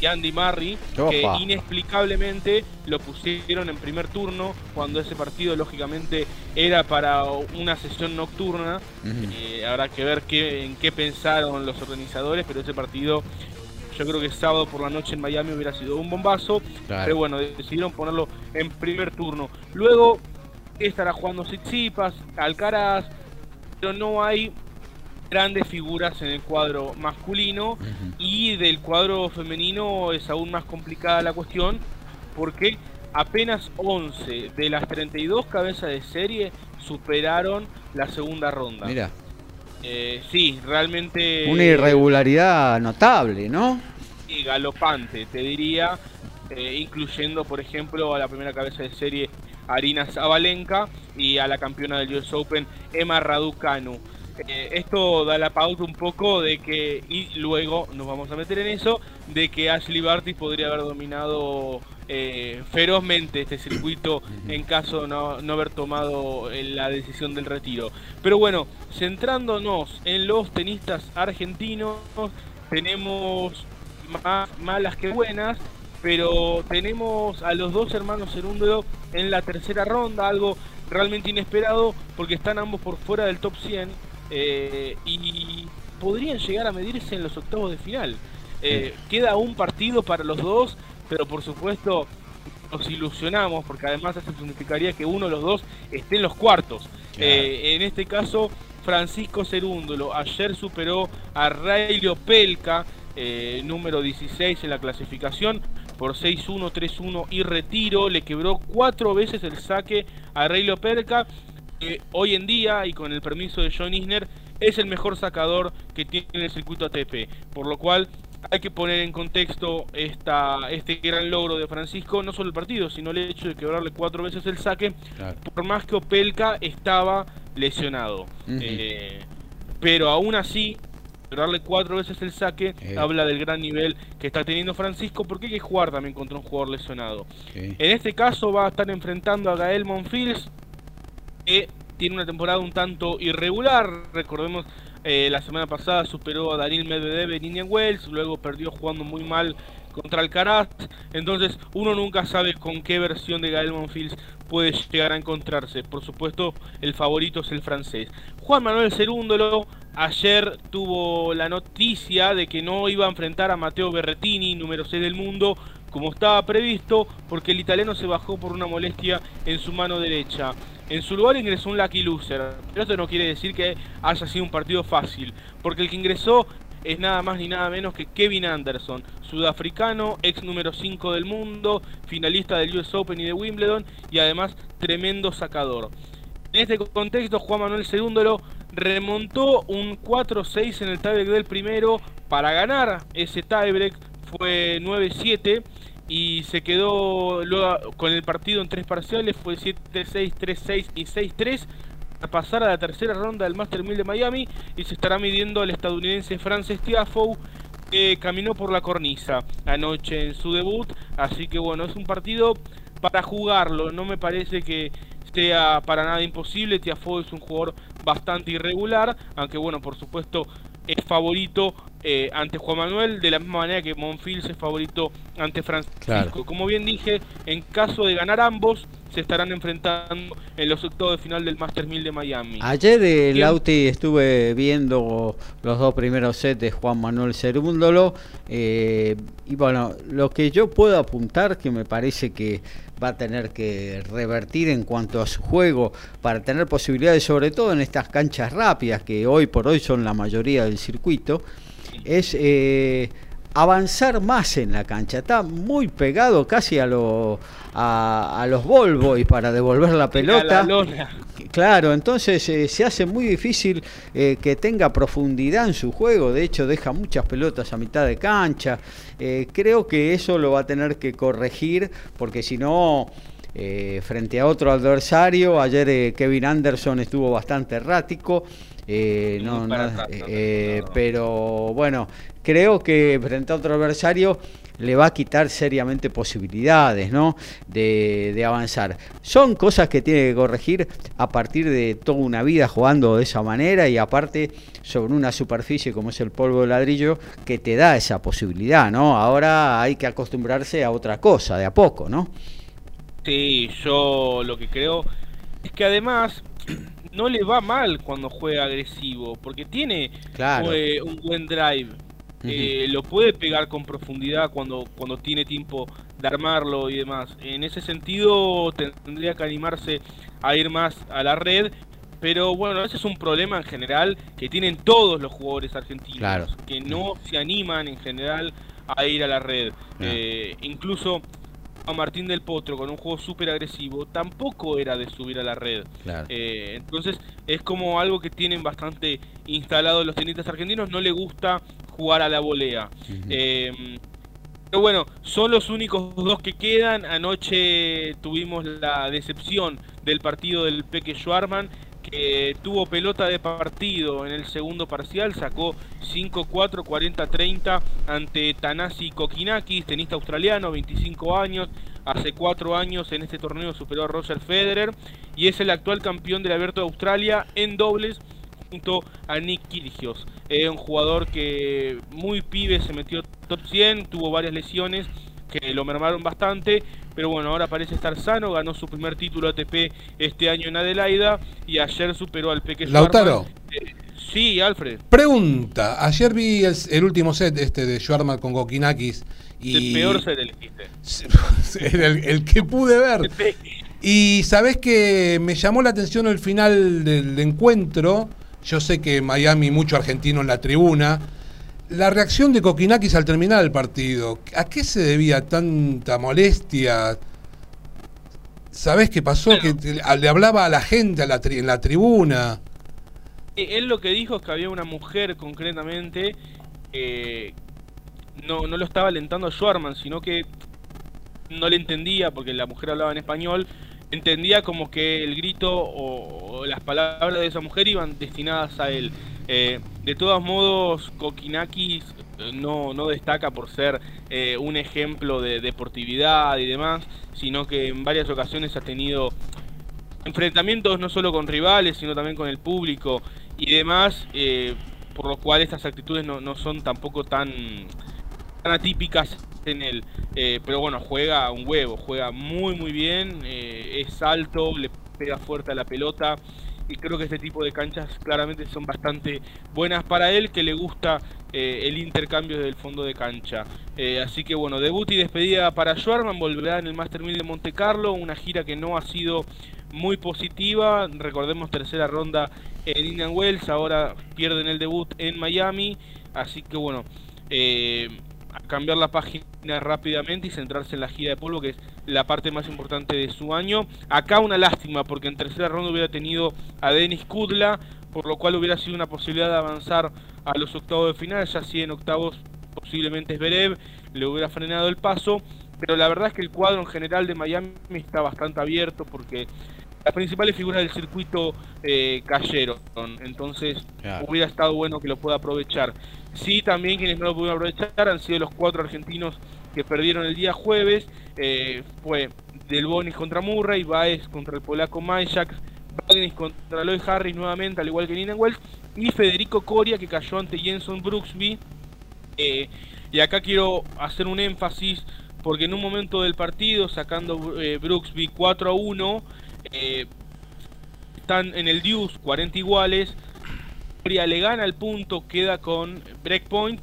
y Andy Murray, que inexplicablemente lo pusieron en primer turno cuando ese partido lógicamente era para una sesión nocturna. Eh, habrá que ver qué, en qué pensaron los organizadores, pero ese partido yo creo que sábado por la noche en Miami hubiera sido un bombazo. Claro. Pero bueno, decidieron ponerlo en primer turno. Luego estará jugando Tsitsipas, Alcaraz, pero no hay grandes figuras en el cuadro masculino y del cuadro femenino es aún más complicada la cuestión porque apenas 11 de las 32 cabezas de serie superaron la segunda ronda. Mira, Eh, sí, realmente una irregularidad notable, ¿no? y galopante, te diría, eh, incluyendo, por ejemplo, a la primera cabeza de serie Arina Zabalenka y a la campeona del US Open Emma Raducanu. Eh, esto da la pauta un poco de que, y luego nos vamos a meter en eso, de que Ashley Barty podría haber dominado eh, ferozmente este circuito en caso de no, no haber tomado eh, la decisión del retiro. Pero bueno, centrándonos en los tenistas argentinos, tenemos más malas que buenas, pero tenemos a los dos hermanos Cerúndolo en la tercera ronda, algo realmente inesperado porque están ambos por fuera del top 100 eh, y podrían llegar a medirse en los octavos de final. Eh, Queda un partido para los dos, pero por supuesto nos ilusionamos porque además eso significaría que uno de los dos esté en los cuartos. Eh, en este caso, Francisco Cerúndolo ayer superó a Railio Pelca, eh, número 16 en la clasificación, por 6-1, 3-1 y retiro. Le quebró cuatro veces el saque a Railio Pelca. Que hoy en día, y con el permiso de John Isner, es el mejor sacador que tiene el circuito ATP. Por lo cual hay que poner en contexto esta, este gran logro de Francisco, no solo el partido, sino el hecho de quebrarle cuatro veces el saque, por más que Opelka estaba lesionado. Eh, pero aún así, quebrarle cuatro veces el saque Eh. habla del gran nivel que está teniendo Francisco, porque hay que jugar también contra un jugador lesionado. En este caso va a estar enfrentando a Gael Monfils, tiene una temporada un tanto irregular. Recordemos, eh, la semana pasada superó a Daniel Medvedev en Indian Wells, luego perdió jugando muy mal contra Alcaraz. Entonces, uno nunca sabe con qué versión de Gael Monfils puede llegar a encontrarse. Por supuesto, el favorito es el francés. Juan Manuel Cerúndolo ayer tuvo la noticia de que no iba a enfrentar a Matteo Berrettini, número 6 del mundo, como estaba previsto, porque el italiano se bajó por una molestia en su mano derecha. En su lugar ingresó un lucky loser, pero esto no quiere decir que haya sido un partido fácil, porque el que ingresó es nada más ni nada menos que Kevin Anderson, sudafricano, ex número 5 del mundo, finalista del US Open y de Wimbledon, y además tremendo sacador. En este contexto, Juan Manuel Segúndolo remontó un 4-6 en el tiebreak del primero para ganar ese tiebreak, fue 9-7 y se quedó luego con el partido en tres parciales, fue 7-6, 3-6 y 6-3 a pasar a la tercera ronda del Master 1000 de Miami y se estará midiendo al estadounidense Frances Tiafoe eh, caminó por la cornisa anoche en su debut, así que bueno, es un partido para jugarlo, no me parece que sea para nada imposible, Tiafoe es un jugador bastante irregular, aunque bueno, por supuesto es favorito eh, ante Juan Manuel, de la misma manera que Monfils es favorito ante Francisco. Como bien dije, en caso de ganar ambos, se estarán enfrentando en los octavos de final del Master 1000 de Miami. Ayer de Lauti estuve viendo los dos primeros sets de Juan Manuel Cerúndolo eh, y bueno, lo que yo puedo apuntar que me parece que va a tener que revertir en cuanto a su juego para tener posibilidades, sobre todo en estas canchas rápidas que hoy por hoy son la mayoría del circuito, es eh, avanzar más en la cancha. Está muy pegado casi a, lo, a, los Volvo y para devolver la pelota. Claro, entonces eh, se hace muy difícil eh, que tenga profundidad en su juego. De hecho, deja muchas pelotas a mitad de cancha. creo que eso lo va a tener que corregir porque si no... frente a otro adversario, ayer Kevin Anderson estuvo bastante errático, eh, no, eh, pero bueno, creo que frente a otro adversario le va a quitar seriamente posibilidades ¿no? de, avanzar. Son cosas que tiene que corregir a partir de toda una vida jugando de esa manera y aparte sobre una superficie como es el polvo de ladrillo que te da esa posibilidad. ¿no? Ahora hay que acostumbrarse a otra cosa, de a poco. ¿no? Sí, yo lo que creo es que además *clears throat* no le va mal cuando juega agresivo, porque tiene un buen drive. Eh, lo puede pegar con profundidad cuando, cuando tiene tiempo de armarlo y demás. En ese sentido tendría que animarse a ir más a la red, pero bueno, ese es un problema en general que tienen todos los jugadores argentinos, que no se animan en general a ir a la red. Eh, incluso a Martín del Potro con un juego súper agresivo, tampoco era de subir a la red. Eh, entonces es como algo que tienen bastante instalado los tenistas argentinos, no le gusta jugar a la volea. Eh, pero bueno, son los únicos dos que quedan. Anoche tuvimos la decepción del partido del Peque Schwarman que tuvo pelota de partido en el segundo parcial, sacó 5-4, 40-30 ante Tanasi Kokinakis, tenista australiano, 25 años, hace 4 años en este torneo superó a Roger Federer y es el actual campeón del Abierto de Australia en dobles junto a Nick Kyrgios. Es un jugador que muy pibe se metió top 100, tuvo varias lesiones que lo mermaron bastante, pero bueno, ahora parece estar sano, ganó su primer título ATP este año en Adelaida y ayer superó al Peque Lautaro. Eh, sí, Alfred. Pregunta, ayer vi el, último set este de Schwarman con Gokinakis y... El peor set elegiste. *laughs* el, el que pude ver. Y sabes que me llamó la atención el final del encuentro. Yo sé que Miami, mucho argentino en la tribuna, la reacción de Kokinakis al terminar el partido, ¿a qué se debía tanta molestia? ¿Sabés qué pasó? Que le hablaba a la gente a la en la tribuna. Él lo que dijo es que había una mujer concretamente que no, no lo estaba alentando a Schwarman, sino que no le entendía porque la mujer hablaba en español, entendía como que el grito o las palabras de esa mujer iban destinadas a él. Eh, de todos modos, Kokinakis eh, no, no destaca por ser eh, un ejemplo de deportividad y demás, sino que en varias ocasiones ha tenido enfrentamientos no solo con rivales, sino también con el público y demás, por lo cual estas actitudes no, no son tampoco tan, tan atípicas en él. pero bueno, juega un huevo, juega muy muy bien, es alto, le pega fuerte a la pelota y creo que este tipo de canchas claramente son bastante buenas para él, que le gusta eh, el intercambio del fondo de cancha. Eh, así que bueno, debut y despedida para Schwarman, volverá en el Master 1000 de Monte Carlo, una gira que no ha sido muy positiva, recordemos tercera ronda en Indian Wells, ahora pierden el debut en Miami, así que bueno, eh, cambiar la página rápidamente y centrarse en la gira de polvo, que es la parte más importante de su año. Acá una lástima, porque en tercera ronda hubiera tenido a Denis Kudla, por lo cual hubiera sido una posibilidad de avanzar a los octavos de final, ya si en octavos posiblemente es Berev, le hubiera frenado el paso, pero la verdad es que el cuadro en general de Miami está bastante abierto porque las principales figuras del circuito eh, cayeron. Entonces Claro. hubiera estado bueno que lo pueda aprovechar. Sí, también quienes no lo pudieron aprovechar han sido los cuatro argentinos que perdieron el día jueves. Eh, fue Del Bonis contra Murray, Baez contra el polaco Majak, Bagnis contra Lloyd Harris nuevamente, al igual que Nina Wells, y Federico Coria que cayó ante Jenson Brooksby. Eh, y acá quiero hacer un énfasis porque en un momento del partido, sacando eh, Brooksby 4 a 1, eh, están en el deuce 40 iguales. Coria le gana el punto, queda con breakpoint.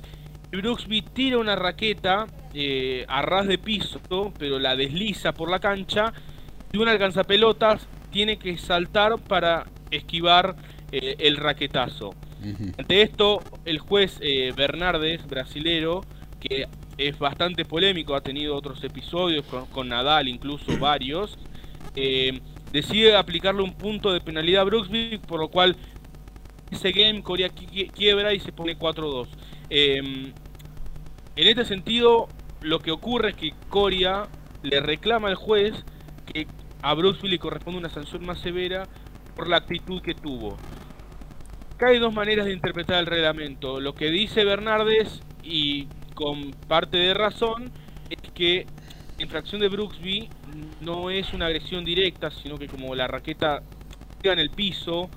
Brooksby tira una raqueta eh, a ras de piso, pero la desliza por la cancha. Y un alcanzapelotas tiene que saltar para esquivar eh, el raquetazo. Ante esto, el juez eh, Bernardes, brasilero, que es bastante polémico, ha tenido otros episodios con, con Nadal, incluso varios, eh, decide aplicarle un punto de penalidad a Brooksby, por lo cual ese game Corea qui- quiebra y se pone 4-2. Eh, en este sentido, lo que ocurre es que Coria le reclama al juez que a Brooksby le corresponde una sanción más severa por la actitud que tuvo. Acá hay dos maneras de interpretar el reglamento. Lo que dice Bernardes, y con parte de razón, es que la infracción de Brooksby no es una agresión directa, sino que como la raqueta queda en el piso,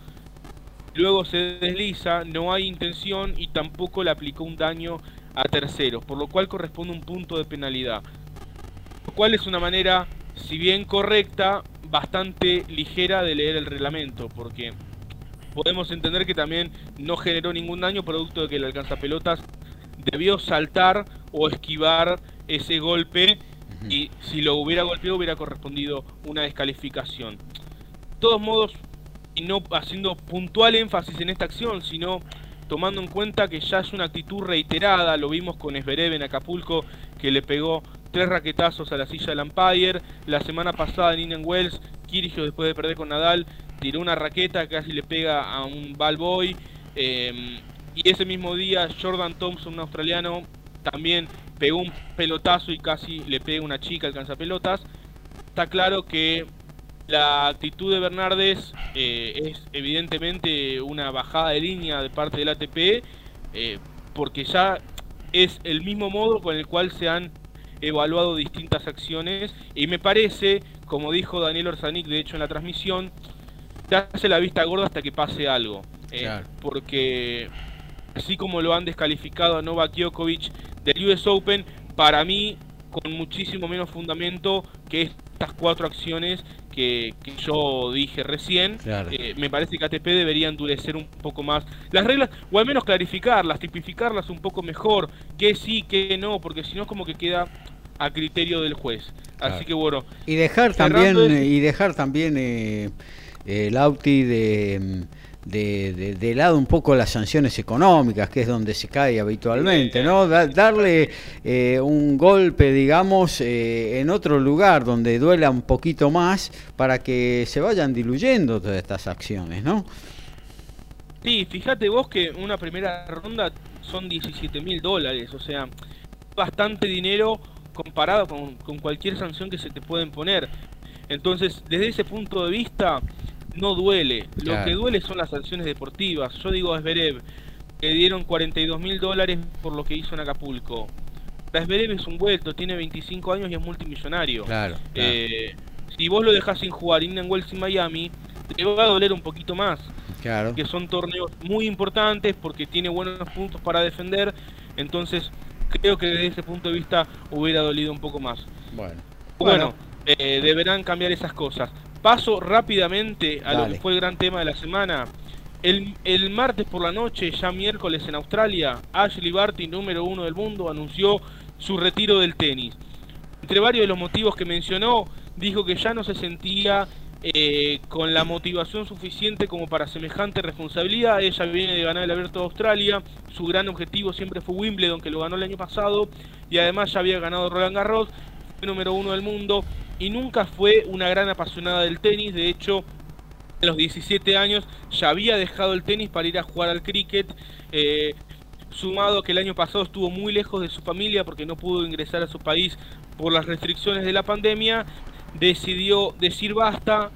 luego se desliza, no hay intención y tampoco le aplicó un daño a terceros, por lo cual corresponde un punto de penalidad. Lo cual es una manera, si bien correcta, bastante ligera de leer el reglamento, porque podemos entender que también no generó ningún daño producto de que el alcanzapelotas debió saltar o esquivar ese golpe y si lo hubiera golpeado hubiera correspondido una descalificación. De todos modos, y no haciendo puntual énfasis en esta acción, sino tomando en cuenta que ya es una actitud reiterada, lo vimos con Esberev en Acapulco, que le pegó tres raquetazos a la silla del umpire, la semana pasada en Indian Wells, Kirgio después de perder con Nadal, tiró una raqueta, casi le pega a un ball boy, eh, y ese mismo día Jordan Thompson, un australiano, también pegó un pelotazo y casi le pega una chica alcanza pelotas. Está claro que la actitud de Bernardes eh, es evidentemente una bajada de línea de parte del ATP, eh, porque ya es el mismo modo con el cual se han evaluado distintas acciones y me parece, como dijo Daniel Orsanic de hecho en la transmisión, se hace la vista gorda hasta que pase algo. eh, Claro. Porque así como lo han descalificado a Novak Djokovic del US Open, para mí con muchísimo menos fundamento que estas cuatro acciones que, que yo dije recién. Claro. Eh, me parece que ATP debería endurecer un poco más las reglas, o al menos clarificarlas, tipificarlas un poco mejor, que sí, que no, porque si no como que queda a criterio del juez. Claro. Así que bueno. Y dejar también, el- eh, y dejar también eh, el Auti de, de, de- lado un poco las sanciones económicas, que es donde se cae habitualmente, ¿no? Da- darle eh, un golpe, digamos, eh, en otro lugar donde duela un poquito más para que se vayan diluyendo todas estas acciones, ¿no? Sí, fíjate vos que una primera ronda son 17 mil dólares, o sea, bastante dinero comparado con, con cualquier sanción que se te pueden poner. Entonces, desde ese punto de vista, no duele. Lo Claro. que duele son las sanciones deportivas. Yo digo a Zverev, que dieron 42 mil dólares por lo que hizo en Acapulco. Para Zverev es un vuelto, tiene 25 años y es multimillonario. Claro, claro. Eh, si vos lo dejás sin jugar Indian Wells y Miami, te va a doler un poquito más Claro. que son torneos muy importantes porque tiene buenos puntos para defender. Entonces, creo que desde ese punto de vista hubiera dolido un poco más. Bueno. Bueno, eh, deberán cambiar esas cosas. Paso rápidamente a lo que fue el gran tema de la semana. El, el martes por la noche, ya miércoles en Australia, Ashley Barty, número uno del mundo, anunció su retiro del tenis. Entre varios de los motivos que mencionó, dijo que ya no se sentía eh, con la motivación suficiente como para semejante responsabilidad. Ella viene de ganar el Abierto de Australia, su gran objetivo siempre fue Wimbledon, que lo ganó el año pasado, y además ya había ganado Roland Garros, número uno del mundo, y nunca fue una gran apasionada del tenis, de hecho, a los 17 años ya había dejado el tenis para ir a jugar al cricket, eh, sumado que el año pasado estuvo muy lejos de su familia porque no pudo ingresar a su país por las restricciones de la pandemia, decidió decir basta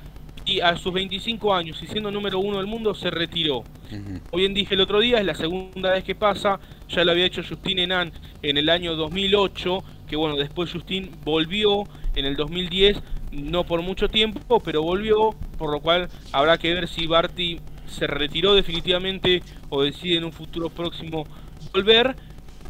y a sus 25 años y siendo número uno del mundo se retiró. Como bien dije el otro día, es la segunda vez que pasa, ya lo había hecho Justin Enan en el año 2008, que bueno, después Justin volvió en el 2010, no por mucho tiempo, pero volvió, por lo cual habrá que ver si Barty se retiró definitivamente o decide en un futuro próximo volver.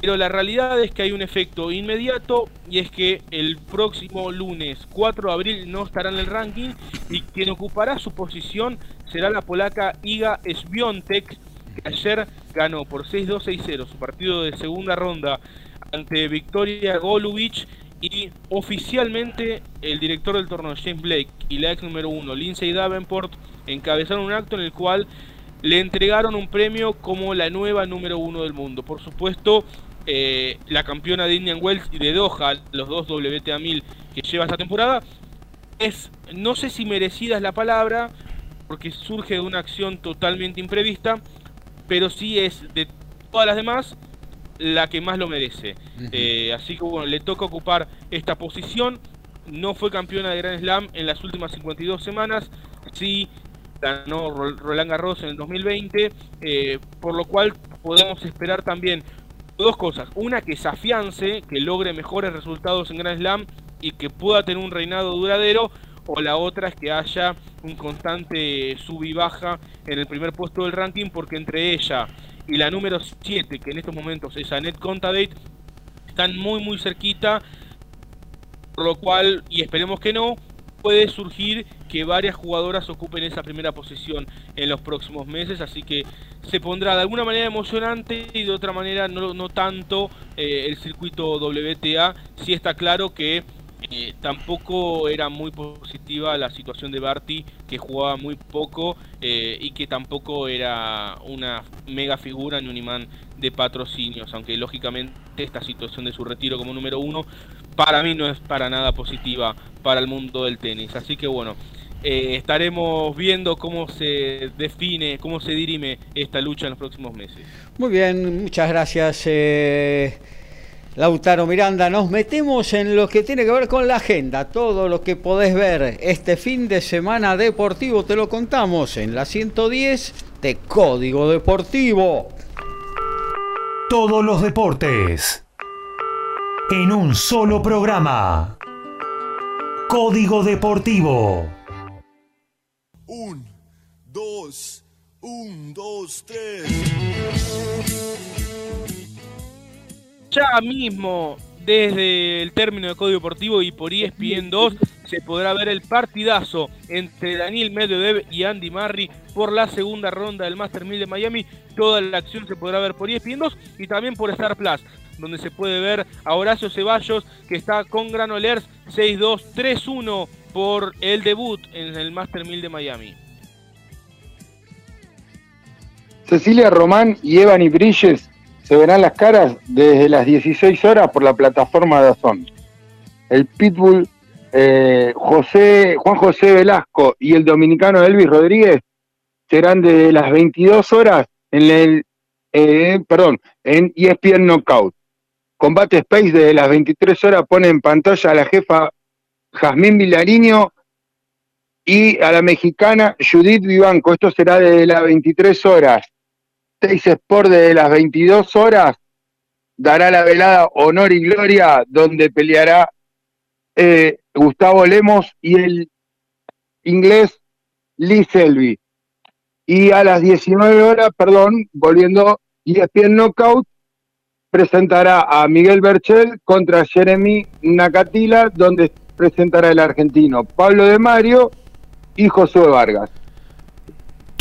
Pero la realidad es que hay un efecto inmediato y es que el próximo lunes 4 de abril no estará en el ranking y quien ocupará su posición será la polaca Iga Swiatek que ayer ganó por 6-2-6-0 su partido de segunda ronda ante Victoria Golubic y oficialmente el director del torneo James Blake y la ex número 1 Lindsay Davenport encabezaron un acto en el cual le entregaron un premio como la nueva número 1 del mundo. Por supuesto, eh, la campeona de Indian Wells y de Doha, los dos WTA 1000 que lleva esta temporada, es, no sé si merecida es la palabra, porque surge de una acción totalmente imprevista, pero sí es de todas las demás la que más lo merece. Eh, así que bueno, le toca ocupar esta posición. No fue campeona de Grand Slam en las últimas 52 semanas, sí ganó Roland Garros en el 2020, eh, por lo cual podemos esperar también dos cosas. Una, que se afiance, que logre mejores resultados en Grand Slam y que pueda tener un reinado duradero. O la otra es que haya un constante sub y baja en el primer puesto del ranking, porque entre ella y la número 7, que en estos momentos es Annette Contadate, están muy muy cerquita. Por lo cual, y esperemos que no, puede surgir que varias jugadoras ocupen esa primera posición en los próximos meses, así que se pondrá de alguna manera emocionante y de otra manera no, no tanto eh, el circuito WTA. Sí está claro que eh, tampoco era muy positiva la situación de Barty, que jugaba muy poco eh, y que tampoco era una mega figura ni un imán de patrocinios, aunque lógicamente esta situación de su retiro como número uno para mí no es para nada positiva para el mundo del tenis. Así que bueno, eh, estaremos viendo cómo se define, cómo se dirime esta lucha en los próximos meses. Muy bien, muchas gracias. Lautaro Miranda, nos metemos en lo que tiene que ver con la agenda, todo lo que podés ver este fin de semana deportivo, te lo contamos en la 110 de Código Deportivo. Todos los deportes en un solo programa. Código Deportivo. Un, dos, un, dos, tres. Ya mismo, desde el término de Código Deportivo y por ESPN 2, se podrá ver el partidazo entre Daniel Medvedev y Andy Murray por la segunda ronda del Master 1000 de Miami. Toda la acción se podrá ver por ESPN 2 y también por Star Plus, donde se puede ver a Horacio Ceballos, que está con Granolers 6-2-3-1 por el debut en el Master 1000 de Miami. Cecilia Román y Evan Bridges se verán las caras desde las 16 horas por la plataforma de Azón. El Pitbull eh, José, Juan José Velasco y el dominicano Elvis Rodríguez serán desde las 22 horas en el eh, perdón, en ESPN Knockout. Combate Space desde las 23 horas pone en pantalla a la jefa Jazmín Vilariño y a la mexicana Judith Vivanco. Esto será desde las 23 horas. Teis Sport desde las 22 horas dará la velada Honor y Gloria, donde peleará eh, Gustavo Lemos y el inglés Lee Selby. Y a las 19 horas, perdón, volviendo ESPN Knockout, presentará a Miguel Berchel contra Jeremy Nakatila, donde presentará el argentino Pablo de Mario y Josué Vargas.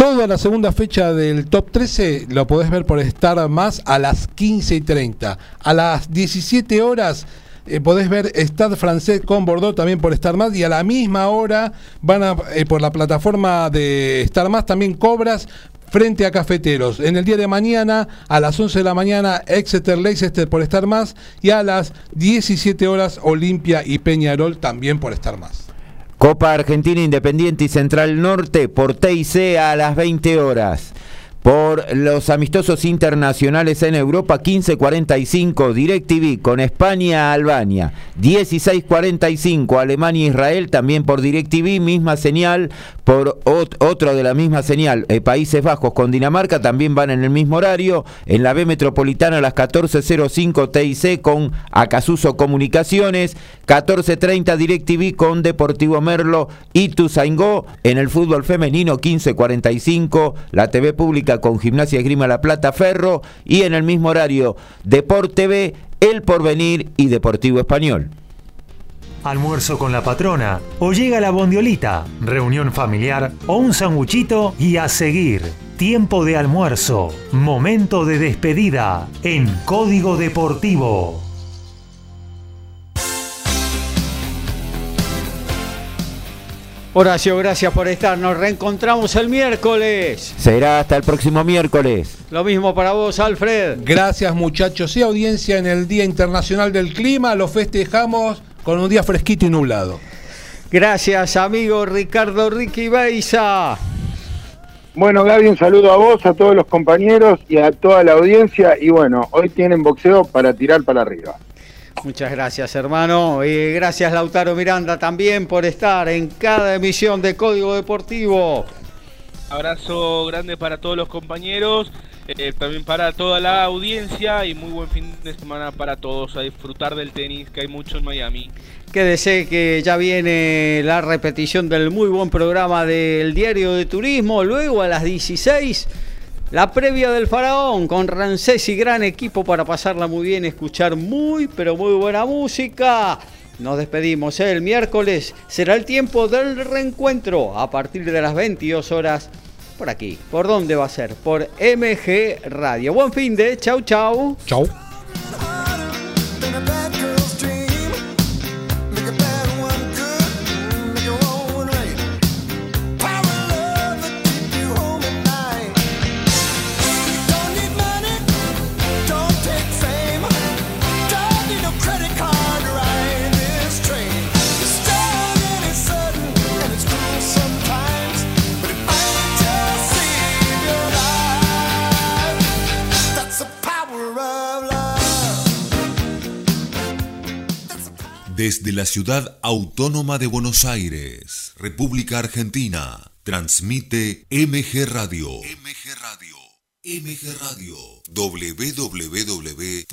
Toda la segunda fecha del top 13 lo podés ver por Star Más a las 15 y 30. A las 17 horas eh, podés ver Stade Francés con Bordeaux también por Star Más y a la misma hora van a, eh, por la plataforma de Star Más también cobras frente a Cafeteros. En el día de mañana, a las 11 de la mañana, Exeter Leicester por Star Más y a las 17 horas, Olimpia y Peñarol también por Star Más. Copa Argentina Independiente y Central Norte por TIC a las 20 horas. Por los amistosos internacionales en Europa, 15.45 DirecTV con España-Albania, 16.45 Alemania-Israel, también por DirecTV, misma señal, por otro de la misma señal, eh, Países Bajos con Dinamarca, también van en el mismo horario, en la B Metropolitana a las 14.05 TIC con Acasuso Comunicaciones, 14.30 DirecTV con Deportivo Merlo y Tuzaingó, en el fútbol femenino 15.45, la TV pública con Gimnasia Esgrima La Plata Ferro y en el mismo horario Deport TV, El Porvenir y Deportivo Español. Almuerzo con la patrona o llega la bondiolita, reunión familiar o un sanguchito y a seguir. Tiempo de almuerzo, momento de despedida en Código Deportivo. Horacio, gracias por estar. Nos reencontramos el miércoles. Será hasta el próximo miércoles. Lo mismo para vos, Alfred. Gracias, muchachos y audiencia en el Día Internacional del Clima. Lo festejamos con un día fresquito y nublado. Gracias, amigo Ricardo Ricky Beiza. Bueno, Gaby, un saludo a vos, a todos los compañeros y a toda la audiencia. Y bueno, hoy tienen boxeo para tirar para arriba. Muchas gracias, hermano. Y gracias, Lautaro Miranda, también por estar en cada emisión de Código Deportivo. Abrazo grande para todos los compañeros, eh, también para toda la audiencia y muy buen fin de semana para todos. A disfrutar del tenis, que hay mucho en Miami. Quédese que ya viene la repetición del muy buen programa del Diario de Turismo. Luego a las 16 la previa del Faraón con Rancés y gran equipo para pasarla muy bien, escuchar muy, pero muy buena música. Nos despedimos ¿eh? el miércoles. Será el tiempo del reencuentro a partir de las 22 horas por aquí. ¿Por dónde va a ser? Por MG Radio. Buen fin de. Chau, chau. Chau. Desde la ciudad autónoma de Buenos Aires, República Argentina, transmite MG Radio. MG Radio. MG Radio. www